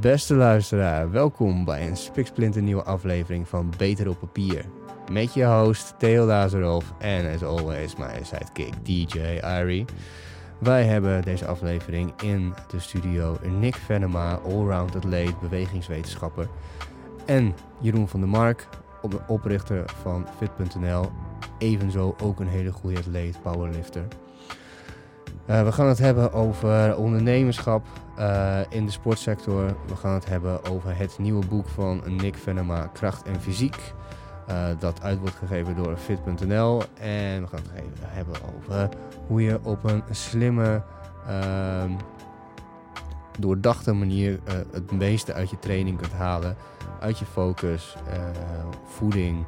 Beste luisteraar, welkom bij een spiksplinternieuwe aflevering van Beter op Papier. Met je host Theo Lazarov en as always mijn sidekick DJ Irie. Wij hebben deze aflevering in de studio Nick Venema, allround atleet, bewegingswetenschapper. En Jeroen van der Mark, op- oprichter van Fit.nl. Evenzo ook een hele goede atleet, powerlifter. Eh, we gaan het hebben over ondernemerschap eh, in de sportsector. We gaan het hebben over het nieuwe boek van Nick Venema, Kracht en Fysiek. eh, dat uit wordt gegeven door Fit.nl. En we gaan het even hebben over hoe je op een slimme, ehm, doordachte manier het meeste uit je training kunt halen. Uit je focus, voeding.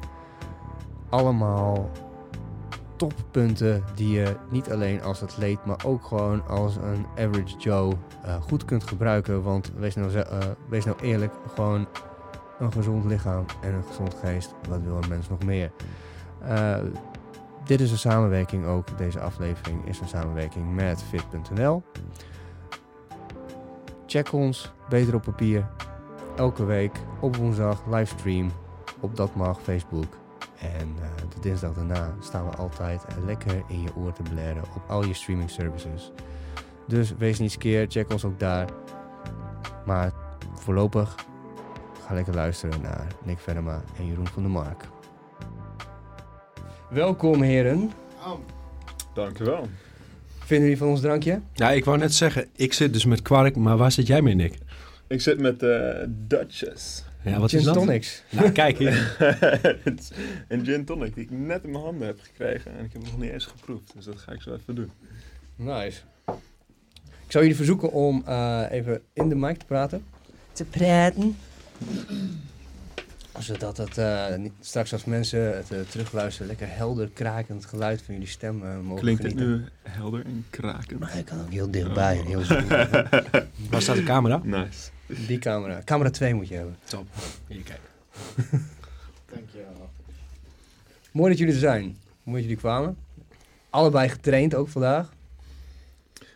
Allemaal toppunten die je niet alleen als atleet, maar ook gewoon als een average Joe eh, goed kunt gebruiken. Want wees nou, eh, wees nou eerlijk, gewoon een gezond lichaam en een gezond geest. Wat wil een mens nog meer? Eh, dit is een samenwerking ook. Deze aflevering is een samenwerking met Fit.nl. Check ons, beter op papier. Elke week op woensdag livestream op Dat Mag Facebook. En eh, de dinsdag daarna staan we altijd eh, lekker in je oor te blaren op al je streaming services. Dus wees niet skeer, check ons ook daar. Maar voorlopig ga lekker luisteren naar Nick Venema en Jeroen van der Mark. Welkom heren. Dankjewel. Vinden jullie van ons drankje? Ja, ik wou net zeggen, ik zit dus met kwark, maar waar zit jij mee, Nick? Ik zit met eh Dutchess. Ja, wat Gin is dat? tonics. Nou, kijk hier. Het is een gin tonic die ik net in mijn handen heb gekregen. En ik heb hem nog niet eens geproefd. Dus dat ga ik zo even doen. Nice. Ik zou jullie verzoeken om eh, even in de mic te praten. Te praten. Zodat het eh, niet, straks als mensen het eh, terugluisteren lekker helder krakend geluid van jullie stem mogen Klinkt het genieten. nu helder en krakend? Maar hij kan ook heel dichtbij en heel. Waar staat de camera? Nice. Die camera. Camera 2 moet je hebben. Top. Hier, kijk. Dankjewel. Mooi dat jullie er zijn. Mooi dat jullie kwamen. Allebei getraind ook vandaag.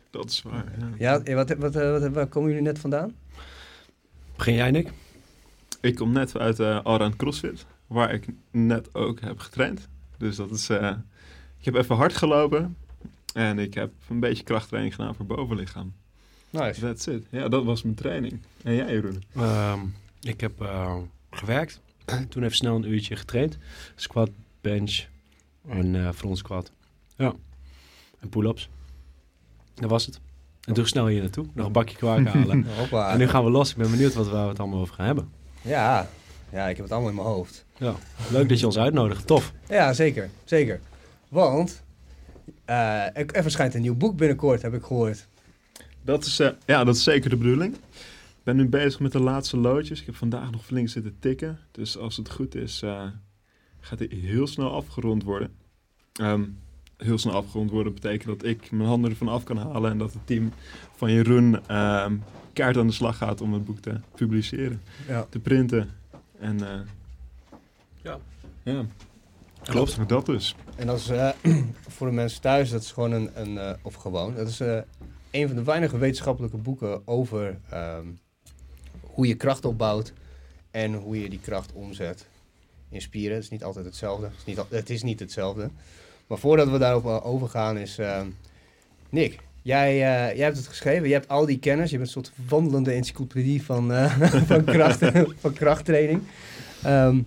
Dat is waar. Ja. Ja, eh, wat, wat, eh, wat, waar komen jullie net vandaan? Begin jij, Nick? Ik kom net uit eh Allround CrossFit. Waar ik net ook heb getraind. Dus dat is... eh, ik heb even hard gelopen. En ik heb een beetje krachttraining gedaan voor bovenlichaam. Nice. That's it. Ja, dat was mijn training. En jij, Jeroen? Ehm, ik heb eh, gewerkt. Toen even snel een uurtje getraind. Squat, bench en eh front squat. Ja. En pull-ups. Dat was het. En toen snel hier naartoe. Nog een bakje kwark halen. En nu gaan we los. Ik ben benieuwd wat, we het allemaal over gaan hebben. Ja. ja, ik heb het allemaal in mijn hoofd. Ja. Leuk dat je ons uitnodigt. Tof. Ja, zeker. Zeker. Want eh, er, er verschijnt een nieuw boek binnenkort, heb ik gehoord. Dat is, eh, ja, dat is zeker de bedoeling. Ik ben nu bezig met de laatste loodjes. Ik heb vandaag nog flink zitten tikken. Dus als het goed is, eh, gaat hij heel snel afgerond worden. Ehm, heel snel afgerond worden betekent dat ik mijn handen ervan af kan halen... en dat het team van Jeroen ehm kaart aan de slag gaat om het boek te publiceren. Ja. Te printen. En eh, Ja. ja, Klopt. dat dus. En dat is eh, voor de mensen thuis, dat is gewoon een, een eh, of gewoon, dat is eh, een van de weinige wetenschappelijke boeken over ehm, hoe je kracht opbouwt en hoe je die kracht omzet in spieren. Het is niet altijd hetzelfde. Het is niet, het is niet hetzelfde. Maar voordat we daarop eh, overgaan is, ehm, Nick, jij, eh, jij hebt het geschreven. Je hebt al die kennis. Je bent een soort wandelende encyclopedie van, eh, van, kracht, van krachttraining. Ehm,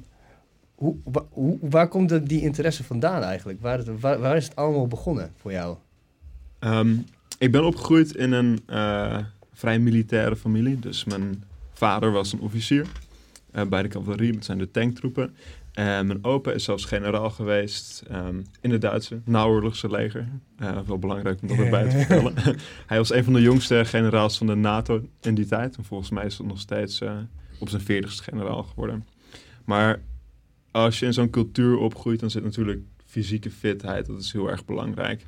hoe, hoe, waar komt die interesse vandaan eigenlijk? Waar, waar, is het allemaal begonnen voor jou? Ik ben opgegroeid in een eh, vrij militaire familie. Dus mijn vader was een officier eh, bij de cavalerie. Dat zijn de tanktroepen. En mijn opa is zelfs generaal geweest ehm, in het Duitse naoorlogse leger. Eh, wel belangrijk om dat erbij te vertellen. Hij was een van de jongste generaals van de NATO in die tijd. En volgens mij is het nog steeds eh, op zijn veertigste generaal geworden. Maar als je in zo'n cultuur opgroeit, dan zit natuurlijk fysieke fitheid. Dat is heel erg belangrijk.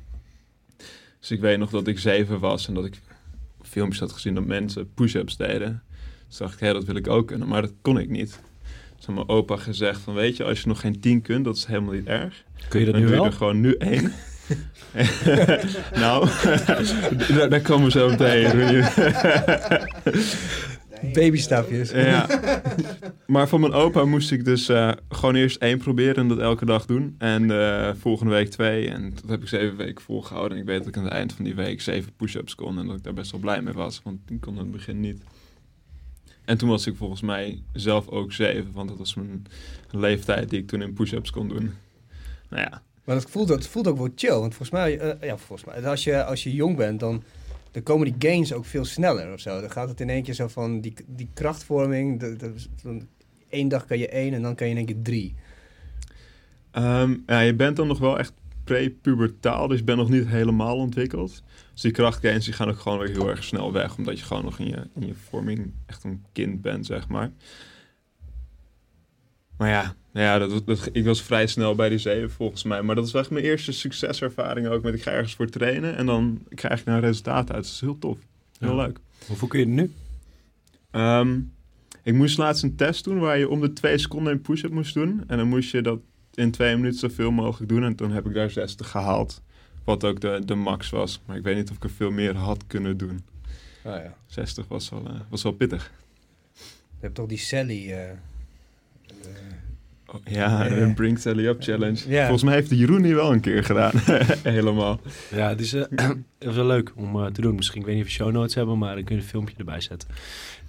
Dus ik weet nog dat ik zeven was en dat ik filmpjes had gezien dat mensen push-ups deden. Dus dacht ik, hé, dat wil ik ook kunnen, maar dat kon ik niet. Dus had mijn opa gezegd van, weet je, als je nog geen tien kunt, dat is helemaal niet erg. Kun je dat Dan nu doe je wel? er gewoon nu één. nou, daar, daar komen we zo meteen. Babystapjes. Ja. maar van mijn opa moest ik dus eh, gewoon eerst één proberen en dat elke dag doen. En eh, volgende week twee. En dat heb ik zeven weken volgehouden. En ik weet dat ik aan het eind van die week zeven push-ups kon. En dat ik daar best wel blij mee was. Want ik kon in het begin niet. En toen was ik volgens mij zelf ook zeven. Want dat was mijn leeftijd die ik toen in push-ups kon doen. Nou ja, Maar dat voelt, dat voelt ook wel chill. Want volgens mij, eh, ja, volgens mij als, je, als je jong bent, dan, dan komen die gains ook veel sneller of zo. Dan gaat het in één keer zo van die, die krachtvorming. Één dag kan je één en dan kan je in één keer drie. Ehm, ja, je bent dan nog wel echt pre-pubertaal, dus je bent nog niet helemaal ontwikkeld. Dus die krachtgains die gaan ook gewoon weer heel erg snel weg, omdat je gewoon nog in je, in je vorming echt een kind bent, zeg maar. Maar ja, nou ja dat, dat, ik was vrij snel bij die zeven volgens mij. Maar dat is wel echt mijn eerste succeservaring ook met ik ga ergens voor trainen en dan krijg ik daar een resultaat uit. Dat is heel tof. Heel Ja. leuk. Hoeveel kun je nu? Ehm, ik moest laatst een test doen waar je om de twee seconden een push-up moest doen. En dan moest je dat in twee minuten zoveel mogelijk doen. En toen heb ik daar 60 gehaald. Wat ook de, de max was. Maar ik weet niet of ik er veel meer had kunnen doen. Oh ja. 60 was wel, eh, was wel pittig. Je hebt toch die Sally. eh, ja, Ja. een Bring Sally Up Challenge. Ja. Volgens mij heeft de Jeroen die wel een keer gedaan. Helemaal. Ja, het is, het is wel leuk om eh, te doen. Misschien, ik weet niet of je show notes hebben, maar dan kun je een filmpje erbij zetten.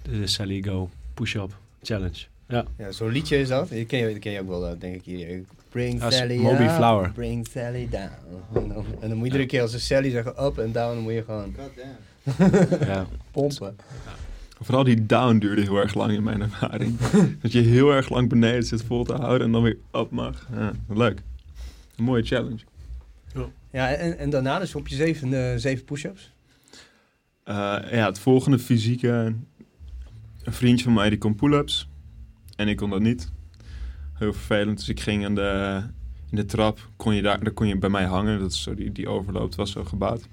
De Sally Go Push-Up Challenge. Ja, ja, zo'n liedje is dat. Die ken je, die ken je ook wel, eh, denk ik hier. Bring Sally Moby up, Flower. Bring Sally down. En dan, moet je iedere keer als ze Sally zeggen up en down, dan moet je gewoon ja. pompen. Vooral die down duurde heel erg lang in mijn ervaring. dat je heel erg lang beneden zit vol te houden en dan weer op mag. Ja, leuk. Een mooie challenge. Ja, en, en daarna dus op je zeven, eh, zeven push-ups. Eh, ja, het volgende fysieke. Een vriendje van mij die kon pull-ups. En ik kon dat niet. Heel vervelend. Dus ik ging in de, in de trap. Kon je daar, daar kon je bij mij hangen. Dat is zo, die, die overloopt was zo gebouwd.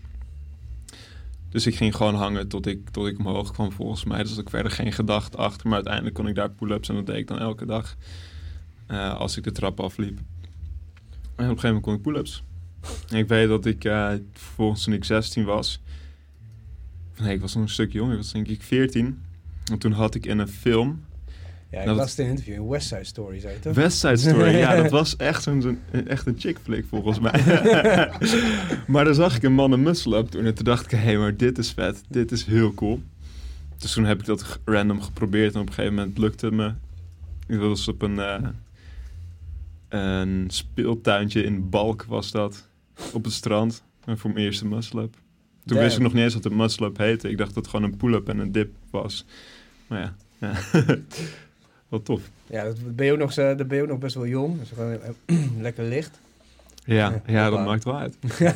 Dus ik ging gewoon hangen tot ik, tot ik omhoog kwam volgens mij. Dus ik verder geen gedachte achter. Maar uiteindelijk kon ik daar pull-ups. En dat deed ik dan elke dag. eh, als ik de trap afliep. En op een gegeven moment kon ik pull-ups. En ik weet dat ik eh vervolgens toen ik 16 was... Nee, ik was nog een stuk jonger. Ik was denk ik 14. En toen had ik in een film... Ja, ik Nou, las het in een interview in West Side Story, zei je toch? West Side Story. ja, dat was echt een, een, echt een chick flick volgens mij. maar dan zag ik een man een muscle up doen. En toen dacht ik, hé, hey, maar dit is vet. Dit is heel cool. Dus toen heb ik dat random geprobeerd. En op een gegeven moment lukte het me. Ik was op een, eh, een speeltuintje in Balk was dat. Op het strand. En voor mijn eerste muscle up. Toen Damn. wist ik nog niet eens wat een muscle up heette. Ik dacht dat het gewoon een pull-up en een dip was. Maar ja, ja. wel tof. Ja, dat ben je ook nog, zo- dan ben je ook nog best wel jong. Dus gewoon eh, lekker licht. Ja, Ja, ja dat maakt wel uit.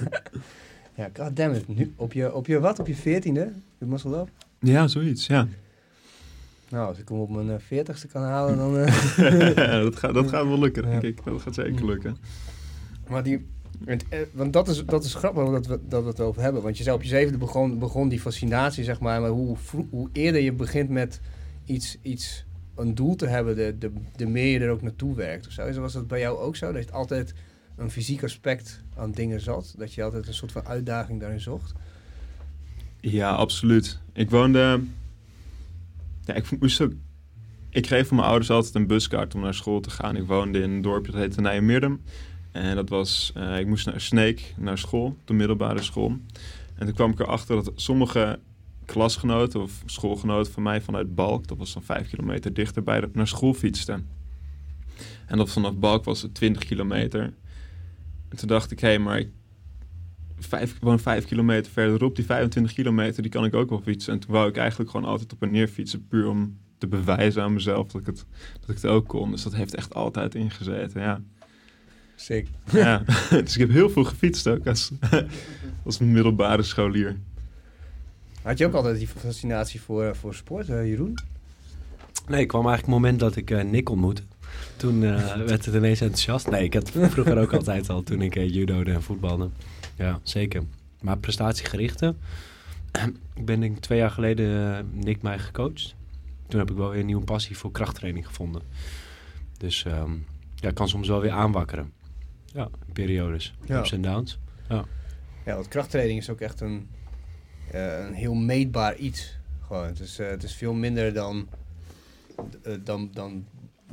Ja, goddammit. Nu, op, je, op je wat? Op je veertiende? Je muscle up? Ja, zoiets, ja. Nou, als ik hem op mijn eh, veertigste kan halen, dan... eh, dat, gaat, dat gaat wel lukken, denk Ja. ik. Dat gaat zeker lukken. Maar die, want, eh, dat is, dat is grappig dat we, dat we het over hebben. Want je zei op je zevende begon, begon die fascinatie, zeg maar. Maar hoe, hoe eerder je begint met iets, iets, een doel te hebben, de, de, de meer je er ook naartoe werkt. Of zo. Is- Was dat bij jou ook zo? Dat je altijd een fysiek aspect aan dingen zat? Dat je altijd een soort van uitdaging daarin zocht? Ja, absoluut. Ik woonde... Ja, ik moest ook... Ik kreeg van mijn ouders altijd een buskaart om naar school te gaan. Ik woonde in een dorpje dat heette Nijmeerdum. En dat was... eh, ik moest naar Sneek, naar school, de middelbare school. En toen kwam ik erachter dat sommige klasgenoten of schoolgenoten van mij vanuit Balk... dat was dan vijf kilometer dichterbij, naar school fietsten. En dat vanaf Balk was het 20 kilometer. En toen dacht ik, hé, maar ik vijf, gewoon vijf kilometer verderop, die 25 kilometer, die kan ik ook wel fietsen. En toen wou ik eigenlijk gewoon altijd op en neer fietsen, puur om te bewijzen aan mezelf dat ik het, dat ik het ook kon. Dus dat heeft echt altijd ingezeten, ja. Sick. ja. dus ik heb heel veel gefietst ook als, als middelbare scholier. Had je ook altijd die fascinatie voor, eh, voor sport, eh, Jeroen? Nee, ik kwam eigenlijk het moment dat ik eh, Nick ontmoette. Toen werd het ineens enthousiast. Nee, ik had vroeger ook altijd al toen ik judode en voetbalde. Ja, zeker. Maar prestatiegerichte. ik ben denk ik twee jaar geleden Nick mij gecoacht. Toen heb ik wel weer een nieuwe passie voor krachttraining gevonden. Dus ehm, ja, ik kan soms wel weer aanwakkeren. Ja, periodes. Ja. Ups en downs. Ja, want krachttraining is ook echt een, een heel meetbaar iets. Gewoon. Het, is, eh, het is veel minder dan, eh, dan, dan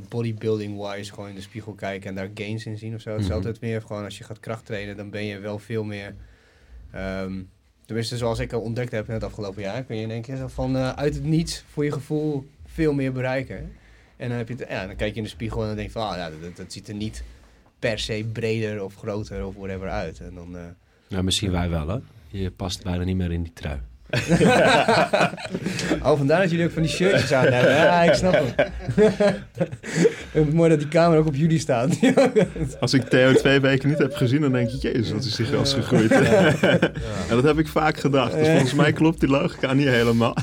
bodybuilding-wise gewoon in de spiegel kijken en daar gains in zien of zo. Het is Mhm. altijd meer gewoon als je gaat krachttrainen, dan ben je wel veel meer... ehm, tenminste, zoals ik al ontdekt heb in het afgelopen jaar, kun je in één keer zo van eh, uit het niets voor je gevoel veel meer bereiken. En dan, heb je het, ja, dan kijk je in de spiegel en dan denk je van, ah, ja, dat, dat ziet er niet per se breder of groter of whatever uit. En dan... eh, Nou, misschien wij wel, hè? Je past bijna niet meer in die trui. oh, vandaar dat jullie ook van die shirtjes aan hebben. Ja, ik snap het. Het is Mooi dat die camera ook op jullie staat. Als ik Theo twee weken niet heb gezien, dan denk ik, jezus, wat is die gras gegroeid. En dat heb ik vaak gedacht. Dus volgens mij klopt die logica niet helemaal.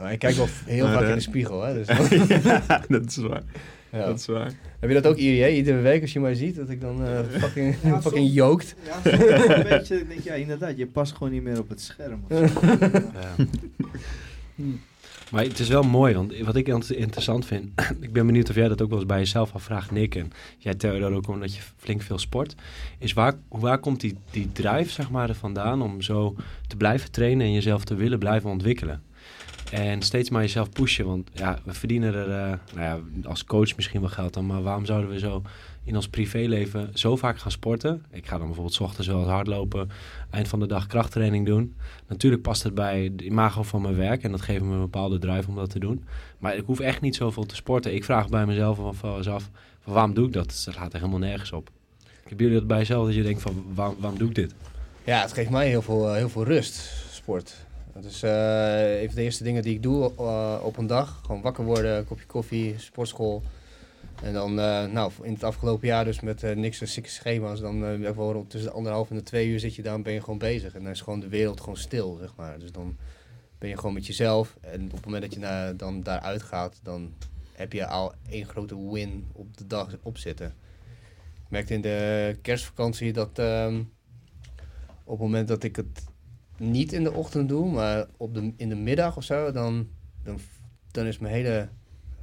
maar ik kijk wel heel Maar, vaak eh, in de spiegel. Hè, dus ja, dat is waar. Ja. Dat is waar. Heb je dat ook iedere, iedere week als je mij ziet? Dat ik dan eh, fucking, Ja, fucking soms- jookt? Ja, een beetje. Ik denk, ja, inderdaad, je past gewoon niet meer op het scherm. Ja. Maar het is wel mooi, want wat ik int- interessant vind, ik ben benieuwd of jij dat ook wel eens bij jezelf afvraagt, Nick, en jij Theodor ook omdat je flink veel sport, is waar, waar komt die, die drive zeg maar er vandaan om zo te blijven trainen en jezelf te willen blijven ontwikkelen? En steeds maar jezelf pushen, want ja, we verdienen er eh, nou ja, als coach misschien wel geld aan, maar waarom zouden we zo in ons privéleven zo vaak gaan sporten? Ik ga dan bijvoorbeeld 's ochtends wel eens hardlopen, eind van de dag krachttraining doen. Natuurlijk past het bij de imago van mijn werk en dat geeft me een bepaalde drive om dat te doen. Maar ik hoef echt niet zoveel te sporten. Ik vraag bij mezelf af, af, af van waarom doe ik dat? Het gaat er helemaal nergens op. Hebben jullie dat bij jezelf dat je denkt van waarom, waarom doe ik dit? Ja, het geeft mij heel veel, eh, heel veel rust, sport. Dat is eh, een van de eerste dingen die ik doe eh, op een dag. Gewoon wakker worden, kopje koffie, sportschool. En dan, eh, nou, in het afgelopen jaar dus met niks en sikke schema's. Dan ik wel rond tussen de anderhalf en de twee uur zit je dan ben je gewoon bezig. En dan is gewoon de wereld gewoon stil, zeg maar. Dus dan ben je gewoon met jezelf. En op het moment dat je dan daaruit gaat, dan heb je al één grote win op de dag op zitten. Ik merkte in de kerstvakantie dat ehm, op het moment dat ik het niet in de ochtend doe, maar op de, in de middag of zo, dan, dan, dan is mijn hele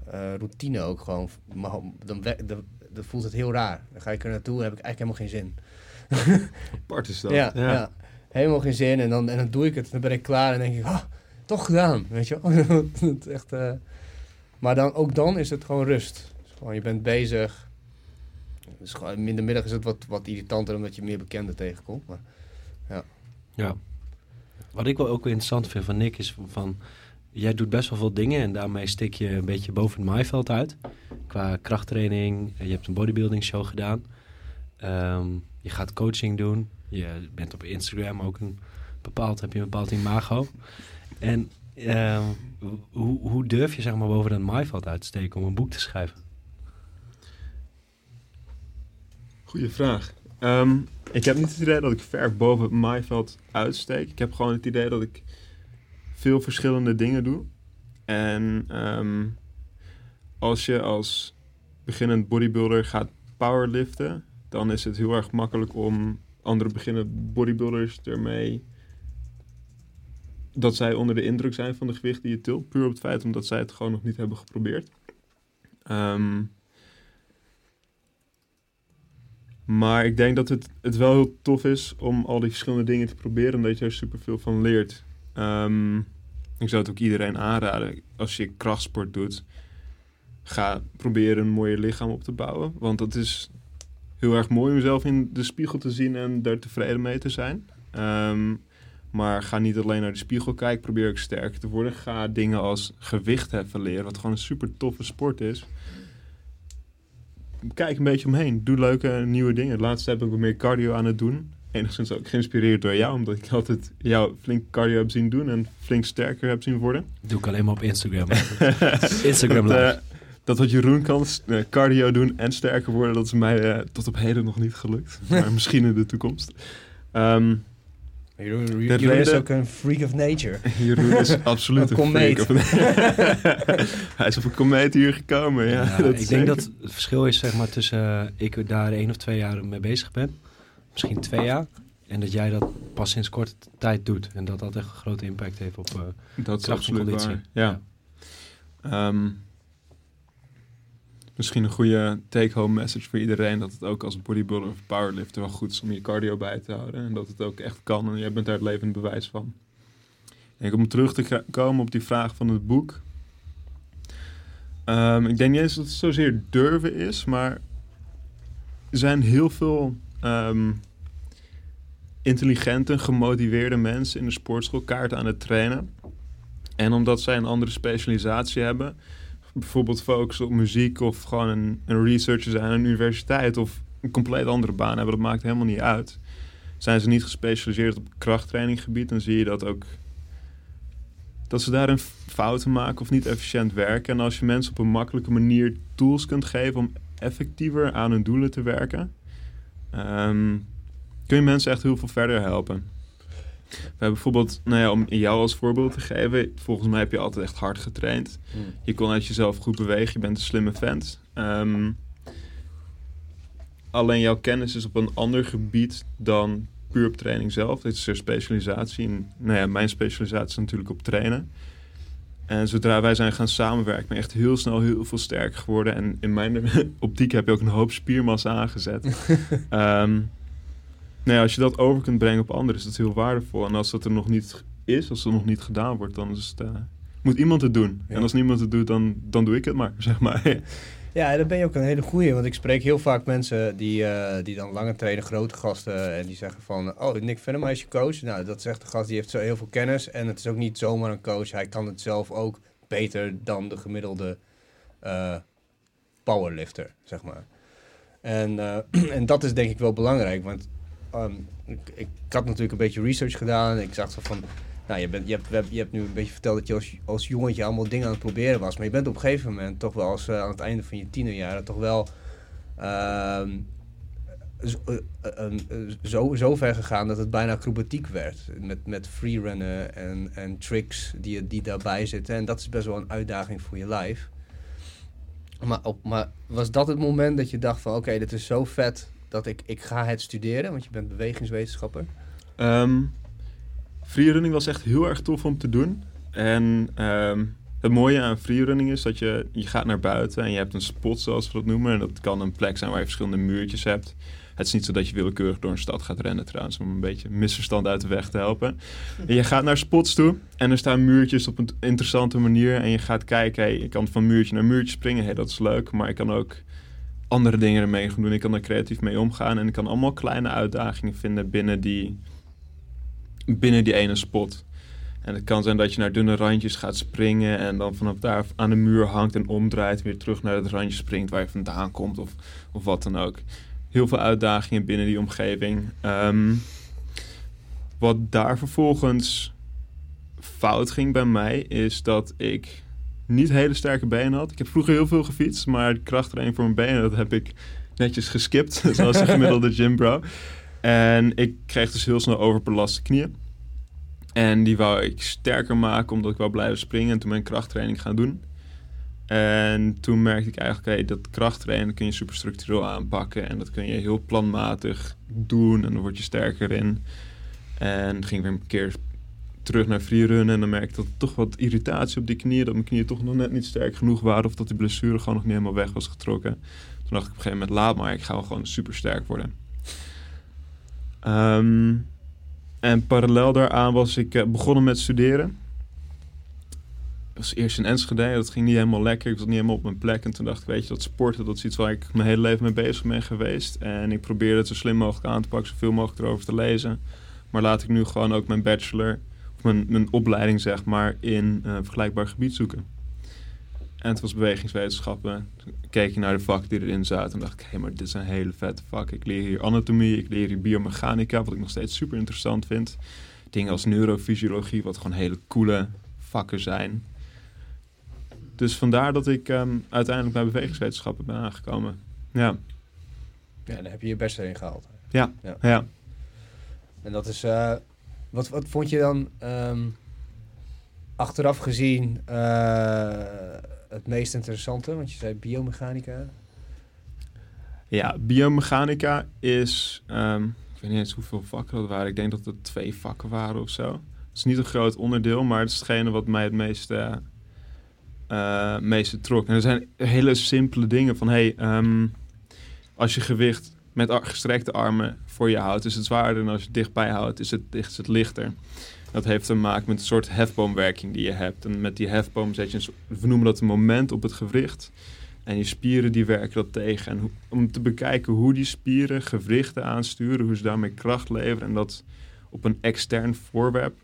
eh, routine ook gewoon. Dan, dan, dan voelt het heel raar. Dan ga ik er naartoe en heb ik eigenlijk helemaal geen zin. Apart is dat. Ja, Ja. ja. helemaal geen zin. En dan, en dan doe ik het. Dan ben ik klaar en denk ik, ah, toch gedaan. Weet je wel? Echt, eh, Maar dan, ook dan is het gewoon rust. Dus gewoon, je bent bezig. Dus gewoon, in de middag is het wat, wat irritanter omdat je meer bekenden tegenkomt. Maar Ja. Wat ik wel ook interessant vind van Nick is van... Jij doet best wel veel dingen en daarmee steek je een beetje boven het maaiveld uit. Qua krachttraining, je hebt een bodybuilding show gedaan. Ehm, je gaat coaching doen. Je bent op Instagram ook een bepaald, heb je een bepaald imago. En ehm, hoe, hoe durf je zeg maar boven dat maaiveld uit te steken om een boek te schrijven? Goeie vraag. Ehm, ik heb niet het idee dat ik ver boven het maaiveld uitsteek. Ik heb gewoon het idee dat ik veel verschillende dingen doe. En ehm, als je als beginnend bodybuilder gaat powerliften, dan is het heel erg makkelijk om andere beginnende bodybuilders ermee dat zij onder de indruk zijn van de gewicht die je tilt. Puur op het feit omdat zij het gewoon nog niet hebben geprobeerd. Ehm, maar ik denk dat het, het wel heel tof is om al die verschillende dingen te proberen, omdat je er superveel van leert. Ehm, ik zou het ook iedereen aanraden, als je krachtsport doet, ga proberen een mooier lichaam op te bouwen. Want dat is heel erg mooi om jezelf in de spiegel te zien en daar tevreden mee te zijn. Ehm, maar ga niet alleen naar de spiegel kijken, probeer ook sterker te worden. Ga dingen als gewicht heffen leren, wat gewoon een super toffe sport is kijk een beetje omheen. Doe leuke nieuwe dingen. Laatst heb ik wat meer cardio aan het doen. Enigszins ook geïnspireerd door jou, omdat ik altijd jou flink cardio heb zien doen en flink sterker heb zien worden. Dat doe ik alleen maar op Instagram. Instagram dat, live. eh, dat wat Jeroen kan, eh, cardio doen en sterker worden, dat is mij eh, tot op heden nog niet gelukt. Maar misschien in de toekomst. Ehm, Jeroen, Jeroen is ook een freak of nature. Jeroen is absoluut Een freak of- Hij is op een komeet hier gekomen. Ja, Ja, dat ik denk zeker. dat het verschil is zeg maar, tussen eh, ik daar één of twee jaar mee bezig ben. Misschien twee jaar. En dat jij dat pas sinds korte tijd doet. En dat dat echt een grote impact heeft op... eh, Dat is kracht en absoluut conditie. waar. Ja. Ehm, misschien een goede take-home message voor iedereen. Dat het ook als bodybuilder of powerlifter wel goed is om je cardio bij te houden. En dat het ook echt kan. En jij bent daar het levend bewijs van. En om terug te komen op die vraag van het boek. Ehm, ik denk niet eens dat het zozeer durven is, maar er zijn heel veel ehm, intelligente, gemotiveerde mensen in de sportschool kaart aan het trainen. En omdat zij een andere specialisatie hebben, bijvoorbeeld focussen op muziek of gewoon een, een researcher zijn aan een universiteit of een compleet andere baan hebben, dat maakt helemaal niet uit. Zijn ze niet gespecialiseerd op krachttraininggebied, dan zie je dat ook dat ze daarin fouten maken of niet efficiënt werken. En als je mensen op een makkelijke manier tools kunt geven om effectiever aan hun doelen te werken, ehm, kun je mensen echt heel veel verder helpen. We hebben bijvoorbeeld, nou ja, om jou als voorbeeld te geven, volgens mij heb je altijd echt hard getraind. Je kon uit jezelf goed bewegen, je bent een slimme vent. Ehm, alleen jouw kennis is op een ander gebied dan puur op training zelf. Dit is een specialisatie. En, nou ja, mijn specialisatie is natuurlijk op trainen. En zodra wij zijn gaan samenwerken, ben je echt heel snel heel veel sterker geworden. En in mijn optiek heb je ook een hoop spiermassa aangezet. Ehm, ja, als je dat over kunt brengen op anderen, is dat heel waardevol. En als dat er nog niet is, als het nog niet gedaan wordt, dan is het, eh, moet iemand het doen. Ja. En als niemand het doet, dan, dan doe ik het maar, zeg maar. Ja, en dan ben je ook een hele goeie. Want ik spreek heel vaak mensen die, eh, die dan langer trainen, grote gasten. En die zeggen van, oh, Nick Venema is je coach. Nou, dat zegt de gast, die heeft zo heel veel kennis. En het is ook niet zomaar een coach. Hij kan het zelf ook beter dan de gemiddelde eh, powerlifter, zeg maar. En, eh, en dat is denk ik wel belangrijk. Want ehm, ik, ik had natuurlijk een beetje research gedaan. Ik zag van, nou, je, bent, je, hebt, je hebt nu een beetje verteld dat je als, als jongetje allemaal dingen aan het proberen was. Maar je bent op een gegeven moment toch wel als, eh, aan het einde van je tienerjaren toch wel ehm, zo, eh, eh, zo, zo ver gegaan dat het bijna acrobatiek werd. Met, met freerunnen en, en tricks die, die daarbij zitten. En dat is best wel een uitdaging voor je lijf. Maar, maar was dat het moment dat je dacht van oké, dit is zo vet dat ik, ik ga het studeren? Want je bent bewegingswetenschapper. Ehm freerunning was echt heel erg tof om te doen. En ehm, het mooie aan freerunning is dat je, je gaat naar buiten en je hebt een spot, zoals we dat noemen. En dat kan een plek zijn waar je verschillende muurtjes hebt. Het is niet zo dat je willekeurig door een stad gaat rennen trouwens, om een beetje misverstand uit de weg te helpen. En je gaat naar spots toe en er staan muurtjes op een interessante manier. En je gaat kijken, hey, ik kan van muurtje naar muurtje springen, hey, dat is leuk. Maar ik kan ook andere dingen ermee gaan doen. Ik kan er creatief mee omgaan en ik kan allemaal kleine uitdagingen vinden binnen die, binnen die ene spot. En het kan zijn dat je naar dunne randjes gaat springen en dan vanaf daar aan de muur hangt en omdraait, weer terug naar het randje springt waar je vandaan komt of, of wat dan ook. Heel veel uitdagingen binnen die omgeving. Ehm, wat daar vervolgens fout ging bij mij, is dat ik niet hele sterke benen had. Ik heb vroeger heel veel gefietst, maar krachttraining voor mijn benen, dat heb ik netjes geskipt, zoals een gemiddelde gymbro. En ik kreeg dus heel snel overbelaste knieën. En die wou ik sterker maken, omdat ik wou blijven springen en toen mijn krachttraining gaan doen. En toen merkte ik eigenlijk, dat krachttrainen kun je superstructureel aanpakken. En dat kun je heel planmatig doen en dan word je sterker in. En ging weer een keer terug naar freerunnen en dan merkte ik dat toch wat irritatie op die knieën, dat mijn knieën toch nog net niet sterk genoeg waren of dat die blessure gewoon nog niet helemaal weg was getrokken. Toen dacht ik op een gegeven moment, laat maar, ik ga gewoon super sterk worden. Ehm, en parallel daaraan was ik eh, begonnen met studeren. Ik was eerst in Enschede, dat ging niet helemaal lekker. Ik was niet helemaal op mijn plek. En toen dacht ik, weet je, dat sporten, dat is iets waar ik mijn hele leven mee bezig ben geweest. En ik probeerde het zo slim mogelijk aan te pakken, zoveel mogelijk erover te lezen. Maar laat ik nu gewoon ook mijn bachelor, mijn, mijn opleiding zeg maar, in eh vergelijkbaar gebied zoeken. En het was bewegingswetenschappen. Toen keek je naar de vakken die erin zaten. En dacht ik, hé, maar dit is een hele vette vak. Ik leer hier anatomie, ik leer hier biomechanica, wat ik nog steeds super interessant vind. Dingen als neurofysiologie, wat gewoon hele coole vakken zijn. Dus vandaar dat ik ehm, uiteindelijk bij bewegingswetenschappen ben aangekomen. Ja, Ja, daar heb je je best in gehaald. ja. En dat is, eh, wat, wat vond je dan ehm, achteraf gezien eh, het meest interessante? Want je zei biomechanica. Ja, biomechanica is, ehm, ik weet niet eens hoeveel vakken dat waren. Ik denk dat het twee vakken waren of zo. Het is niet een groot onderdeel, maar het is hetgene wat mij het meeste, eh, meeste trok. En er zijn hele simpele dingen van, hey, ehm, als je gewicht met gestrekte armen voor je houdt, is het zwaarder. En als je het dichtbij houdt, is het, is het lichter. Dat heeft te maken met een soort hefboomwerking die je hebt. En met die hefboom zet je we noemen dat een moment op het gewricht. En je spieren die werken dat tegen. En om te bekijken hoe die spieren gewrichten aansturen, hoe ze daarmee kracht leveren en dat op een extern voorwerp.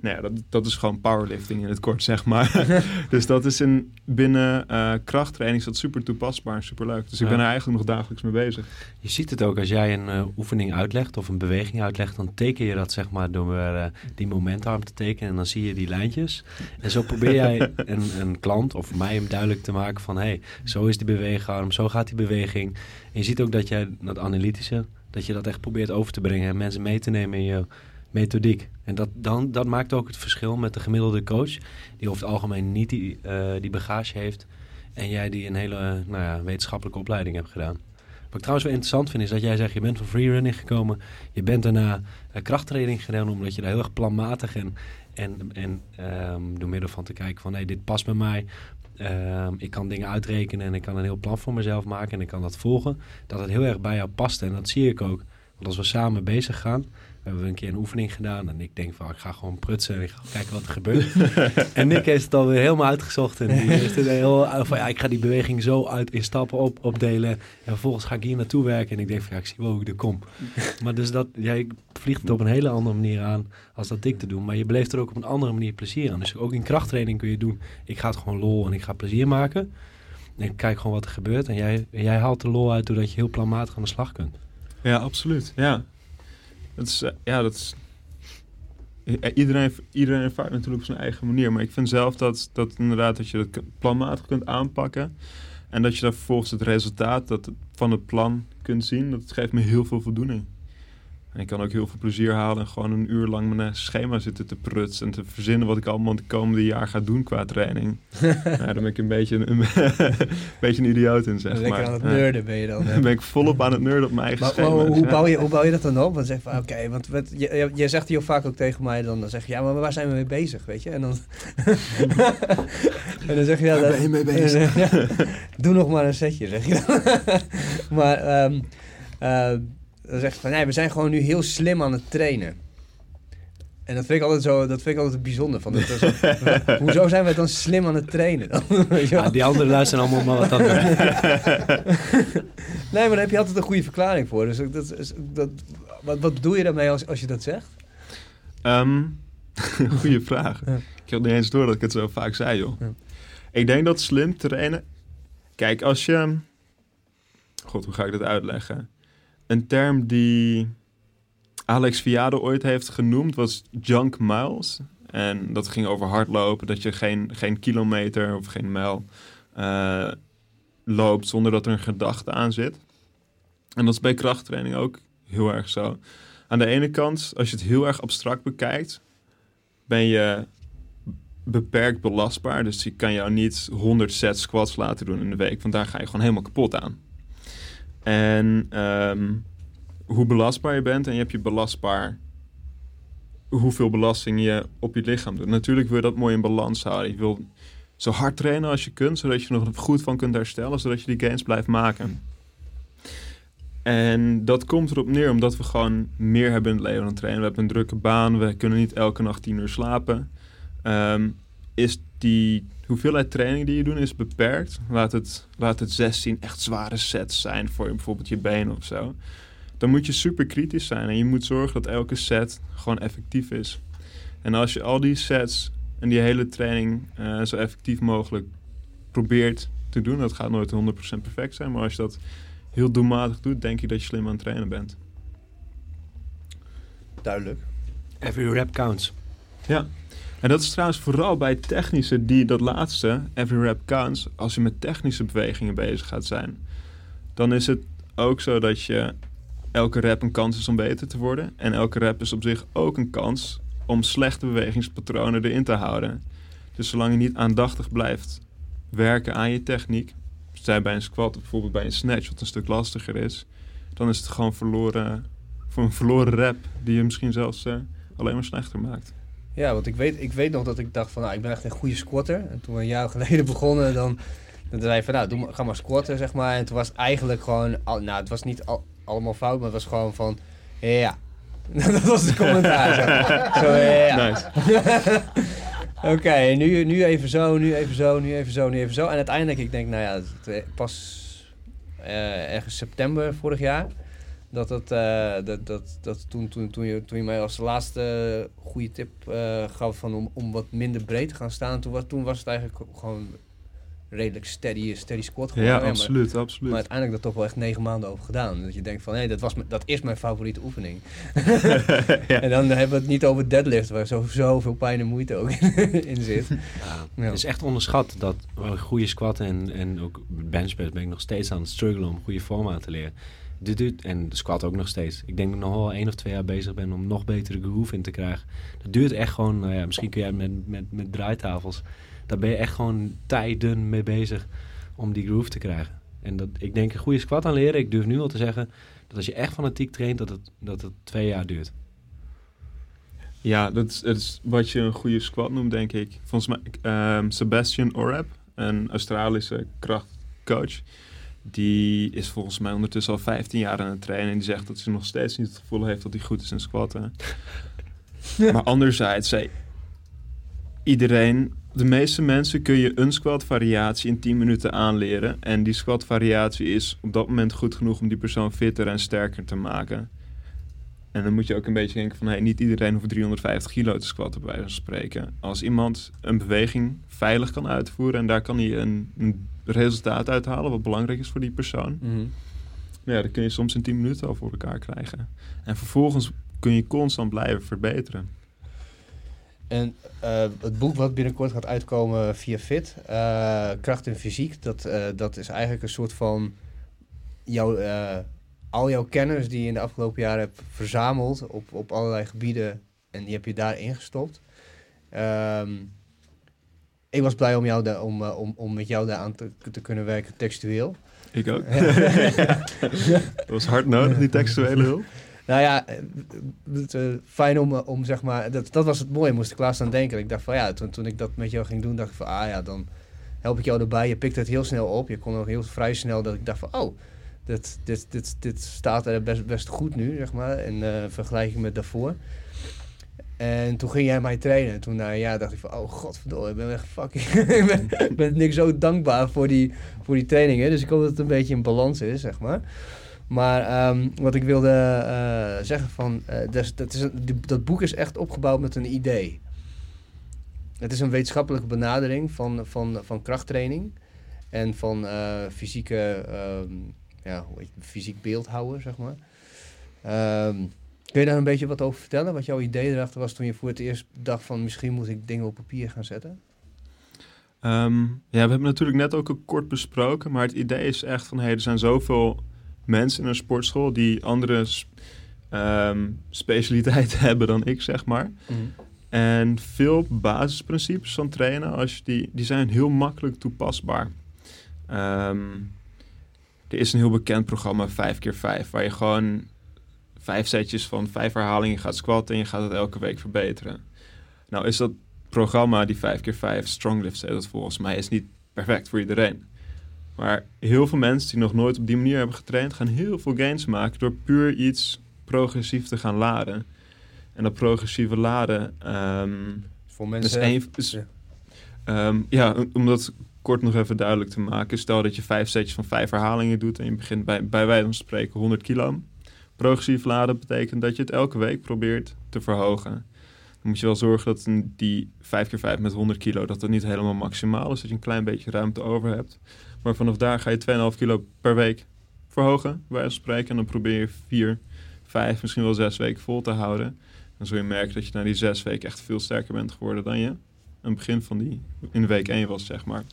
Nou ja, dat, dat is gewoon powerlifting in het kort, zeg maar. dus dat is in, binnen eh, krachttraining is dat super toepasbaar en super leuk. Dus ik Ja. ben er eigenlijk nog dagelijks mee bezig. Je ziet het ook als jij een eh, oefening uitlegt of een beweging uitlegt, dan teken je dat zeg maar door eh, die momentarm te tekenen en dan zie je die lijntjes. En zo probeer jij een, een klant of mij hem duidelijk te maken van hé, hey, zo is die beweegarm, zo gaat die beweging. En je ziet ook dat jij dat analytische, dat je dat echt probeert over te brengen en mensen mee te nemen in je methodiek. En dat, dan, dat maakt ook het verschil met de gemiddelde coach, die over het algemeen niet die, eh, die bagage heeft en jij die een hele eh, nou ja, wetenschappelijke opleiding hebt gedaan. Wat ik trouwens wel interessant vind is dat jij zegt, je bent van freerunning gekomen. Je bent daarna uh, krachttraining gedaan omdat je daar heel erg planmatig en, en, en ehm, door middel van te kijken van hey, dit past bij mij. Ehm, ik kan dingen uitrekenen en ik kan een heel plan voor mezelf maken en ik kan dat volgen. Dat het heel erg bij jou past en dat zie ik ook. Want als we samen bezig gaan, we hebben een keer een oefening gedaan en ik denk van ik ga gewoon prutsen en ik ga kijken wat er gebeurt. en Nick heeft het alweer helemaal uitgezocht en die heeft het heel van ja, ik ga die beweging zo uit in stappen op, opdelen en vervolgens ga ik hier naartoe werken en ik denk van ja, ik zie wel hoe ik er kom. maar dus dat, jij vliegt het op een hele andere manier aan als dat ik te doen, maar je beleeft er ook op een andere manier plezier aan. Dus ook in krachttraining kun je doen, ik ga het gewoon lol en ik ga plezier maken. En ik kijk gewoon wat er gebeurt en jij, jij haalt de lol uit doordat je heel planmatig aan de slag kunt. Ja, absoluut. Ja. Dat uh, ja, dat. Iedereen, iedereen ervaart natuurlijk op zijn eigen manier. Maar ik vind zelf dat, dat inderdaad dat je dat planmatig kunt aanpakken. En dat je dan vervolgens het resultaat dat, van het plan kunt zien. Dat geeft me heel veel voldoening. En ik kan ook heel veel plezier halen en gewoon een uur lang mijn schema zitten te prutsen en te verzinnen wat ik allemaal het komende jaar ga doen qua training. ja, daar ben ik een beetje een, een beetje een idioot in, zeg Lekker maar. aan het nerden ben je dan. Dan ben ik volop aan het nerden op mijn eigen Maar, schema. maar hoe, bouw je, hoe bouw je dat dan op? Want zeg van, oké, want wat, je, je zegt heel vaak ook tegen mij, dan, dan zeg je, ja, maar waar zijn we mee bezig, weet je? En dan, en dan zeg je, ja, Waar ben je mee bezig? Ja, doe nog maar een setje, zeg je dan. maar um, uh, dan zeg je van, nee, we zijn gewoon nu heel slim aan het trainen. En dat vind ik altijd zo, dat vind ik altijd bijzonder. Van, dat is, hoezo zijn we dan slim aan het trainen dan? ja, die anderen luisteren allemaal maar wat dat Nee, maar daar heb je altijd een goede verklaring voor. Dus dat, dat, wat, wat bedoel je daarmee als, als je dat zegt? Um, goeie vraag. Ja. Ik had niet eens door dat ik het zo vaak zei, joh. Ja. Ik denk dat slim trainen... Kijk, als je... God, hoe ga ik dat uitleggen? Een term die Alex Viado ooit heeft genoemd was junk miles. En dat ging over hardlopen, dat je geen, geen kilometer of geen mijl uh, loopt zonder dat er een gedachte aan zit. En dat is bij krachttraining ook heel erg zo. Aan de ene kant, als je het heel erg abstract bekijkt, ben je beperkt belastbaar. Dus je kan jou niet 100 sets squats laten doen in de week, want daar ga je gewoon helemaal kapot aan. En um, hoe belastbaar je bent en je hebt je belastbaar hoeveel belasting je op je lichaam doet. Natuurlijk wil je dat mooi in balans houden. Je wil zo hard trainen als je kunt, zodat je er nog goed van kunt herstellen, zodat je die gains blijft maken. En dat komt erop neer omdat we gewoon meer hebben in het leven dan trainen. We hebben een drukke baan, we kunnen niet elke nacht tien uur slapen. Um, is die hoeveelheid training die je doet is beperkt. Laat het, laat het 16 echt zware sets zijn voor bijvoorbeeld je benen of zo. Dan moet je super kritisch zijn en je moet zorgen dat elke set gewoon effectief is. En als je al die sets en die hele training uh, zo effectief mogelijk probeert te doen, dat gaat nooit 100% perfect zijn, maar als je dat heel doelmatig doet, denk ik dat je slim aan het trainen bent. Duidelijk. Every rep counts. Ja, en dat is trouwens vooral bij technische, die dat laatste, every rep counts, als je met technische bewegingen bezig gaat zijn, dan is het ook zo dat je elke rep een kans is om beter te worden. En elke rep is op zich ook een kans om slechte bewegingspatronen erin te houden. Dus zolang je niet aandachtig blijft werken aan je techniek, zij bij een squat bijvoorbeeld bij een snatch, wat een stuk lastiger is, dan is het gewoon verloren, voor een verloren rep die je misschien zelfs uh, alleen maar slechter maakt. Ja, want ik weet, ik weet nog dat ik dacht van, nou, ik ben echt een goede squatter. En toen we een jaar geleden begonnen, dan, dan zei je van, nou, doe maar, ga maar squatten, zeg maar. En toen was eigenlijk gewoon, al, nou, het was niet al, allemaal fout, maar het was gewoon van, ja, dat was het commentaar. Zo, zo ja. Nice. Oké, nu, nu even zo, nu even zo, nu even zo, nu even zo. En uiteindelijk, ik denk, nou ja, pas eh, ergens september vorig jaar. Dat, het, eh, dat, dat, dat toen, toen, toen, je, toen je mij als laatste goede tip eh, gaf van om, om wat minder breed te gaan staan. Toen was, toen was het eigenlijk gewoon redelijk steady, steady squat geworden. Ja, maar- absoluut, Maar absoluut. uiteindelijk dat toch wel echt negen maanden over gedaan. Dat je denkt van, hé, dat, was dat is mijn favoriete oefening. Ja. En dan hebben we het niet over deadlift, waar zo, zoveel pijn en moeite ook in, in zit. Ja. Ja. Het is echt onderschat dat goede squat en, en ook benchpress ben ik nog steeds aan het struggelen om goede vorm aan te leren. Dit duurt, en de squat ook nog steeds. Ik denk dat ik nog wel één of twee jaar bezig ben om nog betere groove in te krijgen. Dat duurt echt gewoon, nou ja, misschien kun jij met, met, met draaitafels, daar ben je echt gewoon tijden mee bezig om die groove te krijgen. En dat, ik denk een goede squat aan leren, ik durf nu al te zeggen, dat als je echt fanatiek traint, dat het, dat het twee jaar duurt. Ja, dat is, is wat je een goede squat noemt, denk ik. Volgens mij, ehm, Sebastian Oreb, een Australische krachtcoach, die is volgens mij ondertussen al 15 jaar aan het trainen. En die zegt dat ze nog steeds niet het gevoel heeft dat hij goed is in squatten. maar anderzijds, zei iedereen, de meeste mensen kun je een squat variatie in 10 minuten aanleren. En die squat variatie is op dat moment goed genoeg om die persoon fitter en sterker te maken. En dan moet je ook een beetje denken van... Hey, niet iedereen hoeft 350 kilo te squatten bij wijze van spreken. Als iemand een beweging veilig kan uitvoeren... en daar kan hij een, een resultaat uithalen... wat belangrijk is voor die persoon... Mhm. ja, dan kun je soms in 10 minuten al voor elkaar krijgen. En vervolgens kun je constant blijven verbeteren. En eh, het boek wat binnenkort gaat uitkomen via Fit, eh, Kracht en Fysiek, dat, eh, dat is eigenlijk een soort van jouw, al jouw kennis die je in de afgelopen jaren hebt verzameld op, op allerlei gebieden en die heb je daarin gestopt. Ehm, ik was blij om, jou daar, om, eh, om, om met jou daaraan te, te kunnen werken textueel. Ik ook. Dat was hard nodig, die textuele hulp. Nou ja, eh, het, eh, fijn om, om zeg maar, dat, dat was het mooie, moest ik laatst aan denken. Ik dacht van ja, toen, toen ik dat met jou ging doen, dacht ik van ah ja, dan help ik jou erbij. Je pikt het heel snel op. Je kon ook heel vrij snel dat ik dacht van oh, dit, dit, dit, dit staat er best, best goed nu, zeg maar, in eh, vergelijking met daarvoor. En toen ging jij mij trainen. En toen na een jaar dacht ik van, oh godverdomme, ik ben echt fucking... ik ben, ik ben niks zo dankbaar voor die, voor die trainingen. Dus ik hoop dat het een beetje in balans is, zeg maar. Maar ehm, wat ik wilde eh, zeggen van, eh, dat, is dat boek is echt opgebouwd met een idee. Het is een wetenschappelijke benadering van, van, van krachttraining en van fysieke, ehm, ja, hoe heet het, fysiek beeldhouden, zeg maar. Ehm, kun je daar een beetje wat over vertellen? Wat jouw idee erachter was toen je voor het eerst dacht van misschien moet ik dingen op papier gaan zetten? Ehm, ja, we hebben natuurlijk net ook al kort besproken, maar het idee is echt van, hey, er zijn zoveel mensen in een sportschool die andere ehm, specialiteiten hebben dan ik, zeg maar. En veel basisprincipes van trainen, als je die, die zijn heel makkelijk toepasbaar. Er is een heel bekend programma, 5x5, waar je gewoon vijf setjes van vijf herhalingen gaat squatten en je gaat het elke week verbeteren. Nou is dat programma, die 5x5, Stronglift heet dat volgens mij, is niet perfect voor iedereen. Maar heel veel mensen die nog nooit op die manier hebben getraind, gaan heel veel gains maken door puur iets progressief te gaan laden. En dat progressieve laden, ehm, Voor dat is mensen... één, is, ja. Ehm, ja, om- om dat kort nog even duidelijk te maken. Stel dat je vijf setjes van vijf herhalingen doet en je begint bij, bij wijze van spreken 100 kilo. Progressief laden betekent dat je het elke week probeert te verhogen. Dan moet je wel zorgen dat die 5 keer 5 met 100 kilo, dat dat niet helemaal maximaal is. Dat je een klein beetje ruimte over hebt. Maar vanaf daar ga je 2,5 kilo per week verhogen, bij van spreken. En dan probeer je 4, 5, misschien wel 6 weken vol te houden. Dan zul je merken dat je na die 6 weken echt veel sterker bent geworden dan je aan het begin van die, in week 1 was, zeg maar.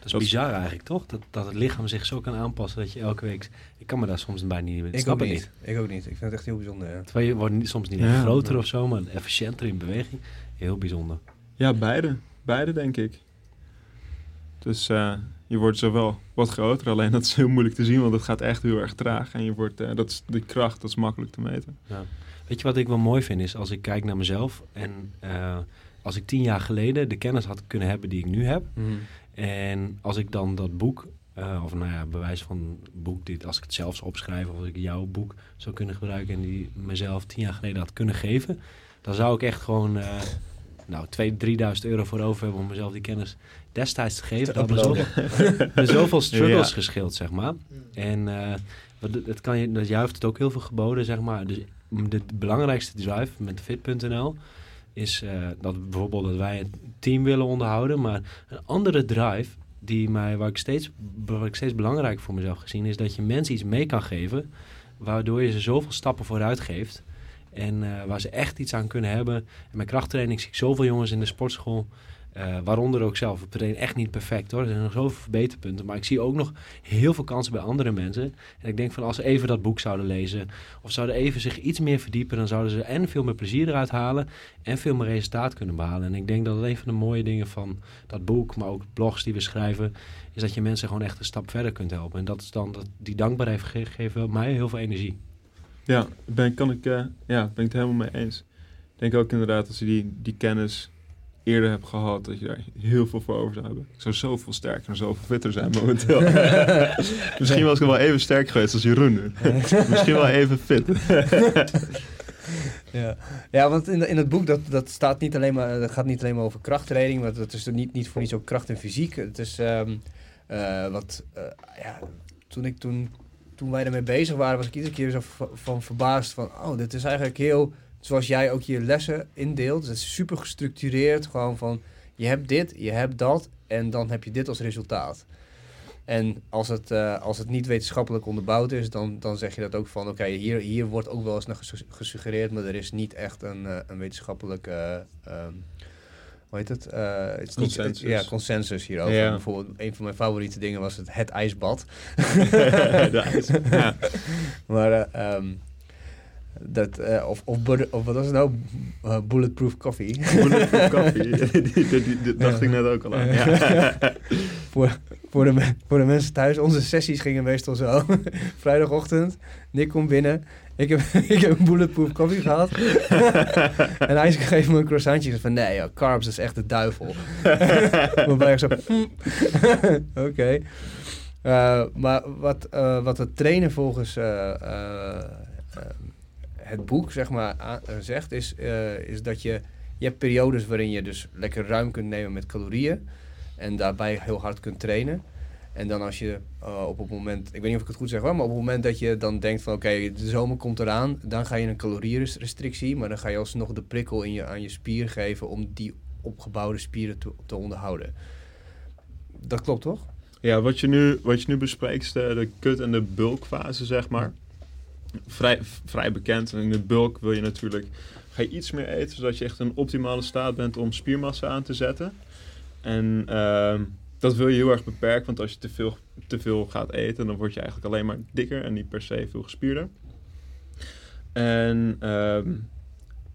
Dat is Dat- bizar eigenlijk, toch? Dat, dat het lichaam zich zo kan aanpassen dat je elke week... Ik kan me daar soms bijna niet... Ik snap ook het niet. Ik ook niet. Ik vind het echt heel bijzonder. Ja. Terwijl je wordt soms niet Ja, groter maar- of zo, maar efficiënter in beweging. Heel bijzonder. Ja, beide. Beide, denk ik. Dus eh, je wordt zowel wat groter, alleen dat is heel moeilijk te zien, want het gaat echt heel erg traag. En je wordt, eh, dat is, de kracht, dat is makkelijk te meten. Weet je wat ik wel mooi vind is als ik kijk naar mezelf en eh, als ik tien jaar geleden de kennis had kunnen hebben die ik nu heb Mhm. En als ik dan dat boek eh, of nou ja, bewijs van een boek, dit, als ik het zelf zou opschrijven, of als ik jouw boek zou kunnen gebruiken en die mezelf tien jaar geleden had kunnen geven, dan zou ik echt gewoon eh nou, 2.000, 3.000 euro voor over hebben om mezelf die kennis destijds te geven. Dat me zoveel, zoveel struggles Ja. geschild, zeg maar. En eh, wat, het kan je, dat jij heeft het ook heel veel geboden, zeg maar. Dus de belangrijkste drive met fit.nl is eh, dat bijvoorbeeld dat wij een team willen onderhouden. Maar een andere drive die mij, waar ik steeds, steeds belangrijk voor mezelf gezien is dat je mensen iets mee kan geven, waardoor je ze zoveel stappen vooruit geeft. En eh, waar ze echt iets aan kunnen hebben. En met krachttraining zie ik zoveel jongens in de sportschool. Eh, waaronder ook zelf. Ik train echt niet perfect hoor. Er zijn nog zoveel verbeterpunten. Maar ik zie ook nog heel veel kansen bij andere mensen. En ik denk van als ze even dat boek zouden lezen. Of zouden even zich iets meer verdiepen. Dan zouden ze en veel meer plezier eruit halen. En veel meer resultaat kunnen behalen. En ik denk dat een van de mooie dingen van dat boek. Maar ook blogs die we schrijven. Is dat je mensen gewoon echt een stap verder kunt helpen. En dat is dan dat, die dankbaarheid ge- geeft mij heel veel energie. Ja, ben, kan ik, eh, ja, ben ik het helemaal mee eens. Ik denk ook inderdaad, als je die, die kennis eerder hebt gehad, dat je daar heel veel voor over zou hebben. Ik zou zoveel sterker en zoveel fitter zijn momenteel. Misschien was ik wel even sterk geweest als Jeroen nu. Misschien wel even fit. Ja, ja want in, in het boek dat, dat staat niet alleen maar, dat gaat niet alleen maar over krachttraining, maar dat is er niet, niet voor iets ook kracht en fysiek. Het is ehm, eh, wat, eh, ja, toen, ik, toen, toen wij ermee bezig waren, was ik iedere keer zo va- van verbaasd van, oh, dit is eigenlijk heel, zoals jij ook je lessen indeelt. Het is super gestructureerd, gewoon van, je hebt dit, je hebt dat en dan heb je dit als resultaat. En als het, eh, als het niet wetenschappelijk onderbouwd is, dan, dan zeg je dat ook van... oké, hier, hier wordt ook wel eens naar gesu- gesuggereerd... maar er is niet echt een, eh, een wetenschappelijke... hoe heet het? Het is niet- Consensus. ja, consensus hierover. Ja. Bijvoorbeeld, een van mijn favoriete dingen was het, het ijsbad. Is- ja. Maar, eh, ehm, dat, eh, of, of, of wat was het nou? Eh, bulletproof coffee. Bulletproof coffee. die dacht ik net ook al aan. Ja. voor, voor, de, voor de mensen thuis. Onze sessies gingen meestal zo. Vrijdagochtend, Nick komt binnen. Ik heb, ik heb een bulletproof koffie gehad. en hij geeft me een croissantje. Van, nee, joh, carbs is echt de duivel. Waarbij ik zo... hm. Oké. Eh, maar wat, wat het trainen volgens het boek zeg maar, eh, zegt... Is, eh, is dat je... Je hebt periodes waarin je dus lekker ruim kunt nemen met calorieën. En daarbij heel hard kunt trainen. En dan als je eh, op het moment, ik weet niet of ik het goed zeg maar op het moment dat je dan denkt van oké, de zomer komt eraan, dan ga je een calorierestrictie, maar dan ga je alsnog de prikkel in je, aan je spier geven om die opgebouwde spieren te, te onderhouden. Dat klopt toch? Ja, wat je nu, wat je nu bespreekt de, de cut- en de bulkfase, zeg maar. Vrij, vrij bekend. En in de bulk wil je natuurlijk... Ga je iets meer eten, zodat je echt in een optimale staat bent om spiermassa aan te zetten. En ehm, dat wil je heel erg beperken, want als je te veel, te veel gaat eten, dan word je eigenlijk alleen maar dikker en niet per se veel gespierder. En ehm,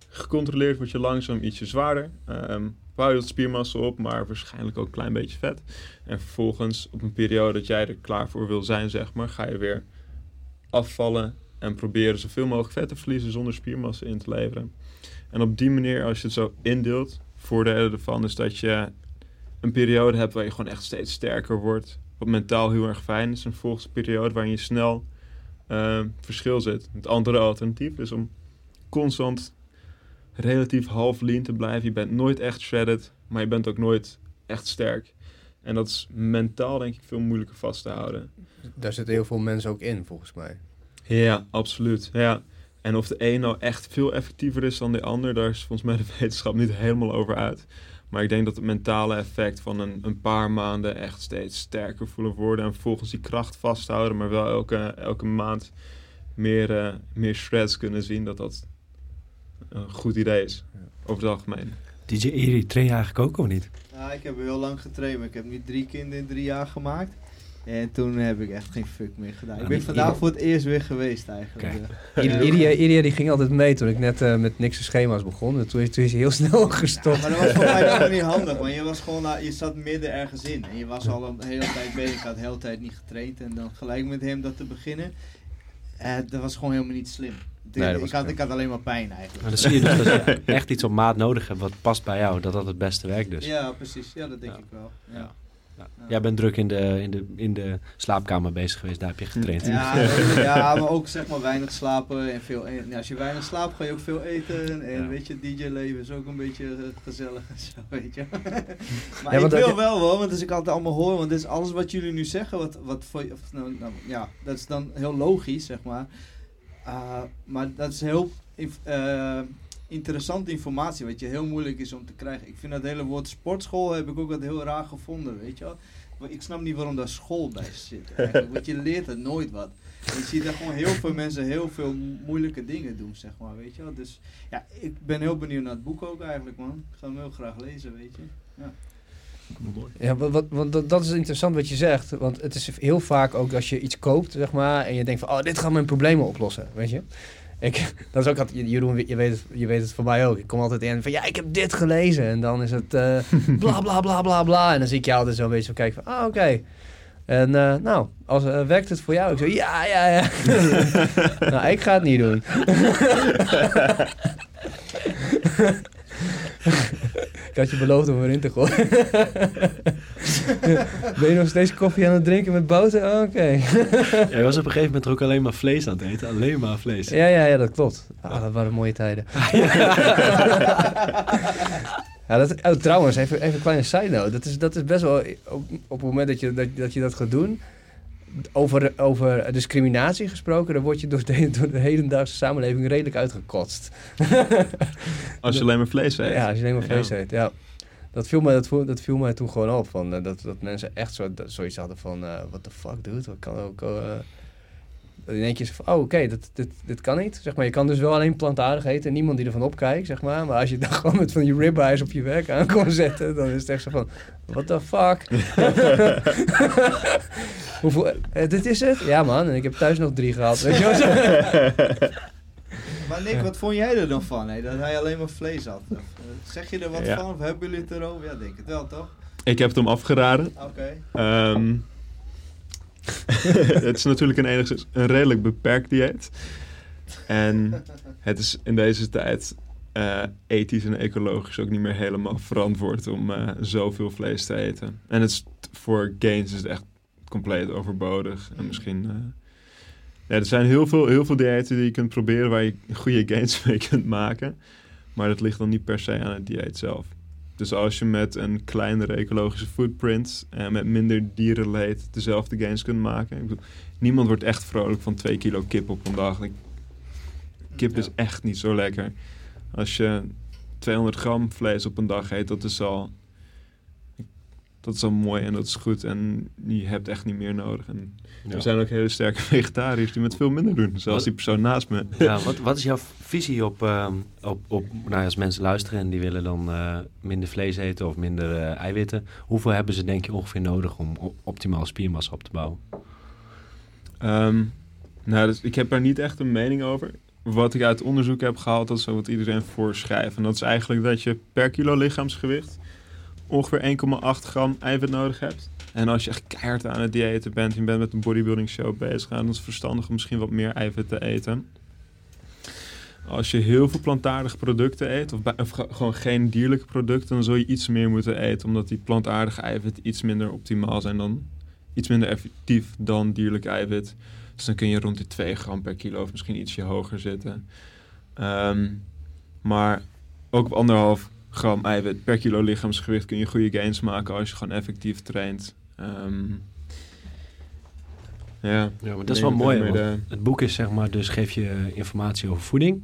gecontroleerd word je langzaam ietsje zwaarder. Ehm bouw je wat spiermassa op, maar waarschijnlijk ook een klein beetje vet. En vervolgens, op een periode dat jij er klaar voor wil zijn, zeg maar, ga je weer afvallen en proberen zoveel mogelijk vet te verliezen zonder spiermassa in te leveren. En op die manier, als je het zo indeelt, voordelen ervan is dat je een periode hebt waar je gewoon echt steeds sterker wordt. Wat mentaal heel erg fijn is. En vervolgens een periode waarin je snel eh, verschil zit. Het andere alternatief is om constant relatief half lean te blijven. Je bent nooit echt shredded, maar je bent ook nooit echt sterk. En dat is mentaal denk ik veel moeilijker vast te houden. Daar zitten heel veel mensen ook in, volgens mij. Ja, absoluut. Ja. En of de een nou echt veel effectiever is dan de ander, daar is volgens mij de wetenschap niet helemaal over uit. Maar ik denk dat het mentale effect van een, een paar maanden echt steeds sterker voelen worden. En vervolgens die kracht vasthouden, maar wel elke, elke maand meer, eh, meer shreds kunnen zien, dat dat een goed idee is. Over het algemeen. DJ Eri, train je eigenlijk ook of niet? Ja, ik heb heel lang getraind, maar ik heb nu drie kinderen in drie jaar gemaakt. En toen heb ik echt geen fuck meer gedaan. Ik ben vandaag voor het eerst weer geweest eigenlijk. Iria, Iria, Iria die ging altijd mee toen ik net eh, met niks schema's begon. En toen is, toen is hij heel snel gestopt. Maar dat was voor mij ook niet handig, want je, was gewoon, je zat midden ergens in. En je was al een hele tijd bezig, ik had de hele tijd niet getraind. En dan gelijk met hem dat te beginnen, eh, dat was gewoon helemaal niet slim. Ik- Nee, dat was ik, had, kut. ik had alleen maar pijn eigenlijk. Maar dan zie je dus dat je echt iets op maat nodig hebt wat past bij jou. Dat dat het beste werkt dus. Ja, precies. Ja, dat denk Ja. ik wel. Ja. Jij bent druk in de, in, de, in de slaapkamer bezig geweest, daar heb je getraind. Ja, ja, maar ook zeg maar weinig slapen en veel eten. Ja, als je weinig slaapt, ga je ook veel eten. En Ja. weet je, DJ-leven is ook een beetje eh, gezellig en zo, weet je. maar Ja, ik want dat wil je- wel hoor, want als ik altijd allemaal hoor, want dit is alles wat jullie nu zeggen, wat, wat voor je, of, nou, nou, ja, dat is dan heel logisch, zeg maar. Ah, maar dat is heel eh, interessante informatie, wat je heel moeilijk is om te krijgen. Ik vind dat hele woord sportschool heb ik ook wat heel raar gevonden, weet je wel. Maar Ik snap niet waarom daar school bij zit. Eigenlijk, want je leert er nooit wat. En je ziet daar gewoon heel veel mensen heel veel mo- moeilijke dingen doen, zeg maar, weet je wel. Dus ja, ik ben heel benieuwd naar het boek ook eigenlijk, man. Ik ga hem heel graag lezen, weet je. Ja, wat, wat, want dat, dat is interessant wat je zegt. Want het is heel vaak ook als je iets koopt, zeg maar, en je denkt van, oh, dit gaat mijn problemen oplossen, weet je. Ik, dat is ook altijd, Jeroen, je weet, het, je weet het voor mij ook. Ik kom altijd in van, ja, ik heb dit gelezen. En dan is het eh, bla, bla, bla, bla, bla. En dan zie ik jou altijd zo een beetje zo kijken van, ah, oké. En eh, nou, als, eh, werkt het voor jou? Ik zo, ja, ja, ja. nou, ik ga het niet doen. Ik had je beloofd om erin te gooien. ben je nog steeds koffie aan het drinken met boter? Oh, Oké. Jij was op een gegeven moment ook alleen maar vlees aan het eten. Alleen maar vlees. Ja, ja, ja, dat klopt. Ah, dat waren mooie tijden. ja, dat, oh, trouwens, even, even een kleine side note. Dat is, dat is best wel, op, op het moment dat je dat, dat, je dat gaat doen, over, over discriminatie gesproken, dan word je door de, door de hedendaagse samenleving redelijk uitgekotst. Als je alleen maar vlees eet. Ja, als je alleen maar vlees Ja. eet, ja. Dat viel, mij, dat, viel, dat viel mij toen gewoon op. Van, eh, dat, dat mensen echt zo, dat, zoiets hadden van... eh what the fuck, dude? Wat kan ook... eh dan denk je zo van, oh, oké, dit, dit, dit kan niet. Zeg maar, je kan dus wel alleen plantaardig eten en niemand die ervan opkijkt, zeg maar. Maar als je dan gewoon met van die ribeyes op je werk aan kon zetten, dan is het echt zo van, what the fuck? Hoeveel, eh, dit is het? Ja man, en ik heb thuis nog drie gehad, weet je wel. zo. Maar Nick, wat vond jij er dan van, hè? dat hij alleen maar vlees had? Of, eh, zeg je er wat Ja. van, of hebben jullie het erover? Ja, denk het wel, toch? Ik heb het hem afgeraden. Oké. Ehm, het is natuurlijk een, enigszins, een redelijk beperkt dieet. En het is in deze tijd eh, ethisch en ecologisch ook niet meer helemaal verantwoord om eh, zoveel vlees te eten. En het is, voor gains is het echt compleet overbodig. En misschien... eh, ja, er zijn heel veel, heel veel diëten die je kunt proberen waar je goede gains mee kunt maken. Maar dat ligt dan niet per se aan het dieet zelf. Dus als je met een kleinere ecologische footprint en met minder dierenleed dezelfde gains kunt maken. Ik bedoel, niemand wordt echt vrolijk van 2 kilo kip op een dag. Kip is echt niet zo lekker. Als je 200 gram vlees op een dag eet, dat is al, dat is al mooi en dat is goed. En je hebt echt niet meer nodig. En Ja. er zijn ook hele sterke vegetariërs die met veel minder doen. Zoals die persoon naast me. Ja, wat, wat is jouw visie op, ehm, op, op nou, ja, als mensen luisteren en die willen dan eh, minder vlees eten of minder eh, eiwitten. Hoeveel hebben ze denk je ongeveer nodig om optimaal spiermassa op te bouwen? Ehm, nou, dus ik heb daar niet echt een mening over. Wat ik uit onderzoek heb gehaald, dat is wat iedereen voorschrijft. En dat is eigenlijk dat je per kilo lichaamsgewicht ongeveer 1,8 gram eiwit nodig hebt. En als je echt keihard aan het diëten bent en je bent met een bodybuilding show bezig, dan is het verstandig om misschien wat meer eiwit te eten. Als je heel veel plantaardige producten eet, of, gewoon geen dierlijke producten, dan zul je iets meer moeten eten, omdat die plantaardige eiwitten iets minder optimaal zijn dan, iets minder effectief dan dierlijk eiwit. Dus dan kun je rond die 2 gram per kilo of misschien ietsje hoger zitten. Ehm, maar ook op anderhalf gram eiwit per kilo lichaamsgewicht kun je goede gains maken als je gewoon effectief traint. Ehm, ja, Ja, maar ik dat is wel mooi. daarmee want de- Het boek is zeg maar, dus geef je informatie over voeding.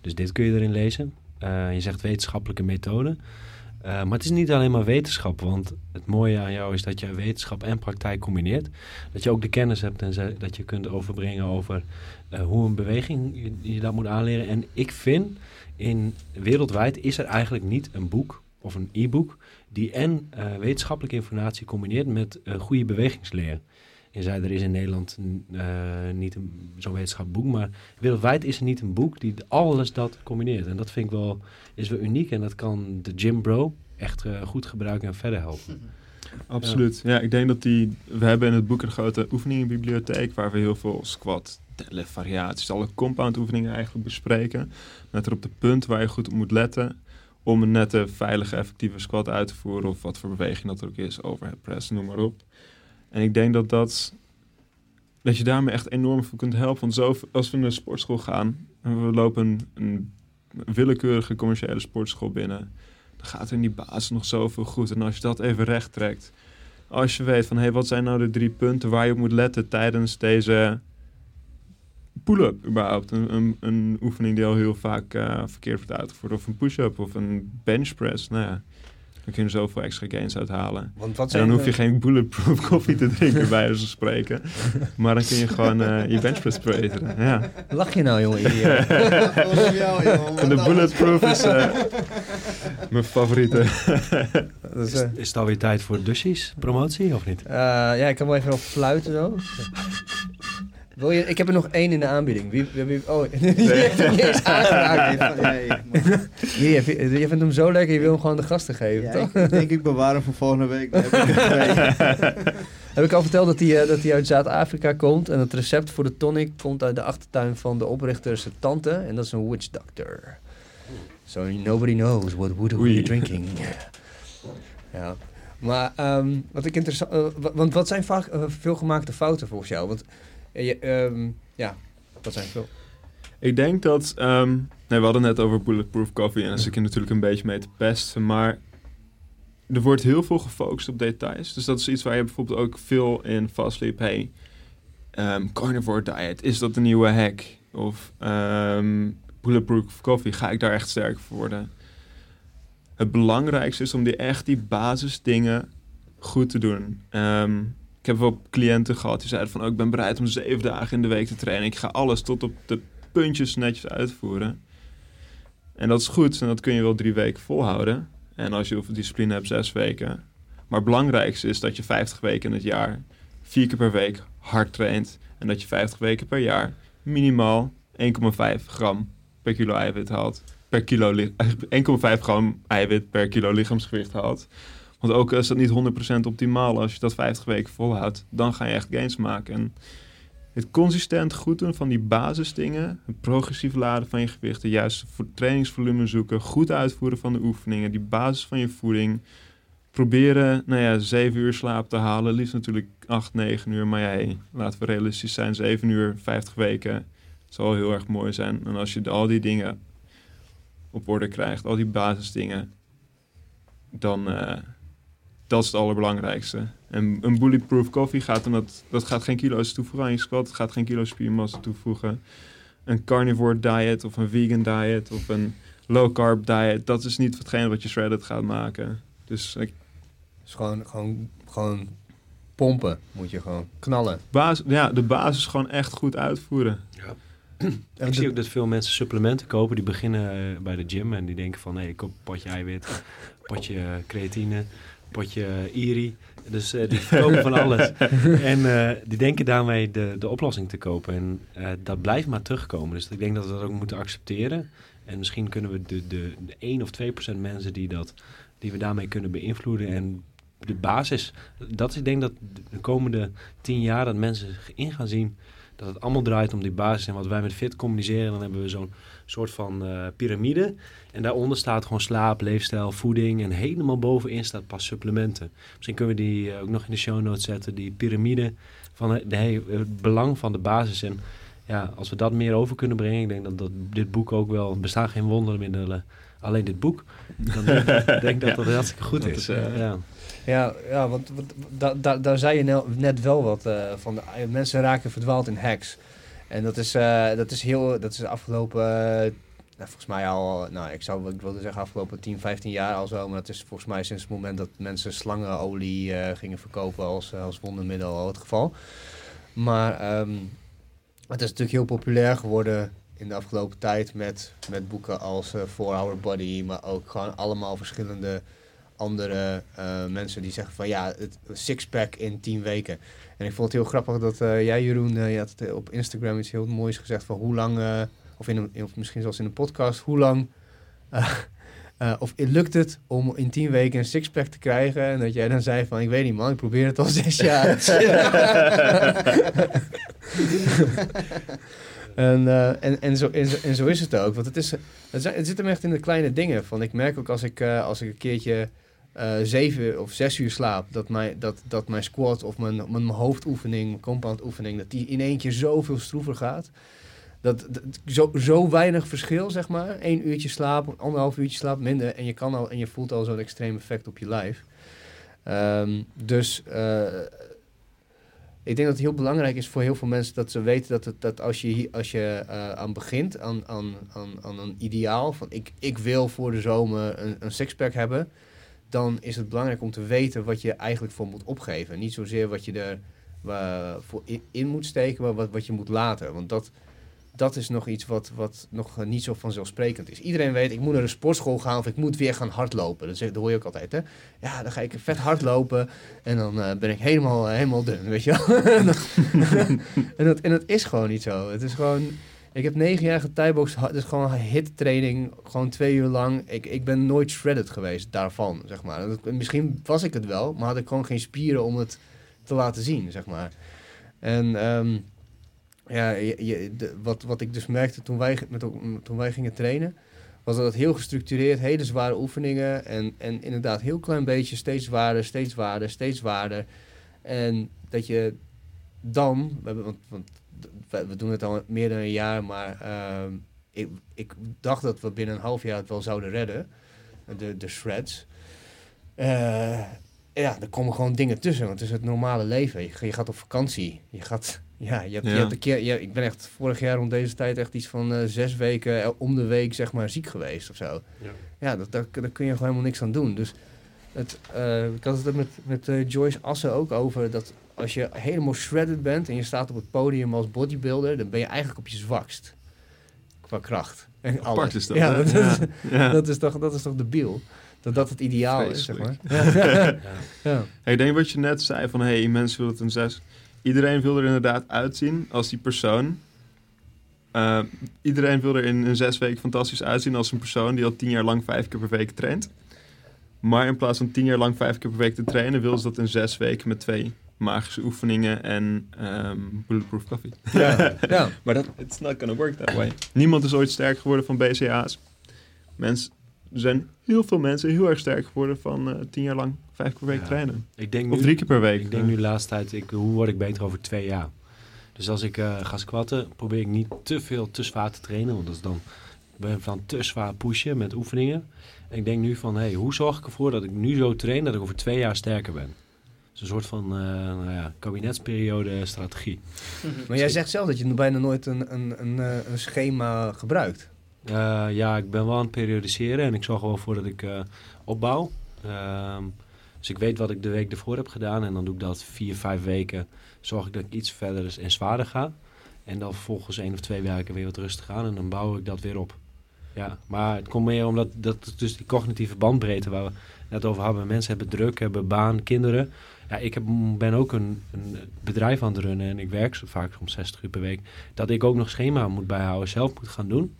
Dus dit kun je erin lezen. Eh, je zegt wetenschappelijke methode. Eh, maar het is niet alleen maar wetenschap, want het mooie aan jou is dat je wetenschap en praktijk combineert. Dat je ook de kennis hebt en dat je kunt overbrengen over hoe een beweging je, je dat moet aanleren. En ik vind, in, wereldwijd is er eigenlijk niet een boek of een e-book die en eh, wetenschappelijke informatie combineert met eh, goede bewegingsleer. Je zei, er is in Nederland eh, niet zo'n wetenschappelijk boek, maar wereldwijd is er niet een boek die alles dat combineert. En dat vind ik wel, is wel uniek en dat kan de Gym Bro echt eh, goed gebruiken en verder helpen. Absoluut. Ja. ik denk dat die... We hebben in het boek een grote oefeningenbibliotheek... waar we heel veel squat, variaties... alle compound oefeningen eigenlijk bespreken. Er op de punt waar je goed op moet letten... om een nette, veilige, effectieve squat uit te voeren. Of wat voor beweging dat er ook is, overhead press, noem maar op. En ik denk dat dat, dat je daarmee echt enorm voor kunt helpen. Want zo, als we naar de sportschool gaan en we lopen een, een willekeurige commerciële sportschool binnen, dan gaat er in die basis nog zoveel goed. En als je dat even recht trekt, als je weet van hé, hey, wat zijn nou de drie punten waar je op moet letten tijdens deze pull-up überhaupt. Een, een, een oefening die al heel vaak uh, verkeerd wordt uitgevoerd. Of een push-up of een bench press. Nou ja, dan kun je er zoveel extra gains uithalen. Want wat En dan hoef je geen bulletproof koffie te drinken bij van spreken. Maar dan kun je gewoon eh, je bench press verbeteren. Ja. Lach je nou, jongen? Hier? En de bulletproof is eh, mijn favoriete. Is, Is, eh, het alweer tijd voor Dussies promotie of niet? eh, ja, ik kan wel even op fluiten zo. Wil je, ik heb er nog één in de aanbieding. Wie, wie, wie- oh, die heeft hem niet eens aangeraakt. je, vindt- je vindt hem zo lekker, je wil hem gewoon de gasten geven, ja, toch? ik, ik denk ik bewaar hem voor volgende week. Heb ik twee. Heb ik al verteld dat hij, eh, dat hij uit Zuid-Afrika komt. En het recept voor de tonic komt uit de achtertuin van de oprichters tante. En dat is een witch doctor. So nobody knows what wood you're drinking. ja. Maar ehm, wat ik interessant... eh, wa- want wat zijn vaak eh, veelgemaakte fouten volgens jou? Want je, ehm, ja, wat zijn veel? Ik denk dat... ehm, nee, we hadden net over bulletproof coffee. En zit ik er natuurlijk een beetje mee te pesten. Maar er wordt heel veel gefocust op details. Dus dat is iets waar je bijvoorbeeld ook veel in vastliep. Hey, ehm, carnivore diet, is dat de nieuwe hack? Of bulletproof coffee, ga ik daar echt sterk voor worden? Het belangrijkste is om die echt die basisdingen goed te doen. Ik heb wel cliënten gehad die zeiden van... Oh, ik ben bereid om zeven dagen in de week te trainen. Ik ga alles tot op de puntjes netjes uitvoeren. En dat is goed en dat kun je wel drie weken volhouden. En als je heel veel discipline hebt, zes weken. Maar het belangrijkste is dat je 50 weken in het jaar, vier keer per week hard traint. En dat je 50 weken per jaar minimaal 1,5 gram per kilo eiwit haalt. Per kilo li- 1,5 gram eiwit per kilo lichaamsgewicht haalt. Want ook is dat niet 100% optimaal. Als je dat 50 weken volhoudt, dan ga je echt gains maken. En het consistent goed doen van die basisdingen, het progressief laden van je gewicht, de juiste vo- trainingsvolume zoeken, goed uitvoeren van de oefeningen, die basis van je voeding. Proberen, nou ja, 7 uur slaap te halen. Liefst natuurlijk 8, 9 uur. Maar ja, laten we realistisch zijn. 7 uur, 50 weken. zal heel erg mooi zijn. En als je al die dingen op orde krijgt, al die basisdingen, dan eh, dat is het allerbelangrijkste. En een bulletproof coffee gaat dan dat, dat gaat geen kilo's toevoegen aan je squat. Het gaat geen kilo spiermassa toevoegen. Een carnivore diet of een vegan diet of een low carb diet, dat is niet hetgeen wat je shredded gaat maken. Dus ik, Dus gewoon, gewoon, gewoon pompen moet je gewoon knallen. basis, ja, de basis gewoon echt goed uitvoeren. En Ik zie ook dat veel mensen supplementen kopen. Die beginnen eh, bij de gym en die denken van... hé, ik koop een potje eiwit, potje eh, creatine, potje eh, iri. Dus eh, die verkopen van alles. En eh, die denken daarmee de, de oplossing te kopen. En dat blijft maar terugkomen. Dus ik denk dat we dat ook moeten accepteren. En misschien kunnen we de, de, de 1 of 2 procent mensen die, dat, die we daarmee kunnen beïnvloeden... en de basis, dat ik denk dat de komende 10 jaar dat mensen in gaan zien dat het allemaal draait om die basis. En wat wij met Fit communiceren, dan hebben we zo'n soort van eh, piramide. En daaronder staat gewoon slaap, leefstijl, voeding. En helemaal bovenin staat pas supplementen. Misschien kunnen we die eh, ook nog in de show notes zetten. Die piramide van eh, het belang van de basis. En ja, als we dat meer over kunnen brengen. Ik denk dat, dat dit boek ook wel... Er bestaan geen wondermiddelen, alleen dit boek. Dan denk ik denk dat dat hartstikke goed Dat is. is, eh, ja. Ja, ja want, want da, da- daar zei je net wel wat eh, van. De, eh, mensen raken verdwaald in hacks. En dat is, eh, dat is heel, dat is de afgelopen, eh, nou, volgens mij al, nou ik zou ik wilde zeggen afgelopen 10, 15 jaar al zo. Maar dat is volgens mij sinds het moment dat mensen slangenolie eh, gingen verkopen als, als wondermiddel al het geval. Maar ehm, het is natuurlijk heel populair geworden in de afgelopen tijd met, met boeken als eh For Our Body, maar ook gewoon allemaal verschillende andere mensen die zeggen van ja, het sixpack in 10 weken. En ik vond het heel grappig dat eh, jij, Jeroen, eh, je had het op Instagram iets heel moois gezegd van hoe lang, eh, of, in een, of misschien zelfs in een podcast, hoe lang, eh, eh, of lukt het om in 10 weken een sixpack te krijgen? En dat jij dan zei van ik weet niet man, ik probeer het al zes jaar. En, eh, en, en, zo, en, zo, en zo is het ook. Want het, is, het, het zit hem echt in de kleine dingen. Van, ik merk ook als ik, eh, als ik een keertje eh, zeven of zes uur slaap... dat mijn, dat, dat mijn squat of mijn, mijn hoofdoefening, mijn compound oefening... dat die in keer zoveel stroever gaat. Dat, zo, zo weinig verschil, zeg maar. Eén uurtje slaap, anderhalf uurtje slaap minder... en je, kan al, en je voelt al zo'n extreem effect op je lijf. Ehm, dus... eh, ik denk dat het heel belangrijk is voor heel veel mensen dat ze weten dat, het, dat als je, als je eh, aan begint, aan, aan, aan, aan een ideaal van ik, ik wil voor de zomer een, een sixpack hebben, dan is het belangrijk om te weten wat je eigenlijk voor moet opgeven. Niet zozeer wat je er eh, voor in, moet steken, maar wat, wat je moet laten. Want dat, dat is nog iets wat, wat nog eh, niet zo vanzelfsprekend is. Iedereen weet, ik moet naar de sportschool gaan of ik moet weer gaan hardlopen. Dat, hoor je ook altijd, hè? Ja, dan ga ik vet hardlopen en dan eh, ben ik helemaal, helemaal dun, weet je wel? en, dat, en dat is gewoon niet zo. Het is gewoon... Ik heb negen jaar het is gewoon hit training, gewoon twee uur lang. Ik, ik ben nooit shredded geweest daarvan, zeg maar. Dat, misschien was ik het wel, maar had ik gewoon geen spieren om het te laten zien, zeg maar. En ehm, ja, je, wat, wat ik dus merkte toen wij, met, toen wij gingen trainen, was dat het heel gestructureerd, hele zware oefeningen. En, en inderdaad, heel klein beetje, steeds zwaarder, steeds zwaarder, steeds zwaarder. En dat je dan, want, want we, doen het al meer dan een jaar, maar ehm, ik, ik dacht dat we binnen een half jaar het wel zouden redden, de, de shreds. Eh, ja, er komen gewoon dingen tussen, want het is het normale leven. Je, je gaat op vakantie, je gaat, ja, je hebt, je hebt een keer, je, ik ben echt vorig jaar rond deze tijd echt iets van eh, zes weken eh, om de week, zeg maar, ziek geweest of zo. Ja. Ja, dat, daar, daar kun je gewoon helemaal niks aan doen. Dus het, eh, ik had het er met, met Joyce Assen ook over dat als je helemaal shredded bent en je staat op het podium als bodybuilder, dan ben je eigenlijk op je zwakst. Qua kracht. En Apart alles. is dat, Ja, dat, Ja. Is, Ja. dat, is toch, dat is toch debiel? Dat dat het ideaal is, zeg maar. Ja. Ja. Ik denk wat je net zei van, hey, mensen willen het een zes. Iedereen wil er inderdaad uitzien als die persoon. Eh, iedereen wil er in een zes weken fantastisch uitzien als een persoon die al tien jaar lang vijf keer per week traint. Maar in plaats van tien jaar lang vijf keer per week te trainen, wil ze dat in zes weken met twee magische oefeningen en ehm bulletproof coffee. Ja. ja. Maar dat it's not gonna work that way. Niemand is ooit sterk geworden van BCA's. Mensen, er zijn heel veel mensen heel erg sterk geworden van eh, tien jaar lang vijf keer per week Ja. trainen. Ik denk Of nu, drie keer per week. ik denk nu de laatste tijd, ik, hoe word ik beter over twee jaar? Dus als ik eh, ga squatten, probeer ik niet te veel te zwaar te trainen. Want dat is dan, ben van te zwaar pushen met oefeningen. En ik denk nu van, hey, hoe zorg ik ervoor dat ik nu zo train dat ik over twee jaar sterker ben? Dus een soort van eh, nou ja, kabinetsperiode strategie. Maar jij zegt zelf dat je bijna nooit een, een, een, eh, een schema gebruikt. Eh, ja, ik ben wel aan het periodiseren en ik zorg er wel voor dat ik eh, opbouw. Ehm, dus ik weet wat ik de week ervoor heb gedaan en dan doe ik dat vier, vijf weken. Zorg ik dat ik iets verder en zwaarder ga. En dan vervolgens één of twee weken weer wat rustig aan en dan bouw ik dat weer op. Ja, maar het komt meer omdat dat dus die cognitieve bandbreedte waar we net over hadden. Mensen hebben druk, hebben baan, kinderen. Ja, ik heb, ben ook een, een bedrijf aan het runnen en ik werk zo vaak om 60 uur per week. Dat ik ook nog schema moet bijhouden, zelf moet gaan doen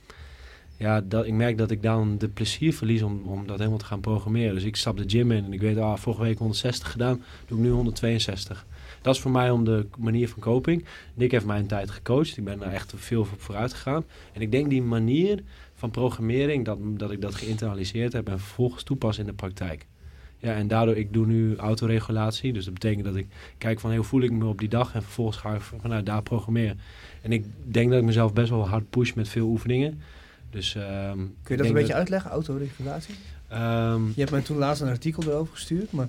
ja, dat, ik merk dat ik dan de plezier verlies om, om dat helemaal te gaan programmeren. Dus ik stap de gym in en ik weet, ah, vorige week 160 gedaan, doe ik nu 162. Dat is voor mij om de manier van coping. Nick heeft mij een tijd gecoacht. Ik ben daar echt veel op vooruit gegaan. En ik denk die manier van programmering, dat, dat ik dat geïnternaliseerd heb en vervolgens toepas in de praktijk. Ja, en daardoor, ik doe nu autoregulatie. Dus dat betekent dat ik kijk van, hoe voel ik me op die dag? En vervolgens ga ik vanuit daar programmeren. En ik denk dat ik mezelf best wel hard push met veel oefeningen. Dus, ehm, Kun je dat een beetje uitleggen, autoregulatie? Ehm, Je hebt mij toen laatst een artikel erover gestuurd, maar...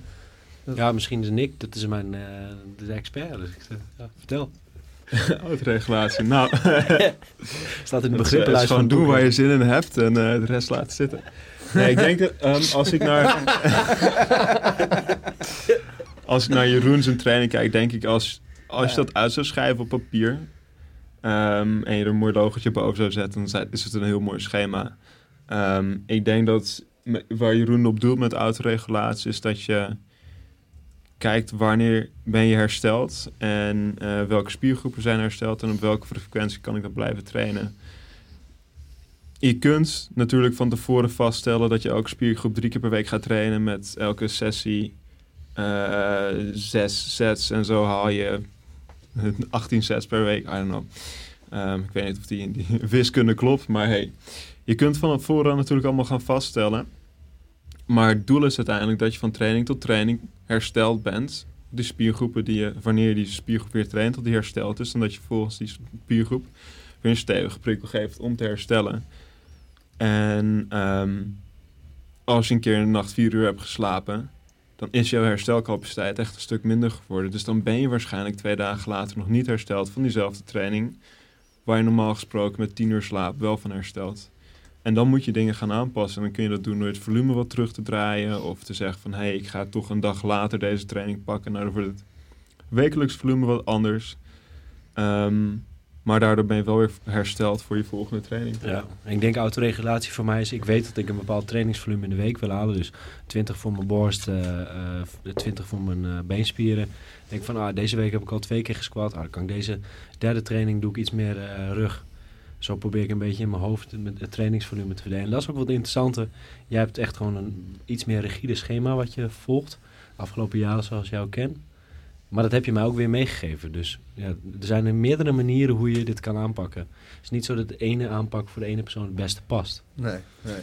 dat- ja, misschien is Nick, dat is mijn eh, de expert. Dus ik zeg, ja, vertel. Autoregulatie. Nou, Staat in de het is, begrippenlijst gewoon van doen het boek, waar je zin in hebt en eh, de rest laten zitten. Nee, ik denk dat ehm, als ik naar... als ik naar Jeroen zijn training kijk, denk ik als, als je dat uit zou schrijven op papier... ehm, en je er een mooi logotje boven zou zetten, dan is het een heel mooi schema. Ehm, ik denk dat waar Jeroen op doelt met autoregulatie is dat je kijkt wanneer ben je hersteld en eh, welke spiergroepen zijn hersteld en op welke frequentie kan ik dat blijven trainen. Je kunt natuurlijk van tevoren vaststellen dat je elke spiergroep drie keer per week gaat trainen met elke sessie eh, zes sets en zo haal je 18 sets per week, I don't know. Ehm, ik weet niet of die, die wiskunde klopt, maar hey, je kunt van voren natuurlijk allemaal gaan vaststellen. Maar het doel is uiteindelijk dat je van training tot training hersteld bent. De spiergroepen die je, wanneer je die spiergroep weer traint, dat die hersteld is. En dat je volgens die spiergroep weer een stevige prikkel geeft om te herstellen. En ehm, als je een keer in de nacht vier uur hebt geslapen, dan is jouw herstelcapaciteit echt een stuk minder geworden. Dus dan ben je waarschijnlijk twee dagen later nog niet hersteld van diezelfde training. Waar je normaal gesproken met tien uur slaap wel van herstelt. En dan moet je dingen gaan aanpassen. En dan kun je dat doen door het volume wat terug te draaien. Of te zeggen van, hé, hey, ik ga toch een dag later deze training pakken. Nou, dan wordt het wekelijks volume wat anders. Ehm, maar daardoor ben je wel weer hersteld voor je volgende training. Ja, ik denk autoregulatie voor mij is, ik weet dat ik een bepaald trainingsvolume in de week wil halen. Dus 20 voor mijn borst, uh, uh, 20 voor mijn uh, beenspieren. Ik denk van, ah, deze week heb ik al twee keer gesquat. Ah, dan kan ik deze derde training doe ik iets meer rug. Zo probeer ik een beetje in mijn hoofd het trainingsvolume te verdelen. En dat is ook wat interessante. Jij hebt echt gewoon een iets meer rigide schema wat je volgt. Afgelopen jaren zoals ook ken. Maar dat heb je mij ook weer meegegeven. Dus ja, er zijn er meerdere manieren hoe je dit kan aanpakken. Het is niet zo dat de ene aanpak voor de ene persoon het beste past. Nee, nee.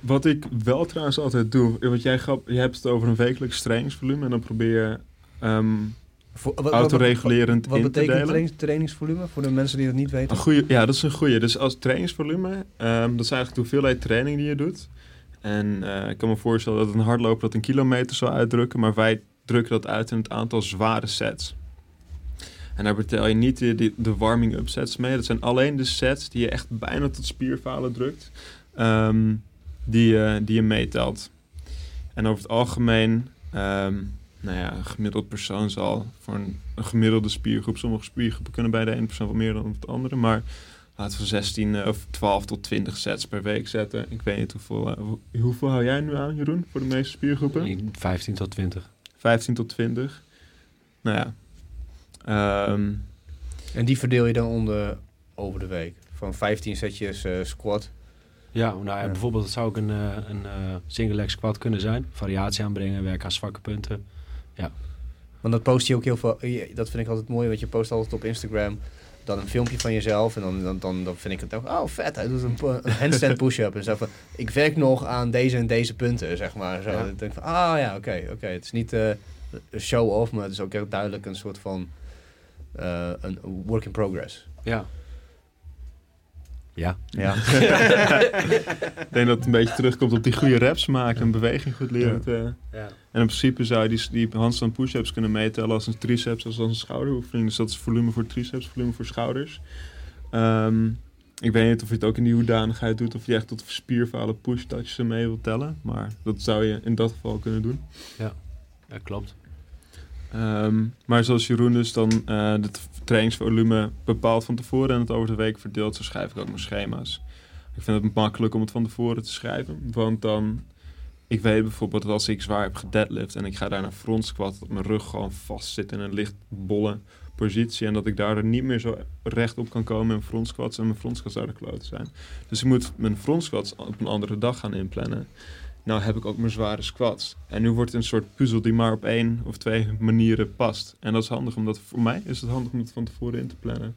Wat ik wel trouwens altijd doe, want jij, je hebt het over een wekelijks trainingsvolume en dan probeer je um, voor, wat, autoregulerend wat, wat, wat in te delen. betekent trainingsvolume voor de mensen die dat niet weten? Een goeie, ja, dat is een goede. Dus als trainingsvolume, um, dat is eigenlijk de hoeveelheid training die je doet. En uh, ik kan me voorstellen dat een hardloper dat een kilometer zou uitdrukken, maar wij drukken dat uit in het aantal zware sets. En daar betel je niet de, de, warming-up sets mee. Dat zijn alleen de sets die je echt bijna tot spierfalen drukt, um, die, uh, die je meetelt. En over het algemeen, um, nou ja, een gemiddeld persoon zal voor een, gemiddelde spiergroep, sommige spiergroepen kunnen bij de ene persoon wat meer dan op de andere, maar laten we 16 of 12 tot 20 sets per week zetten. Ik weet niet hoeveel, uh, hoeveel hou jij nu aan, Jeroen, voor de meeste spiergroepen? 15 tot 20. 15 tot 20. Nou ja. Um, en die verdeel je dan onder over de week? Van 15 setjes uh, squat? Ja, nou ja, bijvoorbeeld zou ook een, uh, een uh, single leg squat kunnen zijn. Variatie aanbrengen, werken aan zwakke punten. Ja. Want dat post je ook heel veel... Dat vind ik altijd mooi, want je post altijd op Instagram dan een filmpje van jezelf. En dan, dan, dan, dan vind ik het ook, oh vet, hij doet een, een handstand push-up. En zo van, ik werk nog aan deze en deze punten, zeg maar. Zo, ja. Ik denk van, ah ja, oké, okay, oké. Okay. Het is niet uh, een show-off, maar het is ook echt duidelijk een soort van uh, een work in progress. Ja. Ja. ja. ik denk dat het een beetje terugkomt op die goede reps maken en beweging goed leren. Te, ja. En in principe zou je die, die handstand push-ups kunnen meetellen als een triceps als een schouderoefening. Dus dat is volume voor triceps, volume voor schouders. Um, ik weet niet of je het ook in die hoedanigheid doet of je echt tot spierfalen push-touches mee wilt tellen. Maar dat zou je in dat geval kunnen doen. Ja, ja klopt. Um, maar zoals Jeroen dus dan uh, het trainingsvolume bepaalt van tevoren en het over de week verdeelt, zo schrijf ik ook mijn schema's. Ik vind het makkelijk om het van tevoren te schrijven, want dan, ik weet bijvoorbeeld dat als ik zwaar heb gedeadlift en ik ga daar naar front squat, dat mijn rug gewoon vast zit in een licht bolle positie en dat ik daardoor niet meer zo recht op kan komen in front squats en mijn front squats zouden kloot zijn. Dus ik moet mijn front squats op een andere dag gaan inplannen nou heb ik ook mijn zware squats. En nu wordt het een soort puzzel die maar op één of twee manieren past. En dat is handig, omdat voor mij is het handig om het van tevoren in te plannen.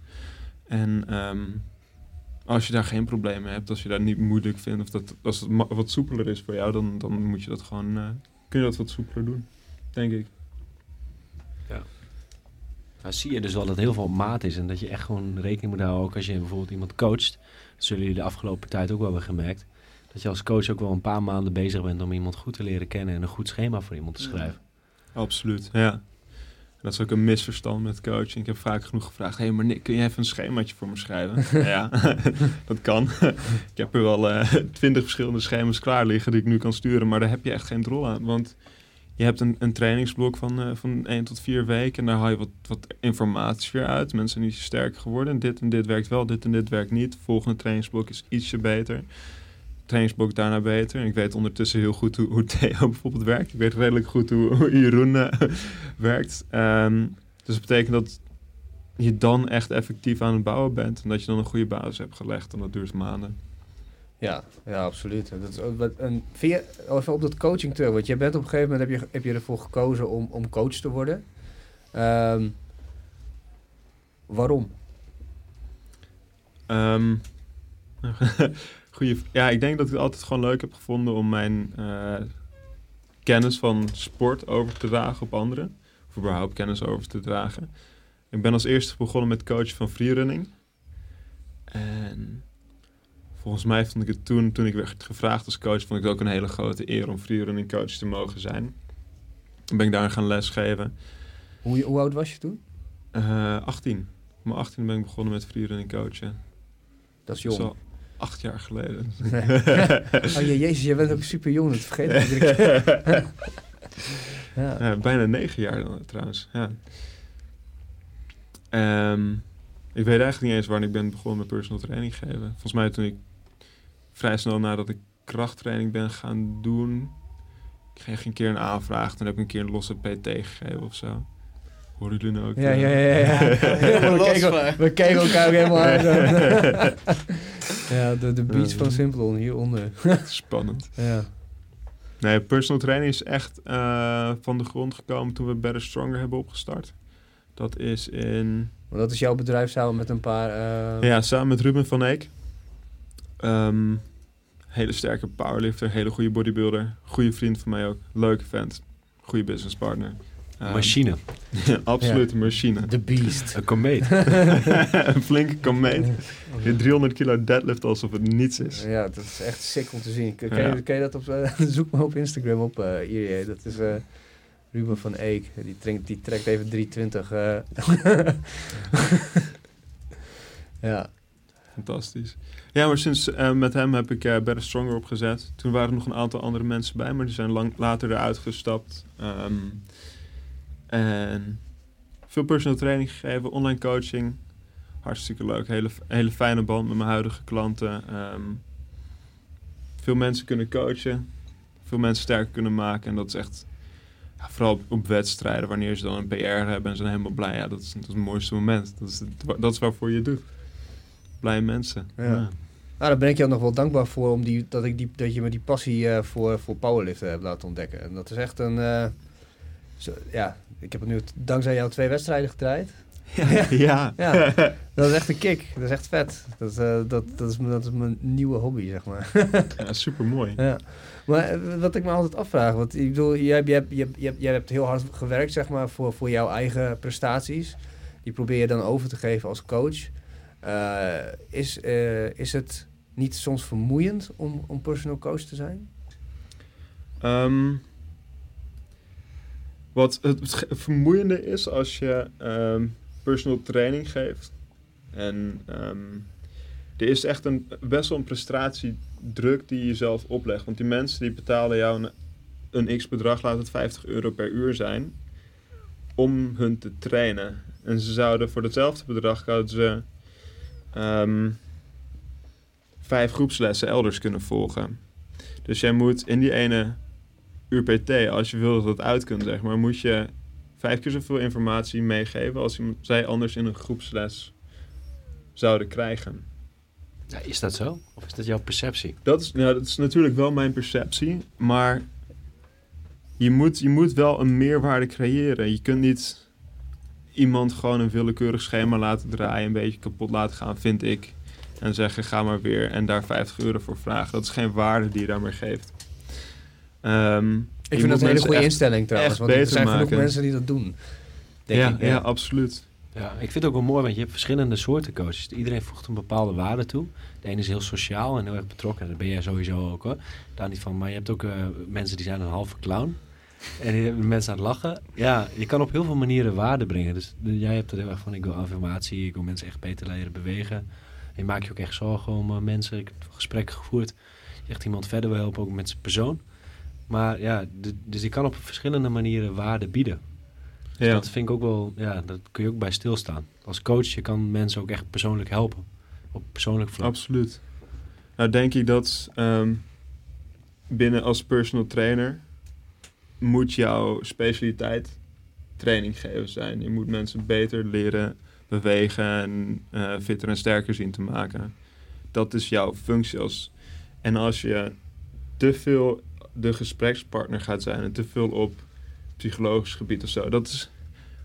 En um, als je daar geen probleem mee hebt, als je daar niet moeilijk vindt, of dat, als het wat soepeler is voor jou, dan, dan moet je dat gewoon, uh, kun je dat wat soepeler doen, denk ik. Ja. Nou, zie je dus wel dat heel veel maat is en dat je echt gewoon rekening moet houden, ook als je bijvoorbeeld iemand coacht. Dat zullen jullie de afgelopen tijd ook wel hebben gemerkt dat je als coach ook wel een paar maanden bezig bent om iemand goed te leren kennen en een goed schema voor iemand te schrijven. Ja, absoluut, ja. Dat is ook een misverstand met coaching. Ik heb vaak genoeg gevraagd: hé, hey, maar Nick, kun je even een schemaatje voor me schrijven? ja, dat kan. ik heb er wel uh, twintig verschillende schema's klaar liggen die ik nu kan sturen, maar daar heb je echt geen drol aan. Want je hebt een, een trainingsblok van, uh, van 1 tot 4 weken en daar haal je wat, wat informatie weer uit. Mensen zijn niet sterker geworden. Dit en dit werkt wel, dit en dit werkt niet. volgende trainingsblok is ietsje beter trainingsblok daarna beter. En ik weet ondertussen heel goed hoe, hoe Theo bijvoorbeeld werkt. Ik weet redelijk goed hoe, hoe Jeroen uh, werkt. Um, dus dat betekent dat je dan echt effectief aan het bouwen bent. En dat je dan een goede basis hebt gelegd. En dat duurt maanden. Ja, ja absoluut. Dat is, en via, even op dat coaching terug. Want je bent op een gegeven moment heb je, heb je ervoor gekozen om, om coach te worden. Um, waarom? Ehm, goeie, ja, ik denk dat ik het altijd gewoon leuk heb gevonden om mijn eh, kennis van sport over te dragen op anderen. Of überhaupt kennis over te dragen. Ik ben als eerste begonnen met coach van freerunning. En volgens mij vond ik het toen, toen ik werd gevraagd als coach, vond ik het ook een hele grote eer om freerunning coach te mogen zijn. Toen ben ik daar gaan lesgeven. Hoe, hoe oud was je toen? Eh 18. Op mijn 18 ben ik begonnen met freerunning coachen. Dat is jong. Acht jaar geleden. oh je, jezus, je bent ook super jong, dat vergeet ik. Ja. Ja, bijna negen jaar dan, trouwens. Ja. Ehm, ik weet eigenlijk niet eens wanneer ik ben begonnen met personal training geven. Volgens mij toen ik vrij snel nadat ik krachttraining ben gaan doen, kreeg ik een keer een aanvraag. Toen heb ik een keer een losse PT gegeven of zo. Horen jullie nou ook? Ja, eh? ja, ja. ja. we, van. we elkaar ook helemaal aan. ja, de, de beats van Simplon hieronder. Spannend. Ja. Nee, personal training is echt eh, van de grond gekomen toen we Better Stronger hebben opgestart. Dat is in Want dat is jouw bedrijf samen met een paar... eh, Ja, samen met Ruben van Eek. Ehm, hele sterke powerlifter, hele goede bodybuilder. Goede vriend van mij ook. Leuke vent. Goede businesspartner. Ehm, Machine. ja, absoluut een machine. The Beast. Een komeet. een flinke komeet. Die 300 kilo deadlift alsof het niets is. Ja, dat is echt sick om te zien. Ja. je, je dat op... eh, zoek maar op Instagram op, eh IRJ. Dat is eh, Ruben van Eek. Die, trekt- die trekt even 320. eh. ja. Fantastisch. Ja, maar sinds eh, met hem heb ik eh Better Stronger opgezet. Toen waren er nog een aantal andere mensen bij, maar die zijn lang, later eruit gestapt. Ehm, en veel personal training gegeven, online coaching. Hartstikke leuk. Hele, hele fijne band met mijn huidige klanten. Ehm, veel mensen kunnen coachen. Veel mensen sterker kunnen maken. En dat is echt, ja, vooral op, op wedstrijden, wanneer ze dan een PR hebben en ze zijn helemaal blij. Ja, dat is, dat is het mooiste moment. Dat is, het- dat is waarvoor je het doet. Blije mensen. Ja. Nou, daar ben ik jou nog wel dankbaar voor om die, dat, ik die, dat je me die passie eh, voor, voor powerliften hebt laten ontdekken. En dat is echt een. eh, zo, ja, ik heb het nu dankzij jou twee wedstrijden gedraaid. Ja. ja. Ja. Dat is echt een kick. Dat is echt vet. Dat, is, eh, dat, dat, is, mijn- dat is mijn nieuwe hobby, zeg maar. ja super mooi. Ja. Maar eh, wat ik me altijd afvraag, want ik bedoel, jij, hebt- jij, hebt- jij, hebt- jij, hebt- jij hebt heel hard gewerkt, zeg maar, voor, voor jouw eigen prestaties. Die probeer je dan over te geven als coach. Eh, is, is het niet soms vermoeiend om, om personal coach te zijn? Ehm, wat het vermoeiende is als je ehm, personal training geeft. En ehm, er is echt een, best wel een prestatiedruk die je zelf oplegt. Want die mensen die betalen jou een, een x-bedrag, laat het 50 euro per uur zijn, om hun te trainen. En ze zouden voor hetzelfde bedrag zouden ze ehm, vijf groepslessen elders kunnen volgen. Dus jij moet in die ene uur PT, als je wil dat het uit kunt, zeg maar, moet je vijf keer zoveel informatie meegeven als zij anders in een groepsles zouden krijgen. Ja, is dat zo? Of is dat jouw perceptie? Dat is, nou, dat is natuurlijk wel mijn perceptie, maar je moet, je moet wel een meerwaarde creëren. Je kunt niet iemand gewoon een willekeurig schema laten draaien, een beetje kapot laten gaan, vind ik. En zeggen, ga maar weer en daar 50 euro voor vragen. Dat is geen waarde die je daarmee geeft. Ehm, Ik vind dat een hele goede instelling trouwens. Want er zijn genoeg maken. mensen die dat doen. Denk Ja, ik, ja, absoluut. Ja, ik vind het ook wel mooi, want je hebt verschillende soorten coaches. Iedereen voegt een bepaalde waarde toe. De ene is heel sociaal en heel erg betrokken. Dat ben jij sowieso ook hoor. Daar niet van. Maar je hebt ook eh, mensen die zijn een halve clown. En die hebben mensen aan het lachen. Ja, je kan op heel veel manieren waarde brengen. Dus jij hebt er heel erg van, ik wil affirmatie. Ik wil mensen echt beter leren bewegen. En je maakt je ook echt zorgen om eh, mensen. Ik heb gesprekken gevoerd. Je echt iemand verder wil helpen, ook met zijn persoon. Maar ja, dus je kan op verschillende manieren waarde bieden. Dus Ja. dat vind ik ook wel, ja, dat kun je ook bij stilstaan. Als coach, je kan mensen ook echt persoonlijk helpen. Op persoonlijk vlak. Absoluut. Nou denk ik dat ehm, binnen als personal trainer moet jouw specialiteit training geven zijn. Je moet mensen beter leren bewegen en eh, fitter en sterker zien te maken. Dat is jouw functie als... En als je te veel de gesprekspartner gaat zijn en te veel op psychologisch gebied of zo, dat is...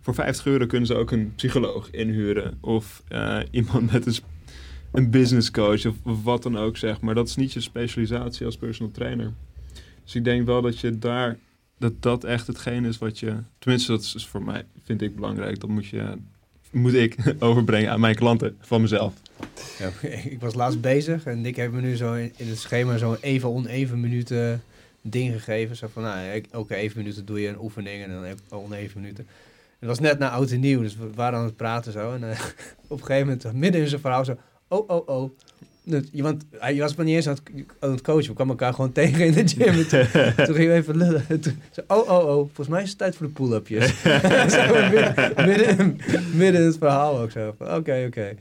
Voor 50 euro kunnen ze ook een psycholoog inhuren of eh, iemand met een een business coach of, wat dan ook, zeg maar. Dat is niet je specialisatie als personal trainer. Dus ik denk wel dat je daar, dat dat echt hetgeen is wat je, tenminste dat is voor mij, vind ik belangrijk. Dat moet je, moet ik overbrengen aan mijn klanten van mezelf. Ja, ik was laatst bezig en Nick heeft me nu zo in, het schema zo'n even oneven minuten ding gegeven. Zo van, nou, elke even minuten doe je een oefening en dan ik oneven minuten. Het was net na oud en nieuw, dus we waren aan het praten zo. En eh, op een gegeven moment, midden in zijn verhaal, zo, oh, oh, oh. Want hij was maar niet eens aan het, aan het coachen. We kwamen elkaar gewoon tegen in de gym. En toen, toen gingen we even lullen. Toen, zo, oh, oh, oh. Volgens mij is het tijd voor de pull-upjes. Midden, midden, in- midden in het verhaal ook zo. Oké, oké.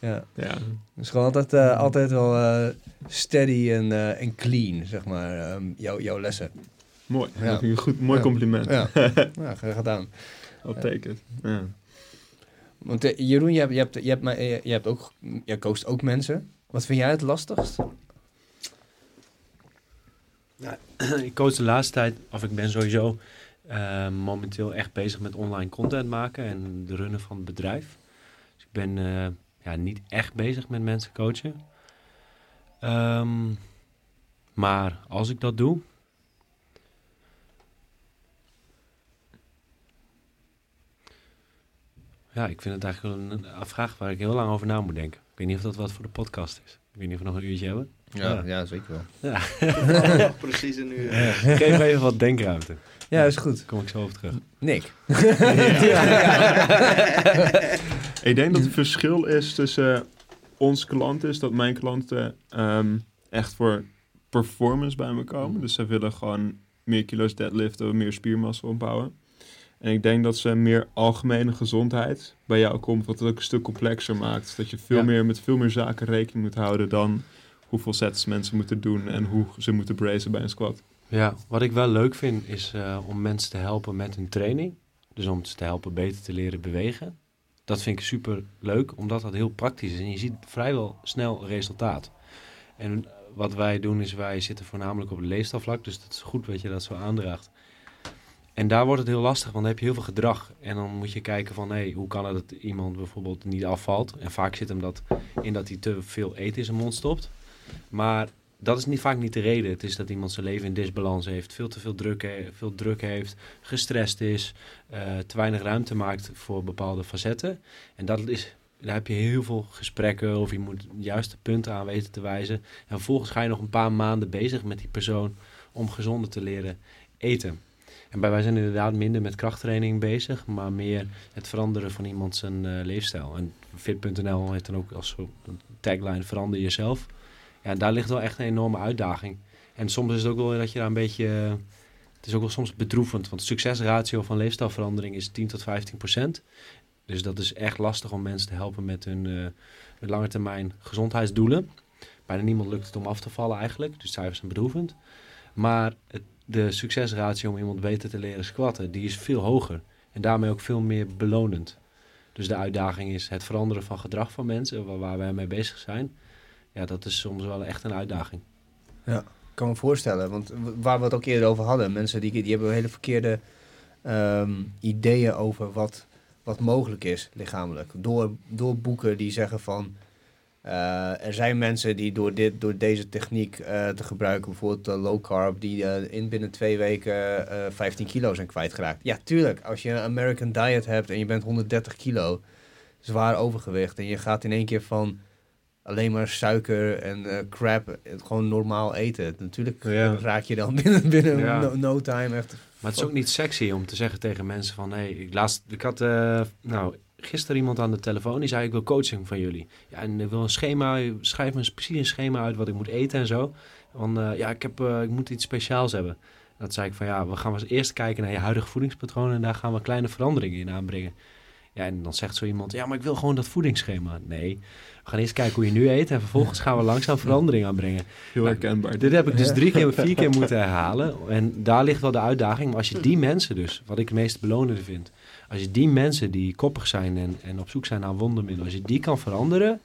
Ja. Ja, Dus gewoon altijd, eh, altijd wel eh, steady en, eh, en clean, zeg maar, ehm, jouw jouw lessen. mooi. Ja. Dat vind ik een goed, mooi Ja. compliment. Ja, ja graag gedaan. I'll take it. Ja. Want Jeroen, je hebt, je, hebt, je, hebt, maar, je hebt ook, jij coacht ook mensen. Wat vind jij het lastigst? ik coach de laatste tijd, of ik ben sowieso eh, momenteel echt bezig met online content maken en de runnen van het bedrijf. Dus ik ben eh, ja, niet echt bezig met mensen coachen. Ehm, maar als ik dat doe. Ja, ik vind het eigenlijk wel een, een vraag waar ik heel lang over na moet denken. Ik weet niet of dat wat voor de podcast is. Ik weet niet of we nog een uurtje hebben. Ja. ja zeker wel. Ja, Precies een uur. geef even wat denkruimte. Ja, is goed. Daar kom ik zo over terug. Nick. Ik denk dat het verschil is tussen ons klanten, is dat mijn klanten ehm, echt voor performance bij me komen. Dus ze willen gewoon meer kilo's deadliften, meer spiermassa opbouwen. En ik denk dat ze meer algemene gezondheid bij jou komt, wat het ook een stuk complexer maakt. Dat je veel Ja. meer met veel meer zaken rekening moet houden dan hoeveel sets mensen moeten doen en hoe ze moeten bracen bij een squat. Ja, wat ik wel leuk vind is eh, om mensen te helpen met hun training. Dus om ze te helpen beter te leren bewegen. Dat vind ik super leuk, omdat dat heel praktisch is. En je ziet vrijwel snel resultaat. En wat wij doen is, wij zitten voornamelijk op het leefstijlvlak. Dus dat is goed dat je dat zo aandraagt. En daar wordt het heel lastig, want dan heb je heel veel gedrag. En dan moet je kijken van, hé, hoe kan het dat iemand bijvoorbeeld niet afvalt? En vaak zit hem dat in dat hij te veel eten in zijn mond stopt. Maar dat is niet, vaak niet de reden. Het is dat iemand zijn leven in disbalans heeft, veel te veel druk, veel druk heeft, gestrest is, eh, te weinig ruimte maakt voor bepaalde facetten. En dat is, daar heb je heel veel gesprekken of je moet juiste punten aan weten te wijzen. En vervolgens ga je nog een paar maanden bezig met die persoon om gezonder te leren eten. En bij wij zijn inderdaad minder met krachttraining bezig, maar meer het veranderen van iemand zijn eh, leefstijl. En Fit.nl heeft dan ook als tagline verander jezelf. Ja, daar ligt wel echt een enorme uitdaging. En soms is het ook wel dat je daar een beetje... Het is ook wel soms bedroevend, want de succesratio van leefstijlverandering is 10 tot 15 procent. Dus dat is echt lastig om mensen te helpen met hun met lange termijn gezondheidsdoelen. Bijna niemand lukt het om af te vallen eigenlijk, dus cijfers zijn bedroevend. Maar de succesratio om iemand beter te leren squatten, die is veel hoger. En daarmee ook veel meer belonend. Dus de uitdaging is het veranderen van gedrag van mensen, waar, waar wij mee bezig zijn. Ja, dat is soms wel echt een uitdaging. Ik kan me voorstellen, want waar we het ook eerder over hadden, mensen die, die hebben hele verkeerde ehm, ideeën over wat, wat mogelijk is lichamelijk. Door, door boeken die zeggen van, eh, er zijn mensen die door, dit, door deze techniek eh, te gebruiken, bijvoorbeeld eh, low carb, die in binnen twee weken eh 15 kilo zijn kwijtgeraakt. Ja, tuurlijk, als je een American diet hebt en je bent 130 kilo, zwaar overgewicht, en je gaat in één keer van alleen maar suiker en eh, crap, het gewoon normaal eten. Natuurlijk Ja. raak je dan binnen, binnen Ja. no, no time echt. Maar het is ook niet sexy om te zeggen tegen mensen van... Hey, ik, laatst, ik had eh, nou, gisteren iemand aan de telefoon die zei... ik wil coaching van jullie. Ja, en ik wil een schema, schrijf me eens precies een schema uit wat ik moet eten en zo. Want eh, ja, ik, heb, eh, ik moet iets speciaals hebben. Dat zei ik van ja, we gaan eens eerst kijken naar je huidige voedingspatroon... en daar gaan we kleine veranderingen in aanbrengen. Ja, en dan zegt zo iemand, ja, maar ik wil gewoon dat voedingsschema. Nee, we gaan eerst kijken hoe je nu eet... en vervolgens gaan we langzaam verandering aanbrengen. Heel Nou, herkenbaar. Dit heb ik dus drie keer, vier keer moeten herhalen. En daar ligt wel de uitdaging. Maar als je die mensen dus, wat ik het meest belonende vind. Als je die mensen die koppig zijn en, en op zoek zijn naar wondermiddelen. Als je die kan veranderen.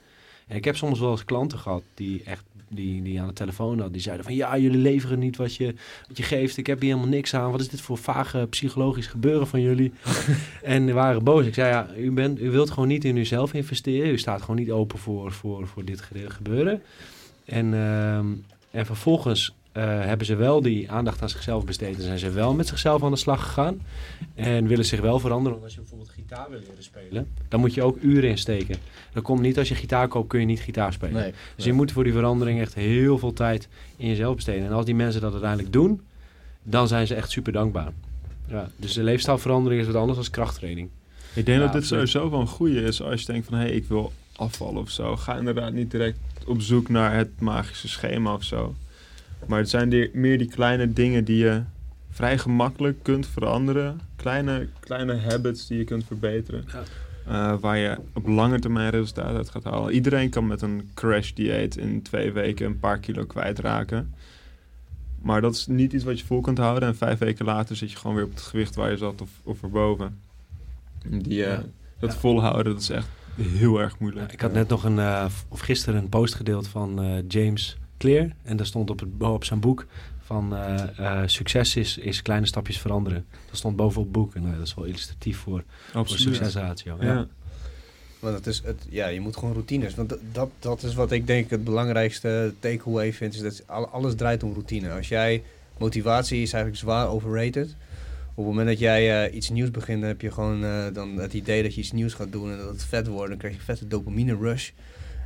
En ik heb soms wel eens klanten gehad die echt die, die aan de telefoon had, die zeiden van ja, jullie leveren niet wat je, wat je geeft. Ik heb hier helemaal niks aan. Wat is dit voor vage psychologisch gebeuren van jullie? en die waren boos. Ik zei ja, u, bent, u wilt gewoon niet in uzelf investeren. U staat gewoon niet open voor, voor, voor dit ge- gebeuren. En, ehm, en vervolgens eh, hebben ze wel die aandacht aan zichzelf besteed. En zijn ze wel met zichzelf aan de slag gegaan. En willen zich wel veranderen. Want als je bijvoorbeeld gitaar wil leren spelen, dan moet je ook uren insteken. Dat komt niet als je gitaar koopt, kun je niet gitaar spelen. Nee. Dus je moet voor die verandering echt heel veel tijd in jezelf besteden. En als die mensen dat uiteindelijk doen, dan zijn ze echt super dankbaar. Ja, dus de leefstijlverandering is wat anders dan krachttraining. Ik denk Ja, dat dit sowieso wel een goede is als je denkt van... hé, hey, ik wil afvallen of zo. Ga inderdaad niet direct op zoek naar het magische schema of zo. Maar het zijn die, meer die kleine dingen die je vrij gemakkelijk kunt veranderen. Kleine, kleine habits die je kunt verbeteren. Ja. Eh, waar je op lange termijn resultaat uit gaat halen. Iedereen kan met een crash dieet in twee weken een paar kilo kwijtraken. Maar dat is niet iets wat je vol kunt houden. En vijf weken later zit je gewoon weer op het gewicht waar je zat of, of erboven. Die, eh, Ja. Dat Ja. volhouden, dat is echt heel erg moeilijk. Ja, ik had net nog een, eh, of gisteren een post gedeeld van eh, James Clear. En daar stond op, het, op zijn boek van eh, eh, succes is, is kleine stapjes veranderen. Dat stond boven op het boek. En nou, dat is wel illustratief voor, voor Absoluut. succesratio. Ja. Ja. Want het is het, ja, je moet gewoon routines. Want dat- dat, is wat ik denk het belangrijkste takeaway vind. Is dat al- alles draait om routine. Als jij motivatie is eigenlijk zwaar overrated. Op het moment dat jij eh, iets nieuws begint, dan heb je gewoon eh, dan het idee dat je iets nieuws gaat doen en dat het vet wordt. Dan krijg je een vette dopamine rush.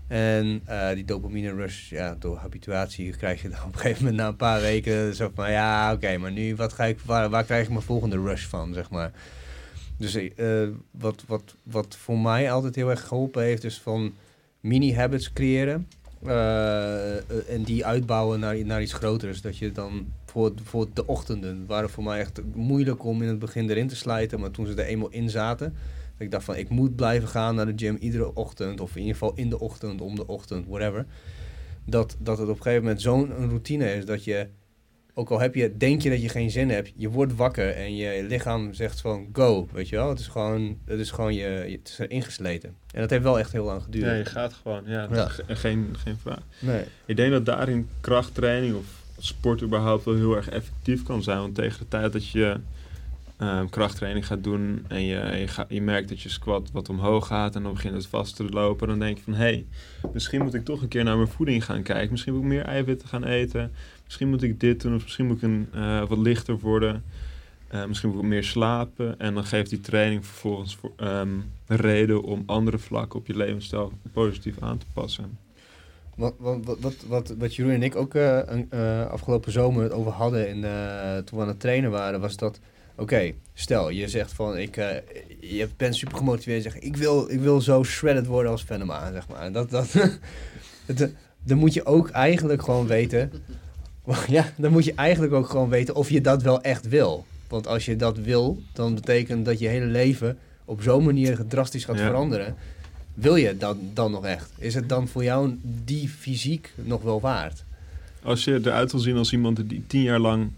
En eh, die dopamine rush, ja, door habituatie krijg je dan op een gegeven moment na een paar weken zo van, ja, oké, maar nu, wat ga ik, waar, waar krijg ik mijn volgende rush van, zeg maar. Dus eh, wat, wat, wat voor mij altijd heel erg geholpen heeft, is van mini-habits creëren. eh, en die uitbouwen naar, naar iets groters. Dat je dan voor, voor de ochtenden waren voor mij echt moeilijk om in het begin erin te slijten. Maar toen ze er eenmaal in zaten, dat ik dacht van ik moet blijven gaan naar de gym iedere ochtend. Of in ieder geval in de ochtend, om de ochtend, whatever. Dat, dat het op een gegeven moment zo'n routine is dat je, ook al heb je, denk je dat je geen zin hebt, je wordt wakker en je lichaam zegt van go, weet je wel. Het is gewoon, het is gewoon je, het is ingesleten. En dat heeft wel echt heel lang geduurd. Ja, je gaat gewoon. Ja, geen, geen vraag. Nee. Ik denk dat daarin krachttraining of sport überhaupt wel heel erg effectief kan zijn. Want tegen de tijd dat je ehm, krachttraining gaat doen en je, je, merkt dat je squat wat omhoog gaat en dan begint het vast te lopen, dan denk je van hé, hey, misschien moet ik toch een keer naar mijn voeding gaan kijken. Misschien moet ik meer eiwitten gaan eten. Misschien moet ik dit doen of misschien moet ik een, eh, wat lichter worden. Eh, misschien moet ik meer slapen. En dan geeft die training vervolgens voor, ehm, reden om andere vlakken op je levensstijl positief aan te passen. Wat, wat, wat, wat, wat, Jeroen en ik ook eh, afgelopen zomer het over hadden eh, toen we aan het trainen waren, was dat, oké, stel je zegt van, ik, eh, je bent super gemotiveerd en zegt, ik wil, ik wil zo shredded worden als Venema, zeg maar. Dat, dat, het, dan moet je ook eigenlijk gewoon weten, ja, dan moet je eigenlijk ook gewoon weten of je dat wel echt wil. Want als je dat wil, dan betekent dat je hele leven op zo'n manier drastisch gaat Ja. veranderen. Wil je dat dan nog echt? Is het dan voor jou die fysiek nog wel waard? Als je eruit wil zien als iemand die tien jaar lang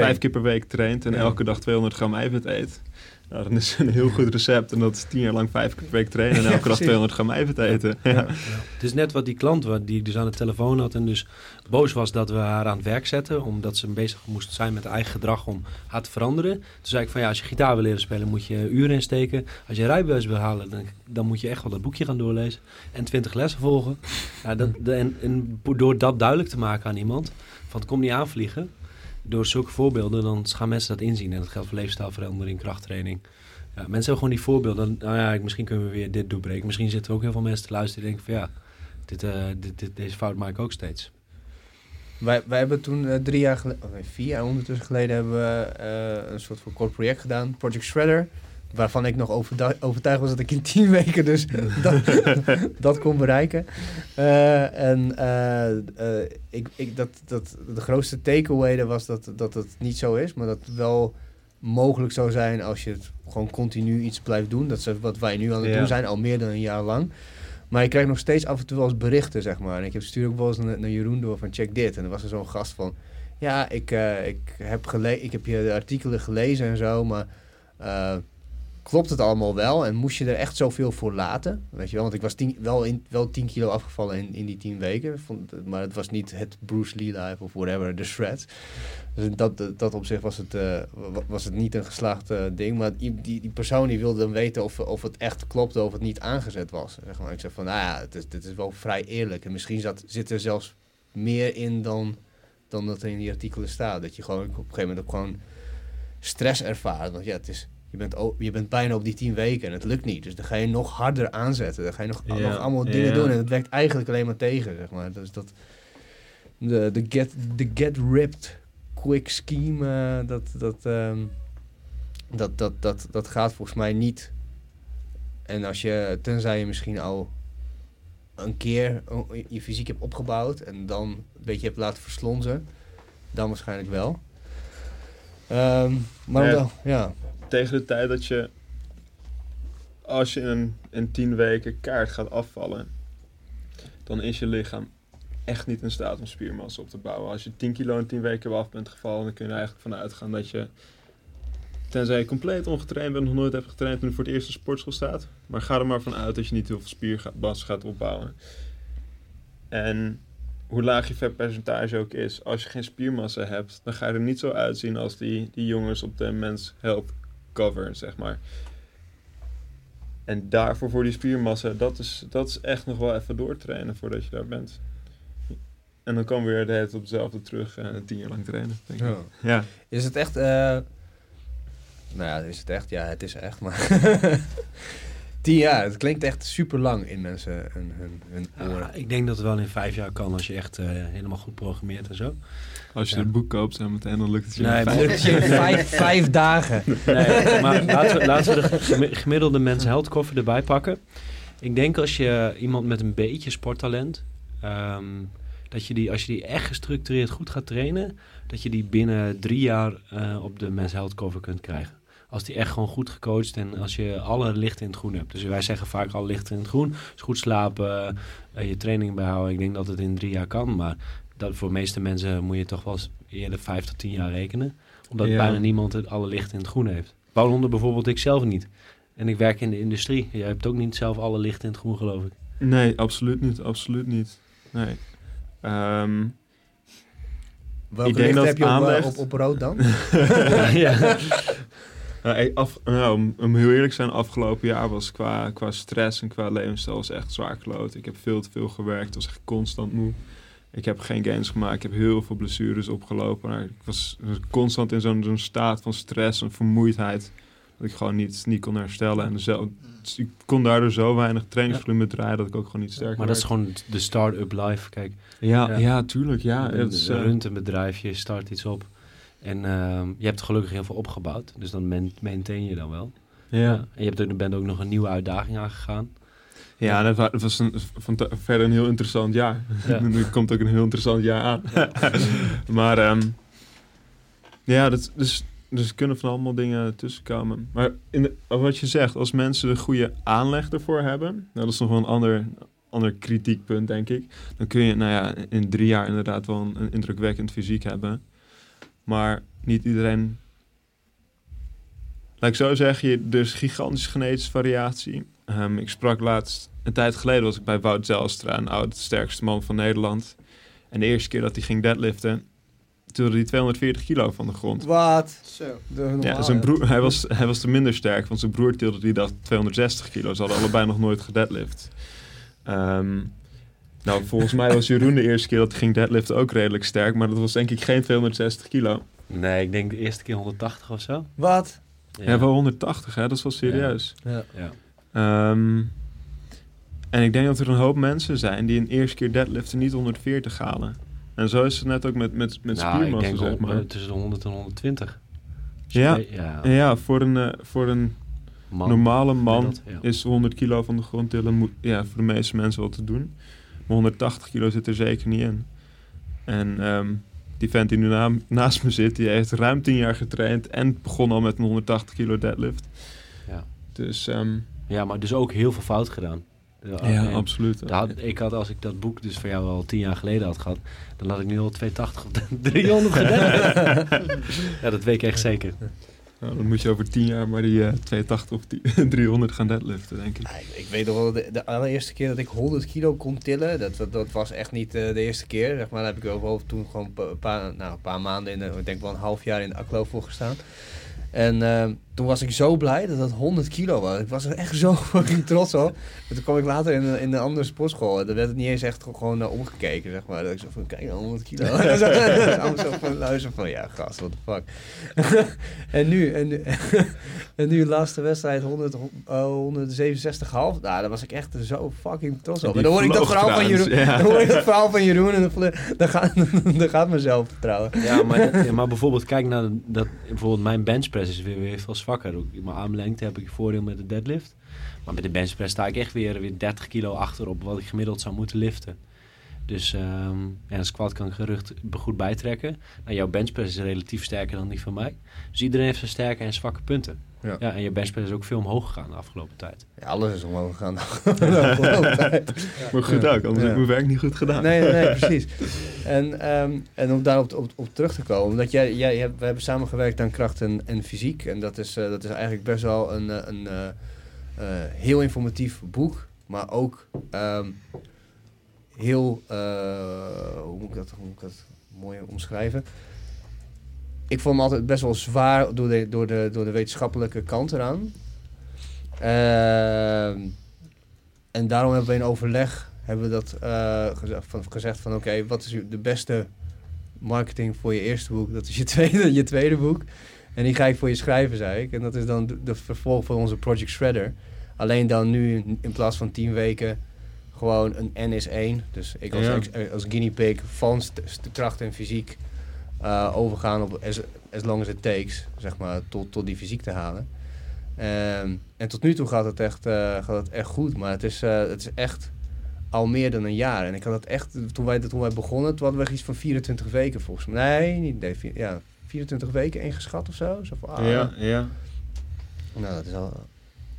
vijf keer per week traint en Ja. elke dag 200 gram eiwit eet, nou, dan is het een heel goed recept. En dat is tien jaar lang vijf keer per week trainen en Ja, elke dag precies. 200 gram eiwit eten. Ja. Ja. Het is net wat die klant wat die ik dus aan de telefoon had en dus boos was dat we haar aan het werk zetten, omdat ze bezig moest zijn met haar eigen gedrag om haar te veranderen. Toen zei ik van ja, als je gitaar wil leren spelen moet je uren insteken. Als je rijbewijs wil halen, dan, dan moet je echt wel dat boekje gaan doorlezen en 20 lessen volgen. Ja, dat, de- en, en door dat duidelijk te maken aan iemand, van het komt niet aanvliegen, door zulke voorbeelden, dan gaan mensen dat inzien. En dat geldt voor leefstijlverandering, krachttraining. Ja, mensen hebben gewoon die voorbeelden. Nou ja, misschien kunnen we weer dit doorbreken. Misschien zitten er ook heel veel mensen te luisteren die denken van ja, dit, eh, dit, dit, deze fout maak ik ook steeds. Wij, wij hebben toen eh, drie jaar geleden, oh nee, vier jaar ondertussen geleden, hebben we eh, een soort van kort project gedaan, Project Shredder. Waarvan ik nog overtuigd was dat ik in tien weken dus dat, dat kon bereiken. Eh, en eh, eh, ik, ik, dat, dat, de grootste takeaway was dat, dat het niet zo is, maar dat het wel mogelijk zou zijn als je het gewoon continu iets blijft doen. Dat is wat wij nu aan het Ja. doen zijn, al meer dan een jaar lang. Maar ik krijg nog steeds af en toe wel eens berichten, zeg maar. En ik heb stuur ook wel eens naar, naar Jeroen door van check dit. En er was er zo'n gast van... Ja, ik, ik, heb gele ik heb je artikelen gelezen en zo, maar... klopt het allemaal wel en moest je er echt zoveel voor laten? Weet je wel, want ik was tien, wel, in, wel 10 kilo afgevallen in, in die 10 weken, vond, maar het was niet het Bruce Lee life of whatever, de shred. Dus dat, dat, dat opzicht was het, eh, wa- was het niet een geslaagd eh, ding, maar die, die, persoon die wilde dan weten of, of het echt klopte of het niet aangezet was. Zeg. Ik zeg van, nou ja, het is, dit is wel vrij eerlijk en misschien zat, zit er zelfs meer in dan, dan dat er in die artikelen staat. Dat je gewoon op een gegeven moment ook gewoon stress ervaart. Want ja, het is, je, bent, je bent bijna op die tien weken en het lukt niet. Dus dan ga je nog harder aanzetten. Dan ga je nog, nog allemaal dingen doen. En het werkt eigenlijk alleen maar tegen, zeg maar. Dus dat... De, de, get, de get ripped quick scheme, eh, dat, dat, ehm, dat, dat, dat, dat gaat volgens mij niet. En als je, tenzij je misschien al een keer je fysiek hebt opgebouwd en dan een beetje hebt laten verslonzen, dan waarschijnlijk wel. Ehm, maar Ja. wel, ja. Tegen de tijd dat je, als je in, een- in 10 weken kaart gaat afvallen, dan is je lichaam echt niet in staat om spiermassa op te bouwen. Als je 10 kilo in 10 weken af bent gevallen, dan kun je er eigenlijk van uitgaan dat je, tenzij je compleet ongetraind bent, nog nooit hebt getraind toen voor het eerst in sportschool staat, maar ga er maar van uit dat je niet heel veel spiermassa gaat opbouwen. En hoe laag je vetpercentage ook is, als je geen spiermassa hebt, dan ga je er niet zo uitzien als die, die jongens op de Men's Health cover, zeg maar. En daarvoor voor die spiermassa, dat is, dat is echt nog wel even doortrainen voordat je daar bent. En dan kan weer de hele tijd op hetzelfde terug en tien jaar lang trainen, denk ik. Ja. Ja. Is het echt... eh, nou ja, is het echt? Ja, het is echt, maar... Tien jaar, het klinkt echt super lang in mensen hun, hun, hun oren. Ja, ik denk dat het wel in vijf jaar kan als je echt eh, helemaal goed programmeert en zo. Als je Ja. het boek koopt, zo meteen, dan lukt het je. Nee, vijf- je vijf, vijf dagen. Nee, maar laten we, laten we de gemi- gemiddelde mensen health koffer erbij pakken. Ik denk als je iemand met een beetje sporttalent, ehm, dat je die, als je die echt gestructureerd goed gaat trainen, dat je die binnen drie jaar eh, op de Men's Cover kunt krijgen. Als die echt gewoon goed gecoacht en als je alle lichten in het groen hebt. Dus wij zeggen vaak alle lichten in het groen. Dus goed slapen, eh, je training bijhouden. Ik denk dat het in drie jaar kan. Maar dat voor de meeste mensen moet je toch wel eens eerder vijf tot tien jaar rekenen. Omdat Ja. bijna niemand het alle lichten in het groen heeft. Waaronder bijvoorbeeld ik zelf niet. En ik werk in de industrie. Jij hebt ook niet zelf alle lichten in het groen, geloof ik. Nee, absoluut niet. Absoluut niet. Nee. Ehm, Welke Ik denk licht dat heb je op, eh, aanlegt- op, op rood dan? ja. nou, ik- af, nou, om, om heel eerlijk te zijn, afgelopen jaar was qua, qua stress en qua levensstijl was echt zwaar kloot. Ik heb veel te veel gewerkt, ik was echt constant moe. Ik heb geen gains gemaakt, ik heb heel veel blessures opgelopen. Maar ik was constant in zo'n staat van stress en vermoeidheid. Dat ik gewoon niet, niet kon herstellen. En zo, dus ik kon daardoor zo weinig trainingsvolume draaien dat ik ook gewoon niet sterker Maar dat is gewoon de start-up life. Kijk, Ja, Ja. ja. tuurlijk. Ja, het is, een eh, runt een bedrijf, je start iets op. En ehm, je hebt gelukkig heel veel opgebouwd. Dus dan maintain je dan wel. ja. En je hebt ook, bent ook nog een nieuwe uitdaging aangegaan. Ja, dat wa- dat was een, van te- verder een heel interessant jaar. Ja. er komt ook een heel interessant jaar aan. maar ehm, ja, dat, dus, dus er kunnen van allemaal dingen tussenkomen. Maar in de- wat je zegt, als mensen de goede aanleg ervoor hebben, nou, dat is nog wel een ander, ander kritiekpunt, denk ik. Dan kun je, nou ja, in drie jaar inderdaad wel een, een indrukwekkend fysiek hebben. Maar niet iedereen. Laat ik zo zeggen, je, er is gigantische genetische variatie. Ehm, ik sprak laatst, een tijd geleden was ik bij Wout Zelstra, een oud sterkste man van Nederland. En de eerste keer dat hij ging deadliften, tilde hij 240 kilo van de grond. Wat? Zo. Ja, zijn broer, hij, was, hij was te minder sterk, want zijn broer tilde die dag 260 kilo. Ze hadden allebei nog nooit gedeadlift. Ehm, nou, volgens mij was Jeroen de eerste keer dat hij ging deadliften ook redelijk sterk, maar dat was denk ik geen 260 kilo. Nee, ik denk de eerste keer 180 of zo. Wat? Ja, wel 180, hè? dat is wel serieus. Ja. Ja. Ehm, en ik denk dat er een hoop mensen zijn die een eerste keer deadliften niet 140 halen. En zo is het net ook met, met, met nou, ik spiermassa, denk zeg op, maar. eh, tussen de 100 en 120. Ja. ja. En ja, voor een, eh, voor een Man. normale man Dat, ja. is 100 kilo van de grond tillen moet, ja, voor de meeste mensen wel te doen. Maar 180 kilo zit er zeker niet in. En ehm, die vent die nu na- naast me zit, die heeft ruim 10 jaar getraind en begon al met een 180 kilo deadlift. Ja. Dus ehm, ja, maar dus ook heel veel fout gedaan. Ja, en absoluut. had- ik had, als ik dat boek dus voor jou al tien jaar geleden had gehad, dan had ik nu al 280 of 300 gedaan. ja, dat weet ik echt zeker. Nou, dan moet je over 10 jaar maar die eh 82 of die 300 gaan deadliften, denk ik. Ik, ik weet nog wel, de, de allereerste keer dat ik 100 kilo kon tillen, dat, dat, dat was echt niet eh, de eerste keer. Zeg maar, daar heb ik ook wel toen gewoon een pa- paar, nou, een paar maanden, in de, ik denk wel een half jaar in de aklo voor gestaan. En eh, toen was ik zo blij dat dat 100 kilo was. Ik was er echt zo fucking trots op. En toen kwam ik later in, een- in een andere sportschool. En daar werd het niet eens echt gewoon naar omgekeken, zeg maar. Dat ik zo van, kijk nou, 100 kilo. En zo, allemaal zo van luisteren van, ja gast, what the fuck. en nu, en nu, en nu de laatste wedstrijd 100, oh, 167,5. Nou, daar was ik echt zo fucking trots op. En dan hoor ik dat verhaal van Jeroen. ja. Dan hoor ik dat verhaal van Jeroen en dan, dan, gaat, dan gaat mijn zelfvertrouwen. Ja, maar, maar bijvoorbeeld, kijk naar de- dat. Bijvoorbeeld, mijn benchpress is weer, weer veel zwakker. Ook mijn armlengte heb ik voordeel met de deadlift. Maar met de benchpress sta ik echt weer, weer 30 kilo achter op wat ik gemiddeld zou moeten liften. Dus ehm ja, een squat kan ik gerucht goed bijtrekken. Nou, jouw benchpress is relatief sterker dan die van mij. Dus iedereen heeft zijn sterke en zwakke punten. Ja. Ja. en je benchpress is ook veel omhoog gegaan de afgelopen tijd. Ja, alles is omhoog gegaan. de afgelopen tijd. Maar goed ook, anders Ja. heb ik mijn werk niet goed gedaan. Nee, nee, nee, precies. En, ehm, en om daarop op, op terug te komen, omdat jij, jij hebt, we hebben samengewerkt aan kracht en, en fysiek. En dat is, eh, dat is eigenlijk best wel een, eh, een eh, eh, heel informatief boek, maar ook ehm, heel, eh, hoe, moet ik dat, hoe moet ik dat mooi omschrijven? Ik vond hem altijd best wel zwaar door de, door de, door de wetenschappelijke kant eraan. Ehm, en daarom hebben we in overleg hebben we dat eh, gezegd van, gezegd van oké, wat is de beste marketing voor je eerste boek? Dat is je tweede, je tweede boek. En die ga ik voor je schrijven, zei ik. En dat is dan de, vervolg van onze Project Shredder. Alleen dan nu in plaats van tien weken gewoon een N is één. Dus ik als, Ja. ex- als guinea pig van kracht en fysiek eh, overgaan op as, as long as it takes, zeg maar, tot, tot die fysiek te halen. Ehm, en tot nu toe gaat het echt, eh, gaat het echt goed, maar het is, eh, het is echt al meer dan een jaar. En ik had het echt, toen wij, toen wij begonnen, toen hadden we iets van 24 weken volgens mij. Nee, niet, nee, vier- ja, 24 weken ingeschat of zo. zo van, ah, Ja, ja. Nou, dat is al...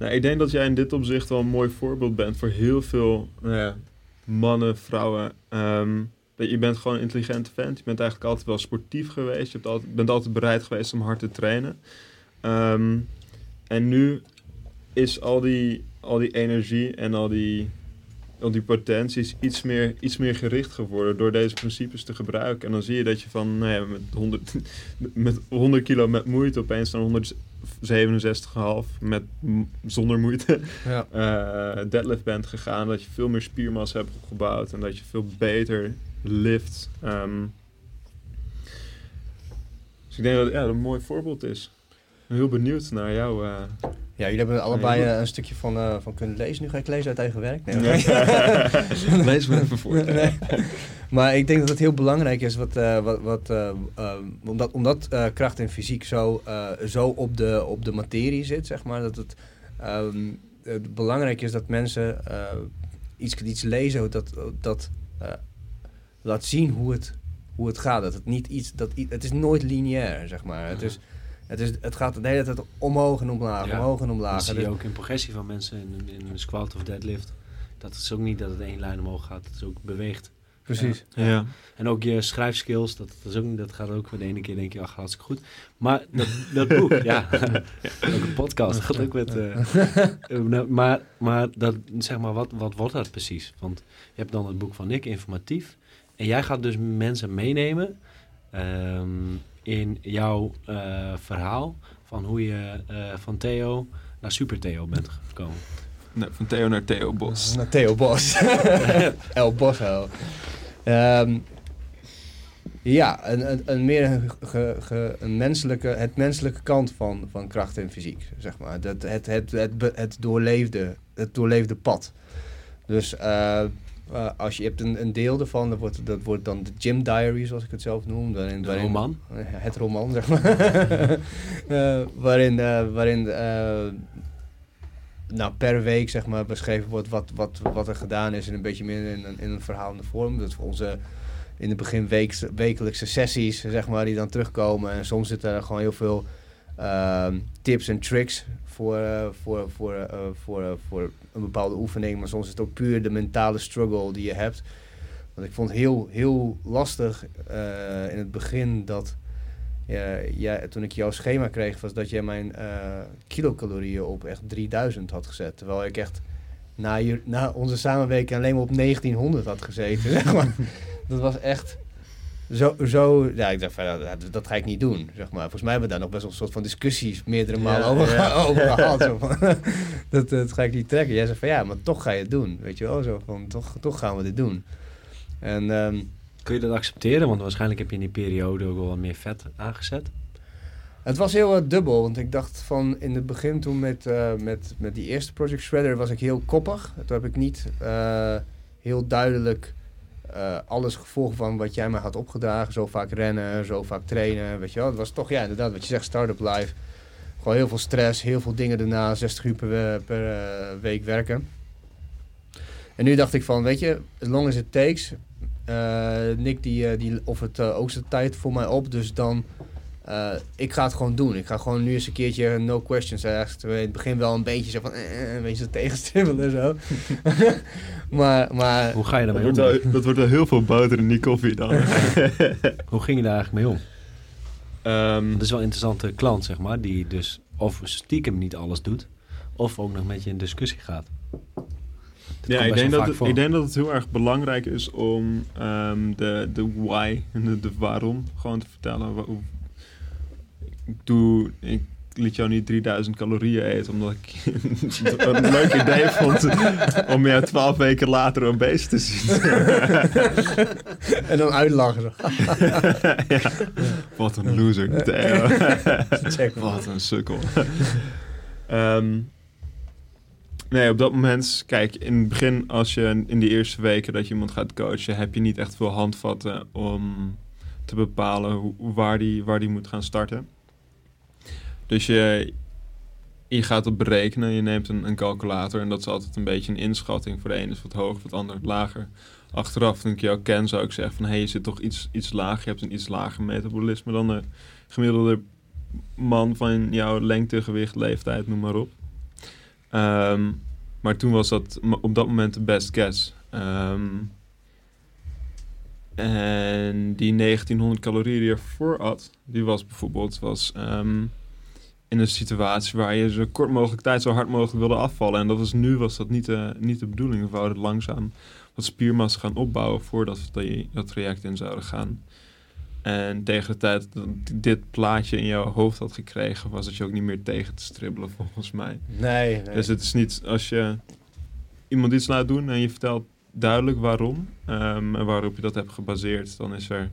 Nou, ik denk dat jij in dit opzicht wel een mooi voorbeeld bent voor heel veel nou ja, mannen, vrouwen. Ehm, dat je bent gewoon een intelligente vent. Je bent eigenlijk altijd wel sportief geweest. Je hebt altijd, bent altijd bereid geweest om hard te trainen. Ehm, en nu is al die, al die energie en al die, al die potenties iets meer, iets meer gericht geworden door deze principes te gebruiken. En dan zie je dat je van nou ja, met, 100, met 100 kilo met moeite opeens naar 167,5 met zonder moeite Ja. eh, deadlift bent gegaan. Dat je veel meer spiermassa hebt opgebouwd en dat je veel beter lift. Ehm, dus ik denk dat ja, dat een mooi voorbeeld is. Ik ben heel benieuwd naar jou. eh, Ja, jullie hebben allebei eh, een stukje van, eh, van kunnen lezen. Nu ga ik lezen uit eigen werk. Nee, Nee. Lees me even voor. Nee. Maar ik denk dat het heel belangrijk is, wat, eh, wat, wat, omdat, omdat eh, kracht en fysiek zo, eh, zo op, de, op de materie zit, zeg maar. Dat het, ehm, het belangrijk is dat mensen eh, iets, iets lezen dat, dat laat zien hoe het, hoe het gaat. Dat het niet iets, dat, het is nooit lineair, zeg maar. Het, is, het, is, het gaat de hele tijd omhoog en omlaag, Ja. omhoog en Dat omlaag. zie Dus- je ook in progressie van mensen in, in een squat of deadlift. Dat is ook niet dat het één lijn omhoog gaat. Het is ook beweegt. Precies. Ja. En ook je schrijfskills, dat, dat, is ook, niet- dat gaat ook. De ene keer denk je, ach, hartstikke goed. Maar dat, dat boek, ja. ook een podcast, gaat ook met... eh, eh, nou, maar maar, dat, zeg maar wat, wat wordt dat precies? Want je hebt dan het boek van Nick, informatief. En jij gaat dus mensen meenemen ehm, in jouw eh, verhaal... van hoe je eh, van Theo naar Super Theo bent gekomen. Nee, van Theo naar Theo Bos. Naar Theo Bos. El Bosso. Ehm, ja, een, een, een meer een, ge- ge- een menselijke, het menselijke kant van, van kracht en fysiek, zeg maar. Dat, het, het, het, het, doorleefde, het doorleefde pad. Dus eh, eh, als je hebt een, een deel ervan, dat wordt, dat wordt dan de Gym Diary, zoals ik het zelf noem. Waarin, De waarin- roman. het roman, zeg maar. Eh, waarin eh, waarin eh, nou, per week zeg maar, beschreven wordt wat, wat, wat er gedaan is. En een beetje meer in een, in een verhalende vorm. Dat voor onze in het begin wekelijkse sessies, zeg maar, die dan terugkomen. En soms zitten er gewoon heel veel tips en tricks voor, eh, voor, voor, eh, voor, eh, voor een bepaalde oefening. Maar soms is het ook puur de mentale struggle die je hebt. Want ik vond heel, heel lastig eh, in het begin dat ja, toen ik jouw schema kreeg, was dat jij mijn eh, kilocalorieën op echt 3000 had gezet. Terwijl ik echt na, na onze samenwerking alleen maar op 1900 had gezeten. Dat was echt zo, zo... Ja, ik dacht van, ja, dat, dat ga ik niet doen, zeg maar. Volgens mij hebben we daar nog best wel een soort van discussies meerdere malen Ja, over, ja. over gehad. Zo van, dat, dat ga ik niet trekken. Jij zei van, ja, maar toch ga je het doen. Weet je wel, zo van, toch, toch gaan we dit doen. En... ehm, Kun je dat accepteren? Want waarschijnlijk heb je in die periode ook wel wat meer vet aangezet. Het was heel eh, dubbel, want ik dacht van in het begin toen met, eh, met, met die eerste Project Shredder was ik heel koppig. Toen heb ik niet eh, heel duidelijk eh, alles gevolgd van wat jij me had opgedragen. Zo vaak rennen, zo vaak trainen, weet je wel. Het was toch, ja inderdaad, wat je zegt, start-up life. Gewoon heel veel stress, heel veel dingen daarna, 60 uur per, per eh, week werken. En nu dacht ik van, weet je, as long as it takes. eh, Nick die, eh, die offert ook zijn tijd voor mij op, dus dan... Eh, ik ga het gewoon doen. Ik ga gewoon nu eens een keertje no questions. Eigenlijk in het begin wel een beetje zo van, eh, een beetje zo tegenstribbelen en zo. maar, maar Hoe ga je Dat daarmee wordt, om? wel, dat wordt wel heel veel boter in die koffie dan. Hoe ging je daar eigenlijk mee om? Ehm, Dat is wel een interessante klant, zeg maar, die dus of stiekem niet alles doet, of ook nog met je in discussie gaat. Dat ja, ik denk, dat het, voor. ik denk dat het heel erg belangrijk is om ehm, de, de why en de, de waarom gewoon te vertellen. Ik, doe, ik liet jou niet 3000 calorieën eten omdat ik een leuk idee vond om jou 12 weken later obese te zien. en dan uitlachen. Ja. Wat een loser. Check. Wat een sukkel. Ehm, nee, op dat moment, kijk, in het begin, als je in de eerste weken dat je iemand gaat coachen, heb je niet echt veel handvatten om te bepalen hoe- waar, die, waar die moet gaan starten. Dus je, je gaat het berekenen, je neemt een, een calculator en dat is altijd een beetje een inschatting. Voor de ene is wat hoger, voor het ander lager. Achteraf, toen ik jou ken, zou ik zeggen van, hé, hey, je zit toch iets, iets lager, je hebt een iets lager metabolisme dan de gemiddelde man van jouw lengte, gewicht, leeftijd, noem maar op. Ehm, maar toen was dat op dat moment de best guess. Ehm, en die 1900 calorieën die je ervoor had, die was bijvoorbeeld was, ehm, in een situatie waar je zo kort mogelijk tijd zo hard mogelijk wilde afvallen. En dat was nu was dat niet de, niet de bedoeling. We wouden langzaam wat spiermassa gaan opbouwen voordat we dat traject in zouden gaan. En tegen de tijd dat dit plaatje in jouw hoofd had gekregen, was het je ook niet meer tegen te stribbelen, volgens mij. Nee, nee. Dus het is niet als je iemand iets laat doen en je vertelt duidelijk waarom ehm, en waarop je dat hebt gebaseerd, dan is er.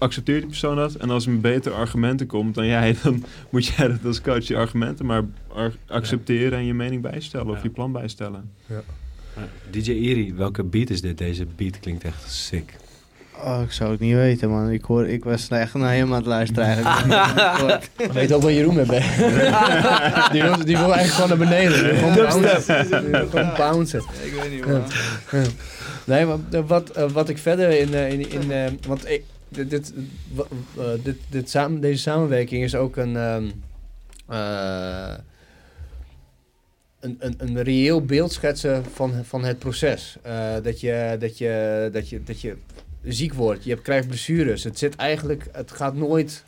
Accepteert die persoon dat? En als er met betere argumenten komt dan jij, dan moet jij dat als coach je argumenten maar ar- accepteren en je mening bijstellen of je plan bijstellen. Ja. DJ Iri, welke beat is dit? Deze beat klinkt echt sick. Oh, ik zou het niet weten, man. Ik, hoor, ik was echt naar hem aan het luisteren eigenlijk. Ik weet ook waar Jeroen mee bent. die, wil, die wil eigenlijk gewoon naar beneden. Die wil Gewoon bouncen. Die wil gewoon bouncen. ik weet niet, man. Ja. Nee, maar wat, eh, wat ik verder in... eh, in, in eh, want ik, dit, dit, dit, samen, deze samenwerking is ook een... ehm, eh, een, een, een reëel beeld schetsen van, van het proces. Eh, dat, je, dat, je, dat, je, dat je ziek wordt, je hebt- krijgt blessures. Het zit eigenlijk, het gaat nooit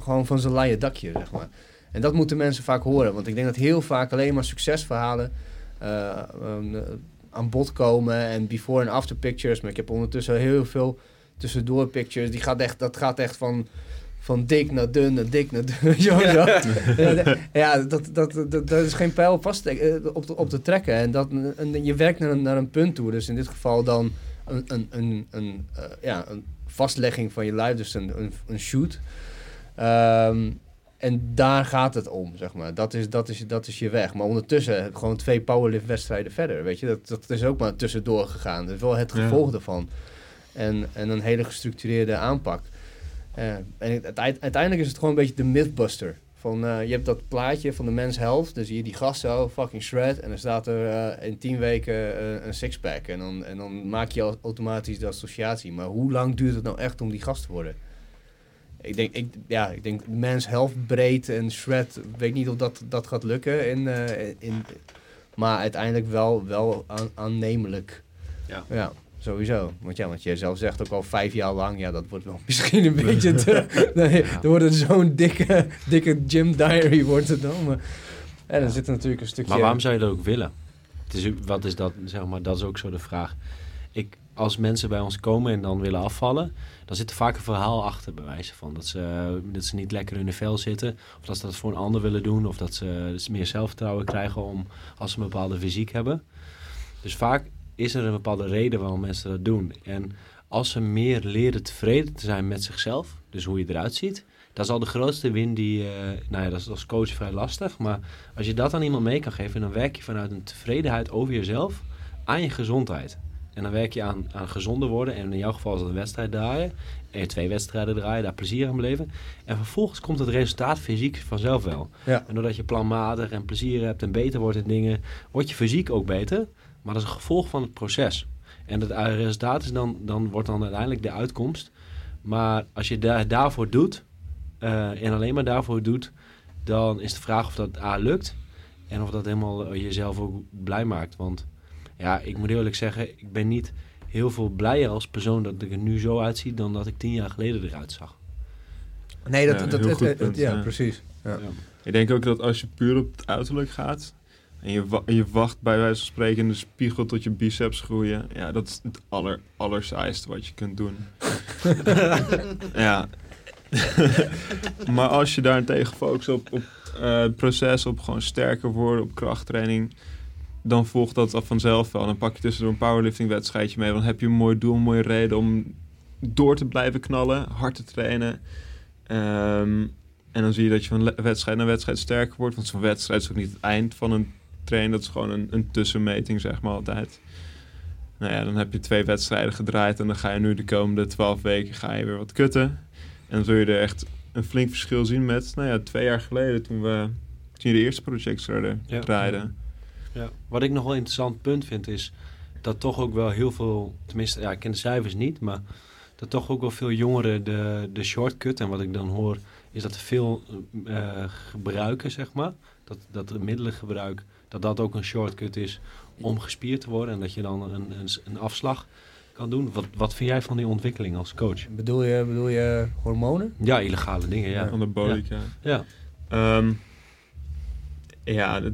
gewoon van zijn leien dakje, zeg maar. En dat moeten mensen vaak horen, want ik denk dat heel vaak alleen maar succesverhalen eh, ehm, eh, aan bod komen en before en after pictures. Maar ik heb ondertussen heel veel tussendoor pictures. Die gaat echt, dat gaat echt van, van dik naar dun naar dik naar dun. Zo. ja, dat, dat, dat, dat is geen pijl vast, eh, op, te, op te trekken. En, dat, en je werkt naar een, naar een punt toe. Dus in dit geval dan een, een, een, een, eh, ja, een vastlegging van je lijf, dus een, een, een shoot. Ehm, en daar gaat het om, zeg maar. Dat is, dat is, dat is je weg. Maar ondertussen gewoon twee powerlift wedstrijden verder, weet je. Dat, dat is ook maar tussendoor gegaan. Dat is wel het Ja. gevolg ervan. En, en een hele gestructureerde aanpak. Eh, en uiteindelijk is het gewoon een beetje de mythbuster. Van, eh, je hebt dat plaatje van de mens health. Dan zie je die gast zo, fucking shred. En dan staat er eh, in tien weken een sixpack. En dan, en dan maak je automatisch de associatie. Maar hoe lang duurt het nou echt om die gast te worden? Ik denk, ik, ja, ik denk mens health breed en shred. Ik weet niet of dat, dat gaat lukken. In, in, maar uiteindelijk wel, wel aan, aannemelijk. Ja. ja. Sowieso. Want ja, want jij zelf zegt ook al vijf jaar lang, ja, dat wordt wel misschien een beetje te... Nee, er wordt een zo'n dikke, dikke gym diary wordt het dan. Maar, en dan zit er natuurlijk een stukje... Maar waarom zou je dat ook willen? Het is, wat is dat, zeg maar, dat is ook zo de vraag. Ik, als mensen bij ons komen en dan willen afvallen, dan zit er vaak een verhaal achter, bij wijze van. Dat ze, dat ze niet lekker in hun vel zitten, of dat ze dat voor een ander willen doen, of dat ze dus meer zelfvertrouwen krijgen om, als ze een bepaalde fysiek hebben. Dus vaak is er een bepaalde reden waarom mensen dat doen. En als ze meer leren tevreden te zijn met zichzelf, dus hoe je eruit ziet, dat is al de grootste win die, eh, nou ja, dat is als coach vrij lastig. Maar als je dat aan iemand mee kan geven, dan werk je vanuit een tevredenheid over jezelf aan je gezondheid. En dan werk je aan, aan gezonder worden. En in jouw geval is dat een wedstrijd draaien. En je twee wedstrijden draaien, daar plezier aan beleven. En vervolgens komt het resultaat fysiek vanzelf wel. Ja. En doordat je planmatig en plezier hebt en beter wordt in dingen, wordt je fysiek ook beter. Maar dat is een gevolg van het proces. En het resultaat is dan, dan wordt dan uiteindelijk de uitkomst. Maar als je daar daarvoor doet, eh, en alleen maar daarvoor doet, dan is de vraag of dat A lukt. En of dat helemaal eh, jezelf ook blij maakt. Want ja, ik moet eerlijk zeggen, ik ben niet heel veel blijer als persoon dat ik er nu zo uitzie dan dat ik tien jaar geleden eruit zag. Nee, dat, Ja, dat, het- ja, ja. precies. Ja. Ja. Ik denk ook dat als je puur op het uiterlijk gaat en je, wa- je wacht bij wijze van spreken in de spiegel tot je biceps groeien, ja, dat is het aller, allersaaiste wat je kunt doen. ja. maar als je daarentegen focust op, op eh, proces, op gewoon sterker worden, op krachttraining, dan volgt dat al vanzelf wel. Dan pak je tussendoor een powerlifting wedstrijdje mee, dan heb je een mooi doel, een mooie reden om door te blijven knallen, hard te trainen. Ehm, en dan zie je dat je van wedstrijd naar wedstrijd sterker wordt. Want zo'n wedstrijd is ook niet het eind van een train. Dat is gewoon een, een tussenmeting, zeg maar altijd. Nou ja, dan heb je twee wedstrijden gedraaid. En dan ga je nu de komende twaalf weken ga je weer wat kutten. En dan zul je er echt een flink verschil zien met... Nou ja, twee jaar geleden toen we... Toen je de eerste projects werden Ja. draaiden. Ja. Wat ik nog wel een interessant punt vind is dat toch ook wel heel veel, tenminste, ja, ik ken de cijfers niet, maar dat toch ook wel veel jongeren de, de shortcut, en wat ik dan hoor, is dat veel eh, gebruiken, zeg maar, dat, dat het middelengebruik, dat dat ook een shortcut is om gespierd te worden en dat je dan een, een, een afslag kan doen. Wat, wat vind jij van die ontwikkeling als coach? Bedoel, je, bedoel je hormonen? Ja, illegale dingen, ja. Anabolica. Ja, Ehm, ja, dat,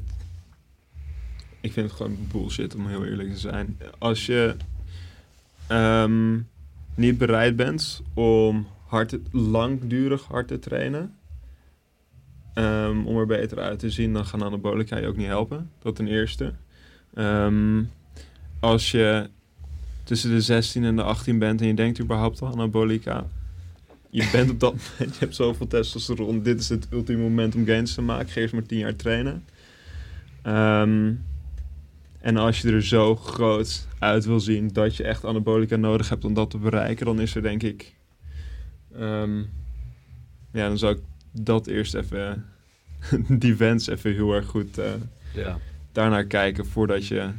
ik vind het gewoon bullshit om heel eerlijk te zijn. Als je ehm, niet bereid bent om hard langdurig hard te trainen, ehm, om er beter uit te zien, dan gaan anabolica je ook niet helpen. Dat ten eerste. Ehm, als je tussen de 16 en de 18 bent en je denkt überhaupt al anabolica, je bent op dat moment, je hebt zoveel testosteron, dit is het ultieme moment om gains te maken, eerst maar 10 jaar trainen. Ehm, en als je er zo groot uit wil zien dat je echt anabolica nodig hebt om dat te bereiken, dan is er denk ik, ja, dan zou ik dat eerst even, die wens even heel erg goed eh, ja. daarnaar kijken voordat je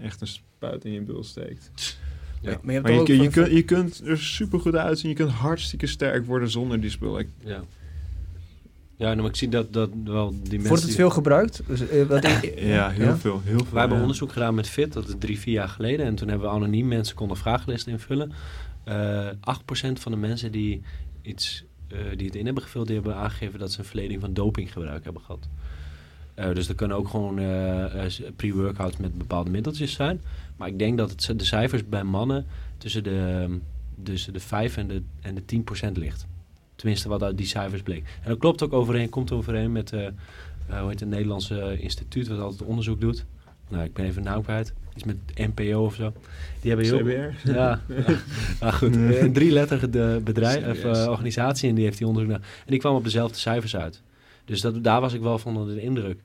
echt een spuit in je bil steekt. Ja. Maar je Maar je, kunt, je kunt er super goed uitzien. Je kunt hartstikke sterk worden zonder die spul. Ik, Ja, ja nou, maar ik zie dat, dat wel die mensen... Wordt het die- veel gebruikt? Dus, eh, wat ik- ja, heel Ja? veel. Heel veel Wij hebben ja. onderzoek gedaan met FIT, dat is drie, vier jaar geleden. En toen hebben we anoniem mensen konden vragenlisten invullen. Eh 8% van de mensen die, iets, die het in hebben gevuld, die hebben aangegeven dat ze een verleding van dopinggebruik hebben gehad. Eh, dus er kunnen ook gewoon eh, eh, pre-workouts met bepaalde middeltjes zijn. Maar ik denk dat het, de cijfers bij mannen tussen de, tussen de 5 en de, en de 10% ligt. Tenminste, wat uit die cijfers bleek. En dat klopt ook overeen, komt overeen met eh, eh, hoe heet het Nederlandse instituut wat altijd onderzoek doet. Nou, ik ben even naam kwijt. Iets met NPO of zo. Die hebben heel... CBR? Ja, ja. maar goed. Een drieletterige bedrijf, of, eh, organisatie en die heeft die onderzoek naar. En die kwam op dezelfde cijfers uit. Dus dat, daar was ik wel van onder de indruk.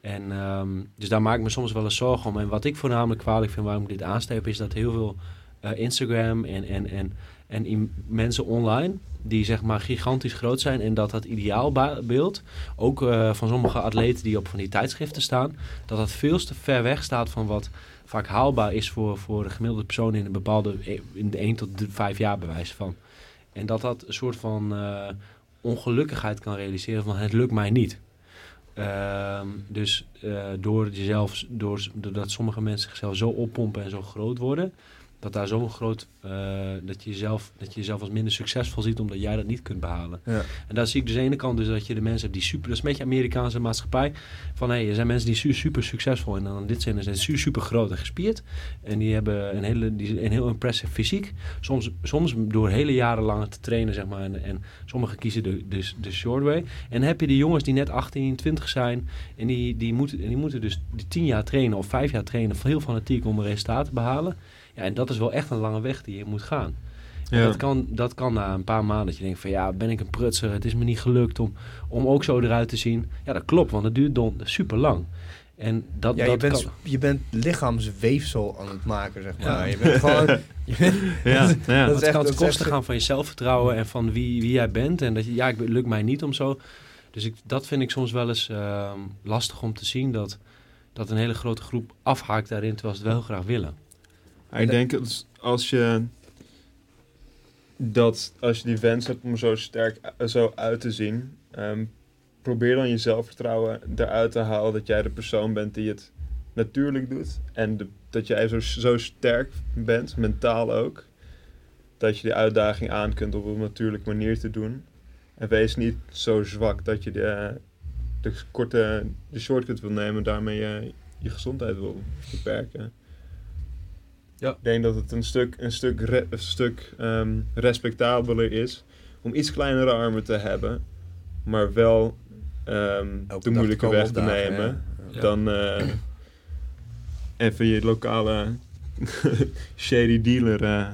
En ehm, dus daar maak ik me soms wel eens zorgen om. En wat ik voornamelijk kwalijk vind waarom ik dit aansteep, is dat heel veel eh, Instagram en, en, en, en in- mensen online die zeg maar gigantisch groot zijn en dat dat ideaalbeeld, ook eh, van sommige atleten die op van die tijdschriften staan, dat dat veel te ver weg staat van wat vaak haalbaar is voor, voor de gemiddelde persoon in een bepaalde, in de 1 tot 5 jaar bewijs van. En dat dat een soort van eh, ongelukkigheid kan realiseren van het lukt mij niet. Ehm, dus eh, door jezelf, door, doordat sommige mensen zichzelf zo oppompen en zo groot worden, dat daar zo'n groot, eh, dat, je jezelf, dat je jezelf als minder succesvol ziet omdat jij dat niet kunt behalen. Ja. En daar zie ik dus aan de ene kant dus dat je de mensen hebt die super, dat is een beetje Amerikaanse maatschappij, van hé, er zijn mensen die su- super succesvol en dan in dit zin zijn ze su- super groot en gespierd en die hebben een hele, die, een heel impressive fysiek. Soms, soms door hele jaren lang te trainen, zeg maar, en, en sommigen kiezen de, de, de short way. En heb je die jongens die net 18, 20 zijn en die, die, moeten, en die moeten dus die 10 jaar trainen of 5 jaar trainen, heel fanatiek om een resultaat te behalen. Ja, en dat is wel echt een lange weg die je moet gaan. Ja. Dat, kan, dat kan na een paar maanden dat je denkt van ja, ben ik een prutser? Het is me niet gelukt om, om ook zo eruit te zien. Ja, dat klopt, want het duurt don, super lang. En dat, Ja, dat je, bent, kan... je bent lichaamsweefsel aan het maken, zeg maar. Ja. Je bent gewoon... je bent- Ja, ja. Dat het is echt- kan dat ten koste echt- gaan van je zelfvertrouwen en van wie, wie jij bent. En dat je, ja, ik, lukt mij niet om zo. Dus ik, dat vind ik soms wel eens ehm, lastig om te zien dat, dat een hele grote groep afhaakt daarin terwijl ze het wel graag willen. Ik denk dat als je dat als je die wens hebt om zo sterk eh, zo uit te zien, ehm, probeer dan je zelfvertrouwen eruit te halen dat jij de persoon bent die het natuurlijk doet en de, dat jij zo, zo sterk bent, mentaal ook, dat je die uitdaging aan kunt op een natuurlijke manier te doen. En wees niet zo zwak dat je de, de korte de shortcut wil nemen en daarmee je, je gezondheid wil beperken. Ja. Ik denk dat het een stuk, een stuk, re- een stuk ehm, respectabeler is om iets kleinere armen te hebben, maar wel ehm, de moeilijke weg te nemen. ja. Dan eh, even je lokale shady dealer eh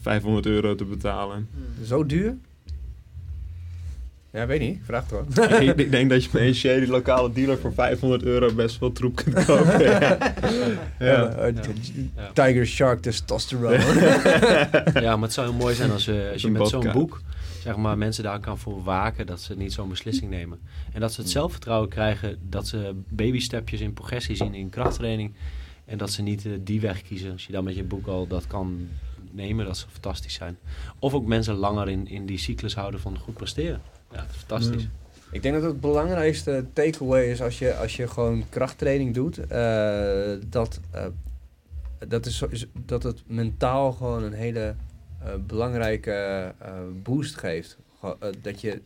500 euro te betalen. Zo duur? Ja, weet niet. Vraag het gewoon. ik, ik denk dat je met een shady lokale dealer voor 500 euro best wel troep kunt kopen. ja. Ja. eh, Ja. Ja. Tiger Shark testosterone. Ja, maar het zou heel mooi zijn als, je als je met zo'n boek zeg maar, mensen daar kan voor waken dat ze niet zo'n beslissing nemen. En dat ze het zelfvertrouwen krijgen, dat ze babystepjes in progressie zien in krachttraining. En dat ze niet eh, die weg kiezen. Als je dan met je boek al dat kan nemen, dat zou fantastisch zijn. Of ook mensen langer in, in die cyclus houden van goed presteren. Ja, fantastisch. Ik denk dat het belangrijkste takeaway is als je, als je gewoon krachttraining doet. eh, dat, eh, dat, is, dat het mentaal gewoon een hele eh, belangrijke boost geeft. Dat je,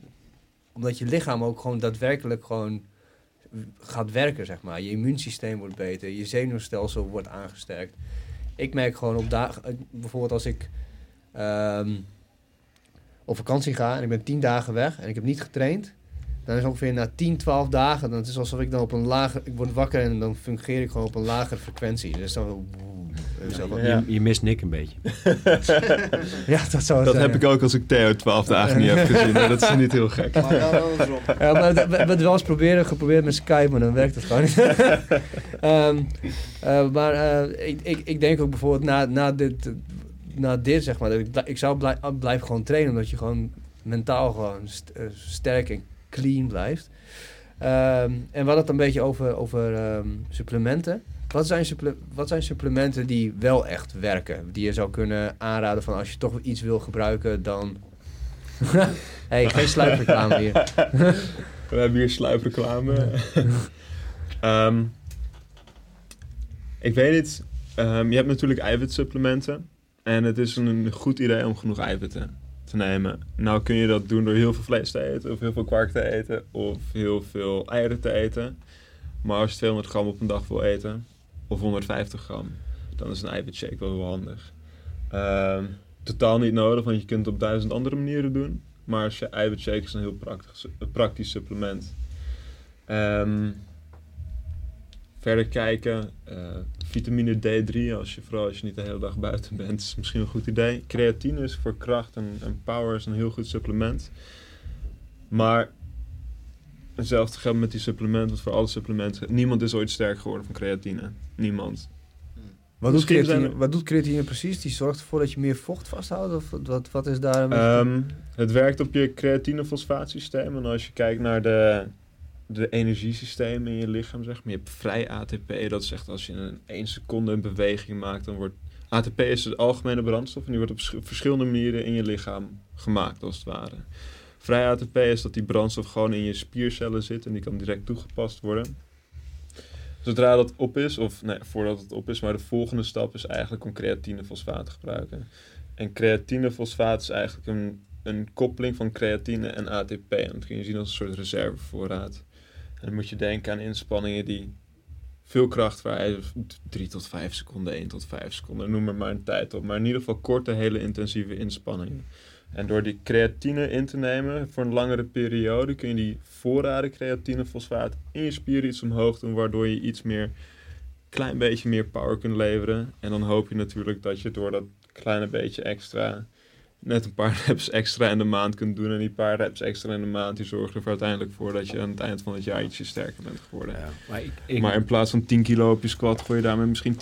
omdat je lichaam ook gewoon daadwerkelijk gewoon gaat werken, zeg maar. Je immuunsysteem wordt beter, je zenuwstelsel wordt aangesterkt. Ik merk gewoon op dagen, bijvoorbeeld als ik ehm, op vakantie ga en ik ben tien dagen weg en ik heb niet getraind, dan is ongeveer na 10, 12 dagen, dan het is alsof ik dan op een lage, ik word wakker en dan fungeer ik gewoon op een lagere frequentie. Dus dan, Ja. Je, je mist Nick een beetje. ja, dat zou het Dat zijn, heb ik ook als ik Theo 12 dagen niet heb gezien. Maar dat is niet heel gek. Maar. Ja, we we hebben het wel eens proberen, geprobeerd met Skype, maar dan werkt het gewoon niet. Ehm, eh, maar eh, ik, ik, ik denk ook bijvoorbeeld na, na, dit, na dit, zeg maar, dat ik, ik zou blij, blijven gewoon trainen, omdat je gewoon mentaal gewoon st- eh, sterk en clean blijft. Ehm, en we hadden het een beetje over, over ehm, supplementen. Wat zijn, wat zijn supplementen die wel echt werken? Die je zou kunnen aanraden van als je toch iets wil gebruiken, dan... hey, geen sluipreclame hier. We hebben hier sluipreclame. Ehm, ik weet niet. ehm, je hebt natuurlijk eiwitsupplementen. En het is een goed idee om genoeg eiwitten te nemen. Nou kun je dat doen door heel veel vlees te eten. Of heel veel kwark te eten. Of heel veel eieren te eten. Maar als je 200 gram op een dag wil eten. Of 150 gram. Dan is een eiwitshake wel heel handig. Ehm, totaal niet nodig. Want je kunt het op duizend andere manieren doen. Maar als je eiwitshake is een heel praktisch, praktisch supplement. Ehm, verder kijken. eh, vitamine D3, als je, vooral als je niet de hele dag buiten bent, is misschien een goed idee. Creatine is voor kracht en, en power is een heel goed supplement. Maar hetzelfde geldt met die supplementen, want voor alle supplementen. Niemand is ooit sterk geworden van creatine. Niemand. Wat doet, creatine, wat doet creatine precies? Die zorgt ervoor dat je meer vocht vasthoudt? Of wat, wat is daar Ehm, het werkt op je creatinefosfaatsysteem. En als je kijkt naar de, de energiesystemen in je lichaam, zeg maar. Je hebt vrij ATP. Dat echt als je in één seconde een beweging maakt, dan wordt... ATP is de algemene brandstof en die wordt op sch- verschillende manieren in je lichaam gemaakt, als het ware. Vrij ATP is dat die brandstof gewoon in je spiercellen zit en die kan direct toegepast worden. Zodra dat op is, of nee, voordat het op is, maar de volgende stap is eigenlijk om creatinefosfaat te gebruiken. En creatinefosfaat is eigenlijk een, een koppeling van creatine en ATP. En dat kun je zien als een soort reservevoorraad. En dan moet je denken aan inspanningen die veel kracht vereisen. 3 tot 5 seconden, 1 tot 5 seconden, noem er maar een tijd op. Maar in ieder geval korte, hele intensieve inspanningen. En door die creatine in te nemen voor een langere periode kun je die voorraden creatinefosfaat in je spieren iets omhoog doen, waardoor je iets meer, klein beetje meer power kunt leveren. En dan hoop je natuurlijk dat je door dat kleine beetje extra, net een paar reps extra in de maand kunt doen. En die paar reps extra in de maand, die zorgen er uiteindelijk voor dat je aan het eind van het jaar ietsje sterker bent geworden. Ja, maar ik, ik, Maar in plaats van 10 kilo op je squat, gooi je daarmee misschien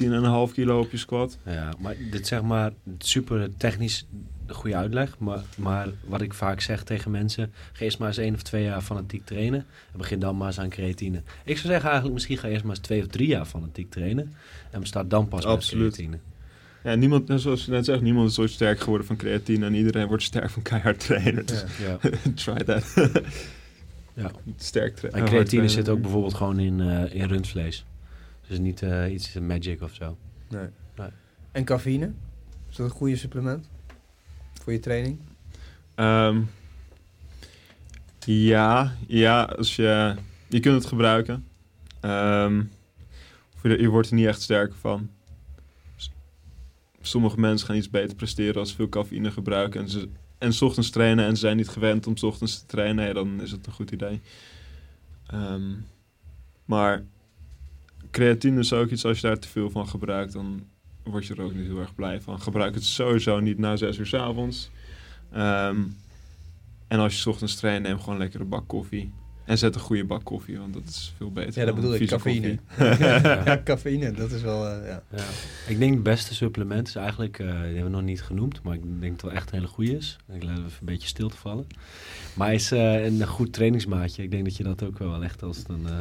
10,5 kilo op je squat. Ja, maar dit zeg maar super technisch de goede uitleg. Maar, maar wat ik vaak zeg tegen mensen, ga eerst maar eens één of twee jaar fanatiek trainen. En begin dan maar eens aan creatine. Ik zou zeggen eigenlijk misschien ga eerst maar eens twee of drie jaar fanatiek trainen. En start dan pas Absoluut. met creatine. Ja, niemand, zoals je net zegt, niemand is ooit sterk geworden van creatine en iedereen wordt sterk van keihard trainen. Dus Ja. Ja. try that. Ja. Sterk tra- En creatine trainen. zit ook bijvoorbeeld gewoon in, eh, in rundvlees. Dus niet eh, iets magic of zo. Nee. Nee. En cafeïne? Is dat een goede supplement? Voor je training? Ehm, ja, ja, als je, je kunt het gebruiken. Ehm, of je, je wordt er niet echt sterker van. Sommige mensen gaan iets beter presteren als ze veel cafeïne gebruiken. En, ze, en 's ochtends trainen en ze zijn niet gewend om 's ochtends te trainen. Dan is het een goed idee. Ehm, maar creatine is ook iets, als je daar te veel van gebruikt, dan word je er ook niet heel erg blij van. Gebruik het sowieso niet na zes uur s avonds. Ehm, en als je 's ochtends traint, neem gewoon lekker een bak koffie. En zet een goede bak koffie, want dat is veel beter. Ja, dat dan bedoel ik, cafeïne. ja, cafeïne, dat is wel, eh, ja. Ja. Ik denk het beste supplement is eigenlijk, eh, die hebben we nog niet genoemd, maar ik denk dat het wel echt een hele goede is. Ik laat even een beetje stil te vallen. Maar is eh, een goed trainingsmaatje. Ik denk dat je dat ook wel echt als een eh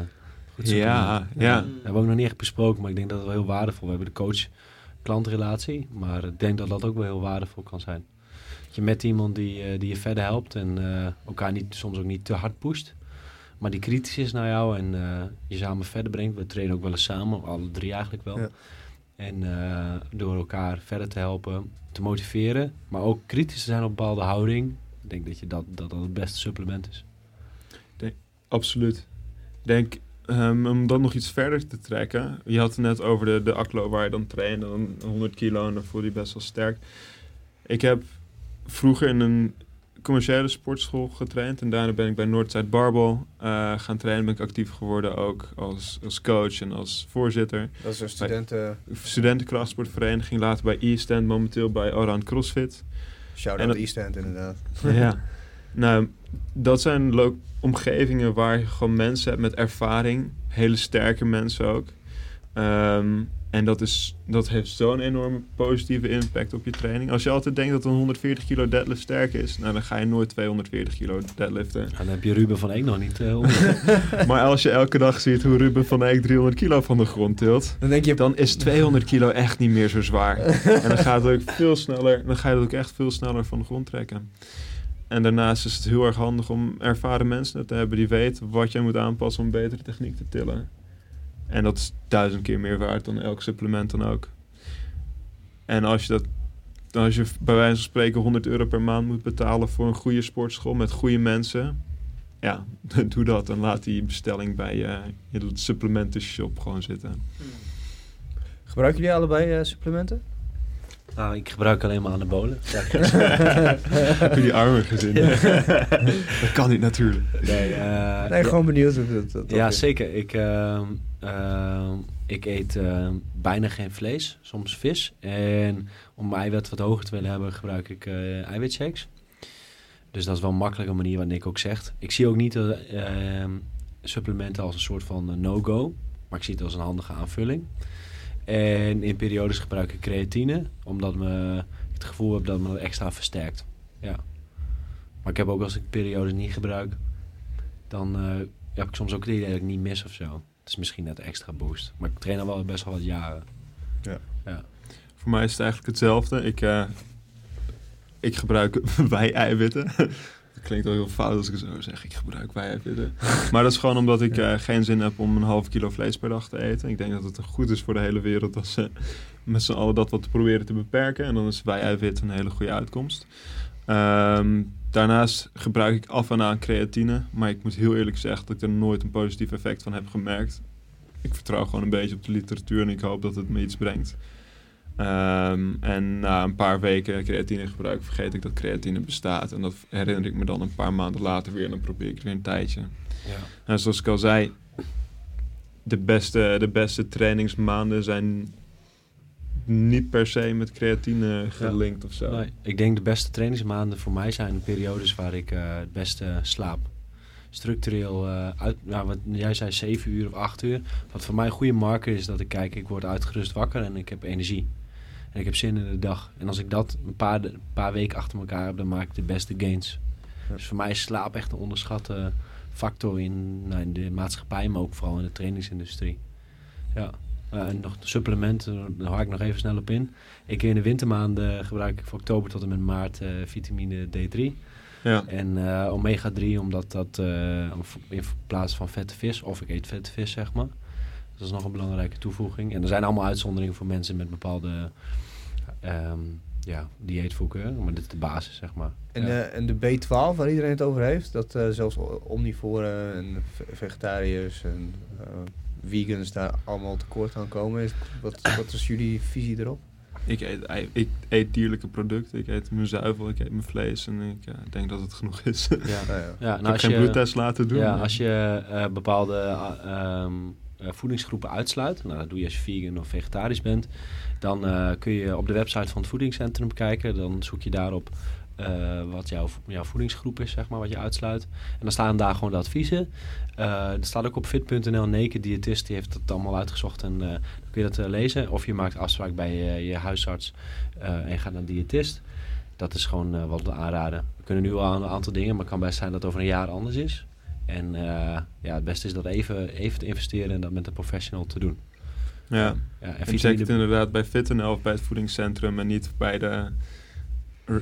goed supplement. Ja, ja. Dat hebben we ook nog niet echt besproken, maar ik denk dat het wel heel waardevol is. We hebben de coach-klantrelatie, maar ik denk dat dat ook wel heel waardevol kan zijn. Dat je met iemand die, eh, die je verder helpt en eh, elkaar niet, soms ook niet te hard pusht, maar die kritisch is naar jou en eh, je samen verder brengt. We trainen ook wel eens samen, alle drie eigenlijk wel. Ja. En eh, door elkaar verder te helpen, te motiveren, maar ook kritisch te zijn op bepaalde houding. Ik denk dat je dat, dat, dat het beste supplement is. Absoluut. Ik denk, ehm, om dat nog iets verder te trekken. Je had het net over de, de aklo waar je dan traint. En dan 100 kilo en dan voel je best wel sterk. Ik heb vroeger in een commerciële sportschool getraind. En daarna ben ik bij Noordzijde Barbell eh, gaan trainen. Ben ik actief geworden ook als, als coach en als voorzitter. Dat is een studenten... Studentenkrachtsportvereniging. Later bij East End, momenteel bij Oran CrossFit. Shout-out End, inderdaad. ja. Nou, dat zijn omgevingen waar je gewoon mensen hebt met ervaring. Hele sterke mensen ook. Ehm, en dat, is, dat heeft zo'n enorme positieve impact op je training. Als je altijd denkt dat een 140 kilo deadlift sterk is, nou, dan ga je nooit 240 kilo deadliften. En dan heb je Ruben van Eek nog niet eh, maar als je elke dag ziet hoe Ruben van Eek 300 kilo van de grond tilt, Dan denk je, dan is 200 kilo echt niet meer zo zwaar. en dan gaat het ook veel sneller, dan ga je het ook echt veel sneller van de grond trekken. En daarnaast is het heel erg handig om ervaren mensen te hebben die weten wat jij moet aanpassen om betere techniek te tillen. En dat is duizend keer meer waard dan elk supplement dan ook. En als je dat, als je bij wijze van spreken 100 euro per maand moet betalen voor een goede sportschool met goede mensen, ja, doe dat en laat die bestelling bij je, je supplementenshop gewoon zitten. gebruiken jullie allebei eh, supplementen? Nou, ik gebruik alleen maar anabolen. Heb je die armen gezien? dat kan niet natuurlijk. Nee, eh, Nee, ja, gewoon benieuwd. of dat, dat, ja, zeker. Ik, ehm, ik eet ehm, bijna geen vlees, soms vis. En om mijn eiwit wat hoger te willen hebben, gebruik ik eh eiwitshakes. Dus dat is wel een makkelijke manier wat Nick ook zegt. Ik zie ook niet eh, ehm, supplementen als een soort van eh, no-go. Maar ik zie het als een handige aanvulling. En in periodes gebruik ik creatine, omdat me, ik het gevoel heb dat me dat extra versterkt. Ja. Maar ik heb ook als ik periodes niet gebruik, dan heb ik soms ook het idee dat ik niet mis of zo. Het is misschien net extra boost. Maar ik train al wel best wel wat jaren. Voor mij is het eigenlijk hetzelfde. Ik, eh, ik gebruik wij-eiwitten. klinkt wel heel fout als ik het zo zeg. Ik gebruik wijfwitten. maar dat is gewoon omdat ik eh, geen zin heb om een half kilo vlees per dag te eten. Ik denk dat het goed is voor de hele wereld als ze met z'n allen dat wat proberen te beperken. En dan is wijwit een hele goede uitkomst. Ehm, daarnaast gebruik ik af en aan creatine. Maar ik moet heel eerlijk zeggen dat ik er nooit een positief effect van heb gemerkt. Ik vertrouw gewoon een beetje op de literatuur en ik hoop dat het me iets brengt. Ehm, en na een paar weken creatine gebruik vergeet ik dat creatine bestaat. En dat herinner ik me dan een paar maanden later weer en dan probeer ik er weer een tijdje. Ja. En zoals ik al zei, de beste, de beste trainingsmaanden zijn niet per se met creatine gelinkt of zo. Nee, ik denk de beste trainingsmaanden voor mij zijn de periodes waar ik eh, het beste slaap. Structureel, eh, uit, nou, wat jij zei 7 uur of 8 uur. Wat voor mij een goede marker is dat ik kijk, ik word uitgerust wakker en ik heb energie. En ik heb zin in de dag. En als ik dat een paar, een paar weken achter elkaar heb, dan maak ik de beste gains. Ja. Dus voor mij is slaap echt een onderschatte factor in, nou, in de maatschappij, maar ook vooral in de trainingsindustrie. Ja. Eh, en nog de supplementen, daar haak ik nog even snel op in. Ik in de wintermaanden gebruik ik van oktober tot en met maart eh, vitamine D3. Ja. En eh, omega 3, omdat dat eh, in plaats van vette vis, of ik eet vette vis zeg maar. Dat is nog een belangrijke toevoeging. En er zijn allemaal uitzonderingen voor mensen met bepaalde ehm, ja, dieetvoeken, maar dit is de basis zeg maar. En, Ja. eh, en de B12 waar iedereen het over heeft, dat eh, zelfs omnivoren en ve- vegetariërs en eh, vegans daar allemaal tekort aan komen. Is, wat, wat is jullie visie erop? Ik, eet, ik eet dierlijke producten. Ik eet mijn zuivel, ik eet mijn vlees. En ik eh, denk dat het genoeg is. ik Ja. Nou ja. Nou, als geen je, bloedtest laten doen. Ja, als je eh, bepaalde eh, ehm, eh, voedingsgroepen uitsluit, nou, dat doe je als je vegan of vegetarisch bent, dan eh, kun je op de website van het voedingscentrum kijken. Dan zoek je daarop eh, wat jouw, jouw voedingsgroep is, zeg maar, wat je uitsluit. En dan staan daar gewoon de adviezen. Er staat ook op fit.nl, Naked Diëtist, die heeft het allemaal uitgezocht en eh, dan kun je dat eh, lezen. Of je maakt afspraak bij je huisarts en gaat naar een diëtist. Dat is gewoon wat we aanraden. We kunnen nu al een aantal dingen, maar het kan best zijn dat het over een jaar anders is. En ja, het beste is dat even, even te investeren en dat met een professional te doen. ja. Ja, en En check vitamine- het inderdaad bij FitNL of bij het voedingscentrum en niet bij de,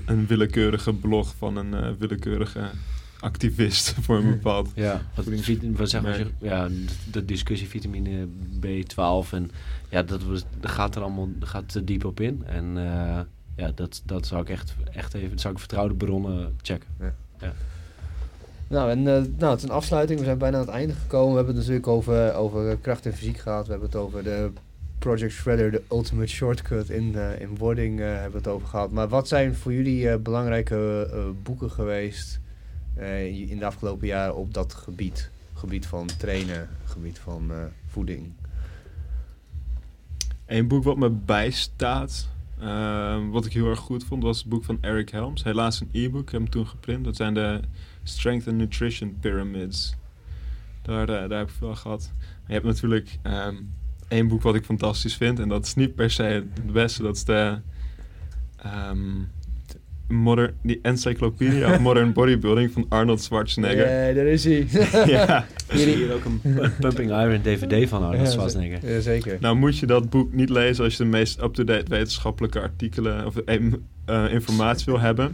een willekeurige blog van een willekeurige activist voor een bepaald. Ja, wat, ja, de, discussie vitamine B12 en ja, dat, was, gaat er allemaal gaat te diep op in. En eh, ja, dat, dat zou ik echt, echt even, dat zou ik vertrouwde bronnen checken. Nou, en eh, nou, ten afsluiting, we zijn bijna aan het einde gekomen. We hebben het natuurlijk over, over kracht en fysiek gehad. We hebben het over de Project Shredder, de ultimate shortcut in, eh, in wording, eh, hebben we het over gehad. Maar wat zijn voor jullie eh, belangrijke eh, boeken geweest eh, in de afgelopen jaren op dat gebied? Gebied van trainen, gebied van eh, voeding. Een boek wat me bijstaat, eh, wat ik heel erg goed vond, was het boek van Eric Helms. Helaas een e-book, ik heb hem toen geprint. Dat zijn de Strength and Nutrition Pyramids. Daar, eh, daar heb ik veel aan gehad. Je hebt natuurlijk ehm één boek wat ik fantastisch vind. En dat is niet per se het beste. Dat is de ehm, modern, die Encyclopedia of Modern Bodybuilding van Arnold Schwarzenegger. Ja, daar is hij. ja. Er is hier ook een Pumping Iron DVD van Arnold Schwarzenegger. Ja, zeker. Nou moet je dat boek niet lezen als je de meest up-to-date wetenschappelijke artikelen of eh, eh, informatie wil hebben.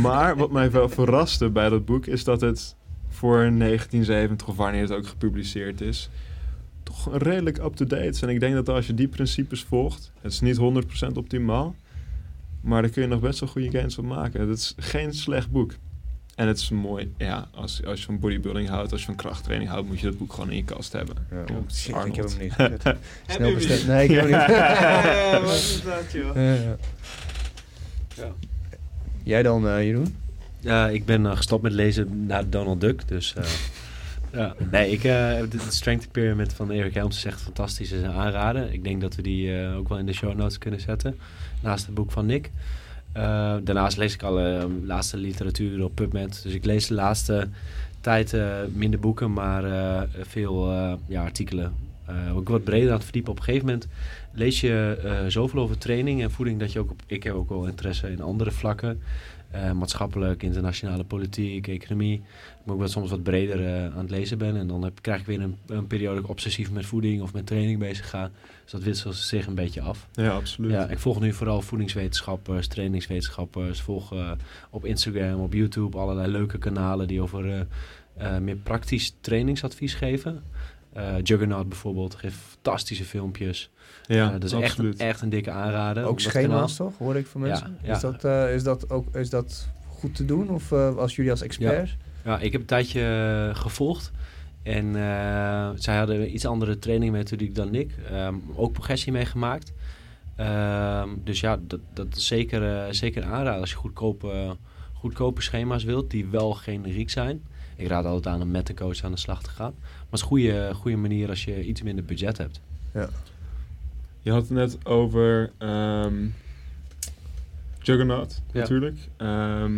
Maar wat mij wel verraste bij dat boek is dat het voor 1970 of wanneer het ook gepubliceerd is, toch redelijk up-to-date is. En ik denk dat als je die principes volgt, het is niet 100% optimaal, maar daar kun je nog best wel goede gains van maken. Het is geen slecht boek. En het is mooi, ja, als, als je van bodybuilding houdt, als je van krachttraining houdt, moet je dat boek gewoon in je kast hebben. Ja. Kom, Oh, shit, ik heb hem niet. Snel besteld. Nee, ik heb hem niet. Ja, wat is dat, joh? Ja, ja. Ja. Jij dan, eh, Jeroen? Ja, ik ben eh, gestopt met lezen naar Donald Duck. Dus eh, ja. Nee, ik eh, heb de Strength Pyramid van Erik Helms is echt fantastisch. is een aanrader. Ik denk dat we die eh, ook wel in de show notes kunnen zetten. Naast het boek van Nick. Eh, daarnaast lees ik alle eh, laatste literatuur op PubMed. Dus ik lees de laatste tijd eh, minder boeken, maar eh, veel eh, ja, artikelen. Eh, ook wat breder aan het verdiepen. Op een gegeven moment lees je eh, zoveel over training en voeding dat je ook op, ik heb ook wel interesse in andere vlakken. Eh, maatschappelijk, internationale politiek, economie. Maar ik ben soms wat breder eh, aan het lezen ben. En dan heb, krijg ik weer een, een periode dat ik obsessief met voeding of met training bezig ga. Dus dat wisselt zich een beetje af. Ja, absoluut. Ja, ik volg nu vooral voedingswetenschappers, trainingswetenschappers. Volg eh, op Instagram, op YouTube allerlei leuke kanalen die over meer praktisch trainingsadvies geven. Juggernaut bijvoorbeeld geeft fantastische filmpjes. Ja, dat is echt, echt een dikke aanrader. Ook schema's toch, hoor ik van Ja, mensen? ja. Is, dat, eh, is, dat ook, is dat goed te doen? Of eh, als jullie als experts? Ja, ik heb een tijdje gevolgd. En eh, zij hadden een iets andere trainingmethodiek dan ik. Ehm, ook progressie meegemaakt. Ehm, dus ja, dat, dat is zeker, eh, zeker een aanrader als je goedkope, goedkope schema's wilt die wel generiek zijn. Ik raad altijd aan om met de coach aan de slag te gaan. Maar het is een goede, goede manier als je iets minder budget hebt. Je had het net over ehm, Juggernaut, Ja. natuurlijk. Ehm,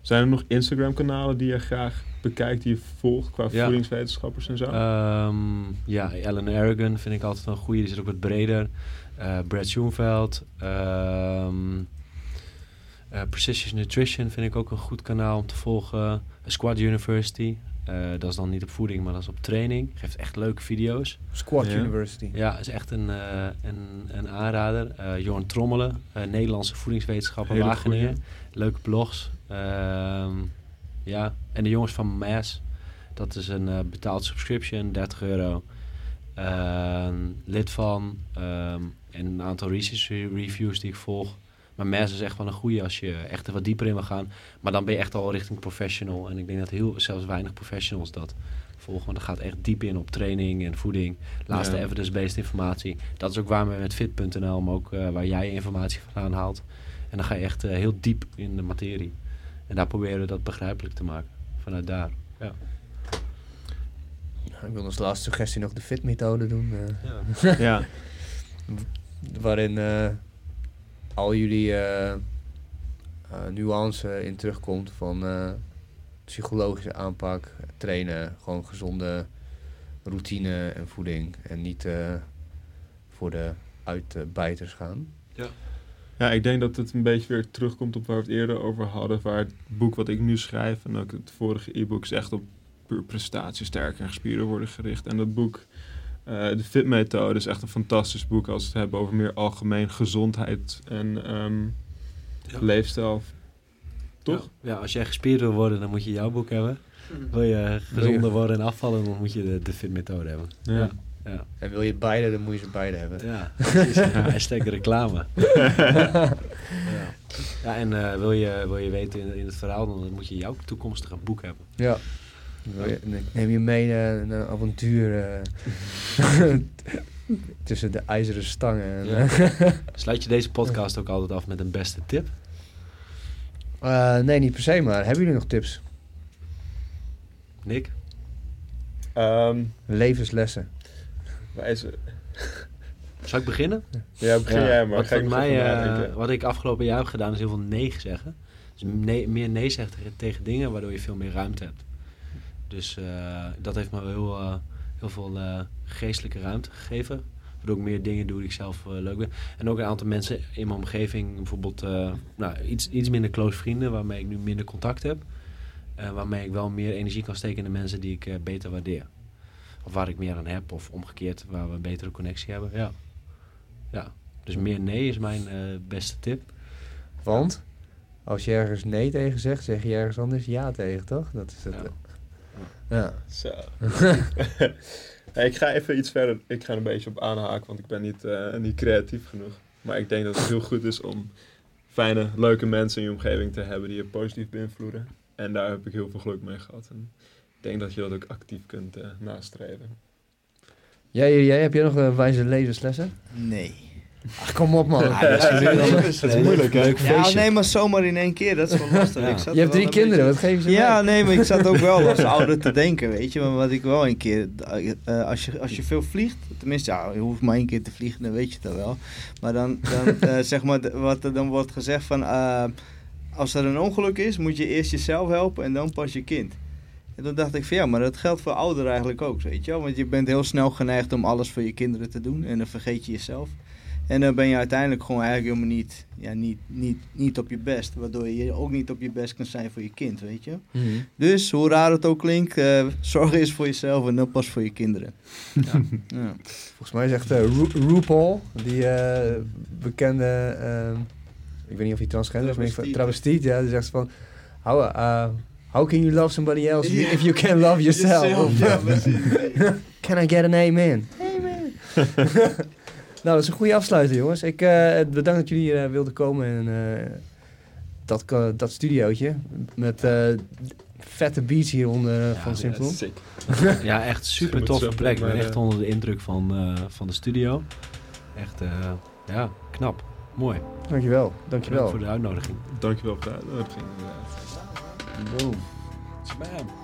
zijn er nog Instagram-kanalen die je graag bekijkt, die je volgt qua Ja. voedingswetenschappers en zo? Ehm, ja, Ellen Aragon vind ik altijd een goede. Die zit ook wat breder. Eh Brad Schoenveld. eh, Precision Nutrition vind ik ook een goed kanaal om te volgen. Squad University. Eh, dat is dan niet op voeding, maar dat is op training. Geeft echt leuke video's. Squad Ja. University. Ja, is echt een, eh, een, een aanrader. Eh Jorn Trommelen, eh, Nederlandse voedingswetenschapper Wageningen. Leuke blogs. Ehm, ja, en de jongens van MAS. Dat is een eh, betaald subscription, 30 euro. Ehm, lid van. ehm, en een aantal research reviews die ik volg. Maar MAS is echt wel een goede als je echt er wat dieper in wil gaan. Maar dan ben je echt al richting professional. En ik denk dat heel, zelfs weinig professionals dat volgen. Want dat gaat echt diep in op training en voeding. Laatste Ja. evidence-based informatie. Dat is ook waar we met fit.nl, maar ook eh, waar jij informatie vandaan haalt. En dan ga je echt eh, heel diep in de materie. En daar proberen we dat begrijpelijk te maken. Vanuit daar. Ja. Ik wil als laatste suggestie nog de fit-methode doen. eh, ja. waarin eh, al jullie eh, eh, nuance in terugkomt van eh, psychologische aanpak, trainen, gewoon gezonde routine en voeding. En niet eh, voor de uitbijters gaan. ja, ik denk dat het een beetje weer terugkomt op waar we het eerder over hadden. Waar het boek wat ik nu schrijf en ook het vorige e-book is echt op puur prestatie, sterker en gespierder worden gericht. En dat boek, de Fit-methode, is echt een fantastisch boek als we het hebben over meer algemeen gezondheid en ehm, Ja. leefstijl. Toch? Ja. ja, als jij gespierd wil worden, dan moet je jouw boek hebben. Wil je gezonder worden en afvallen, dan moet je de, de fit-methode hebben. Ja. Ja. Ja, En wil je beide, dan moet je ze beide hebben. ja. hashtag reclame. ja. ja, en eh, wil, je, wil je weten in, in het verhaal, dan moet je jouw toekomstige boek hebben. Ja. Neem je mee naar een avontuur eh, tussen de ijzeren stangen. Ja. eh, Sluit je deze podcast ook altijd af met een beste tip? eh, nee, niet per se, maar hebben jullie nog tips? Nick? Ehm, Levenslessen. Zal ik beginnen? ja, begin Ja, jij maar. Wat, nog mij, wat ik afgelopen jaar heb gedaan is heel veel nee zeggen. Dus nee, meer nee zeggen tegen dingen waardoor je veel meer ruimte hebt. Dus eh, dat heeft me wel heel, eh, heel veel eh, geestelijke ruimte gegeven. Waardoor ik meer dingen doe die ik zelf leuk vind. En ook een aantal mensen in mijn omgeving, bijvoorbeeld nou, iets, iets minder close vrienden, waarmee ik nu minder contact heb. Waarmee ik wel meer energie kan steken in de mensen die ik beter waardeer. Of waar ik meer aan heb, of omgekeerd, waar we een betere connectie hebben. Ja. ja. Dus meer nee is mijn beste tip. Want als je ergens nee tegen zegt, zeg je ergens anders ja tegen, toch? Dat is het. Ja. Eh, Ja. Zo. Hey, ik ga even iets verder. Ik ga er een beetje op aanhaken, want ik ben niet, eh, niet creatief genoeg. Maar ik denk dat het heel goed is om fijne, leuke mensen in je omgeving te hebben die je positief beïnvloeden. En daar heb ik heel veel geluk mee gehad. En ik denk dat je dat ook actief kunt eh, nastreven. Jij, jij, heb jij nog een wijze levenslessen? Nee. Ach, kom op man. Dat is Dat moeilijk, hè? Ja, feestje. nee, maar zomaar in één keer, dat is wel lastig. Ja. Ik zat je hebt drie kinderen, beetje- wat geven ze Ja, mee? nee, maar ik zat ook wel als ouder te denken, weet je. Maar wat ik wel een keer, eh, als, je, als je veel vliegt, tenminste, ja, je hoeft maar één keer te vliegen, dan weet je het dan wel. Maar dan, dan eh, zeg maar, wat er dan wordt gezegd van, eh, als er een ongeluk is, moet je eerst jezelf helpen en dan pas je kind. En toen dacht ik van ja, maar dat geldt voor ouderen eigenlijk ook, weet je wel. Want je bent heel snel geneigd om alles voor je kinderen te doen en dan vergeet je jezelf. En dan ben je uiteindelijk gewoon eigenlijk helemaal niet, ja, niet, niet, niet op je best. Waardoor je ook niet op je best kan zijn voor je kind, weet je. Mhm. Dus, hoe raar het ook klinkt, eh, zorg eens voor jezelf en oppas voor je kinderen. Ja. Ja. Volgens mij zegt eh, Ru- RuPaul, die eh, bekende, ehm, ik weet niet of hij transgender is, maar ik- Travestiet. ja, die zegt van, how, uh, how can you love somebody else if you can love yourself? Ja, can I get an amen? Amen. nou, dat is een goede afsluiting, jongens. Ik eh, bedankt dat jullie hier eh, wilden komen en eh, dat, dat studiootje met eh, vette beats hieronder eh, van Simple. sick. Ja, echt super toffe plek. Ik ben echt onder de indruk van, eh, van de studio. Echt, eh, ja, knap. Mooi. Dankjewel, Bedankt dankjewel. voor de uitnodiging. Dankjewel voor de uitnodiging. inderdaad. Boom. Bam.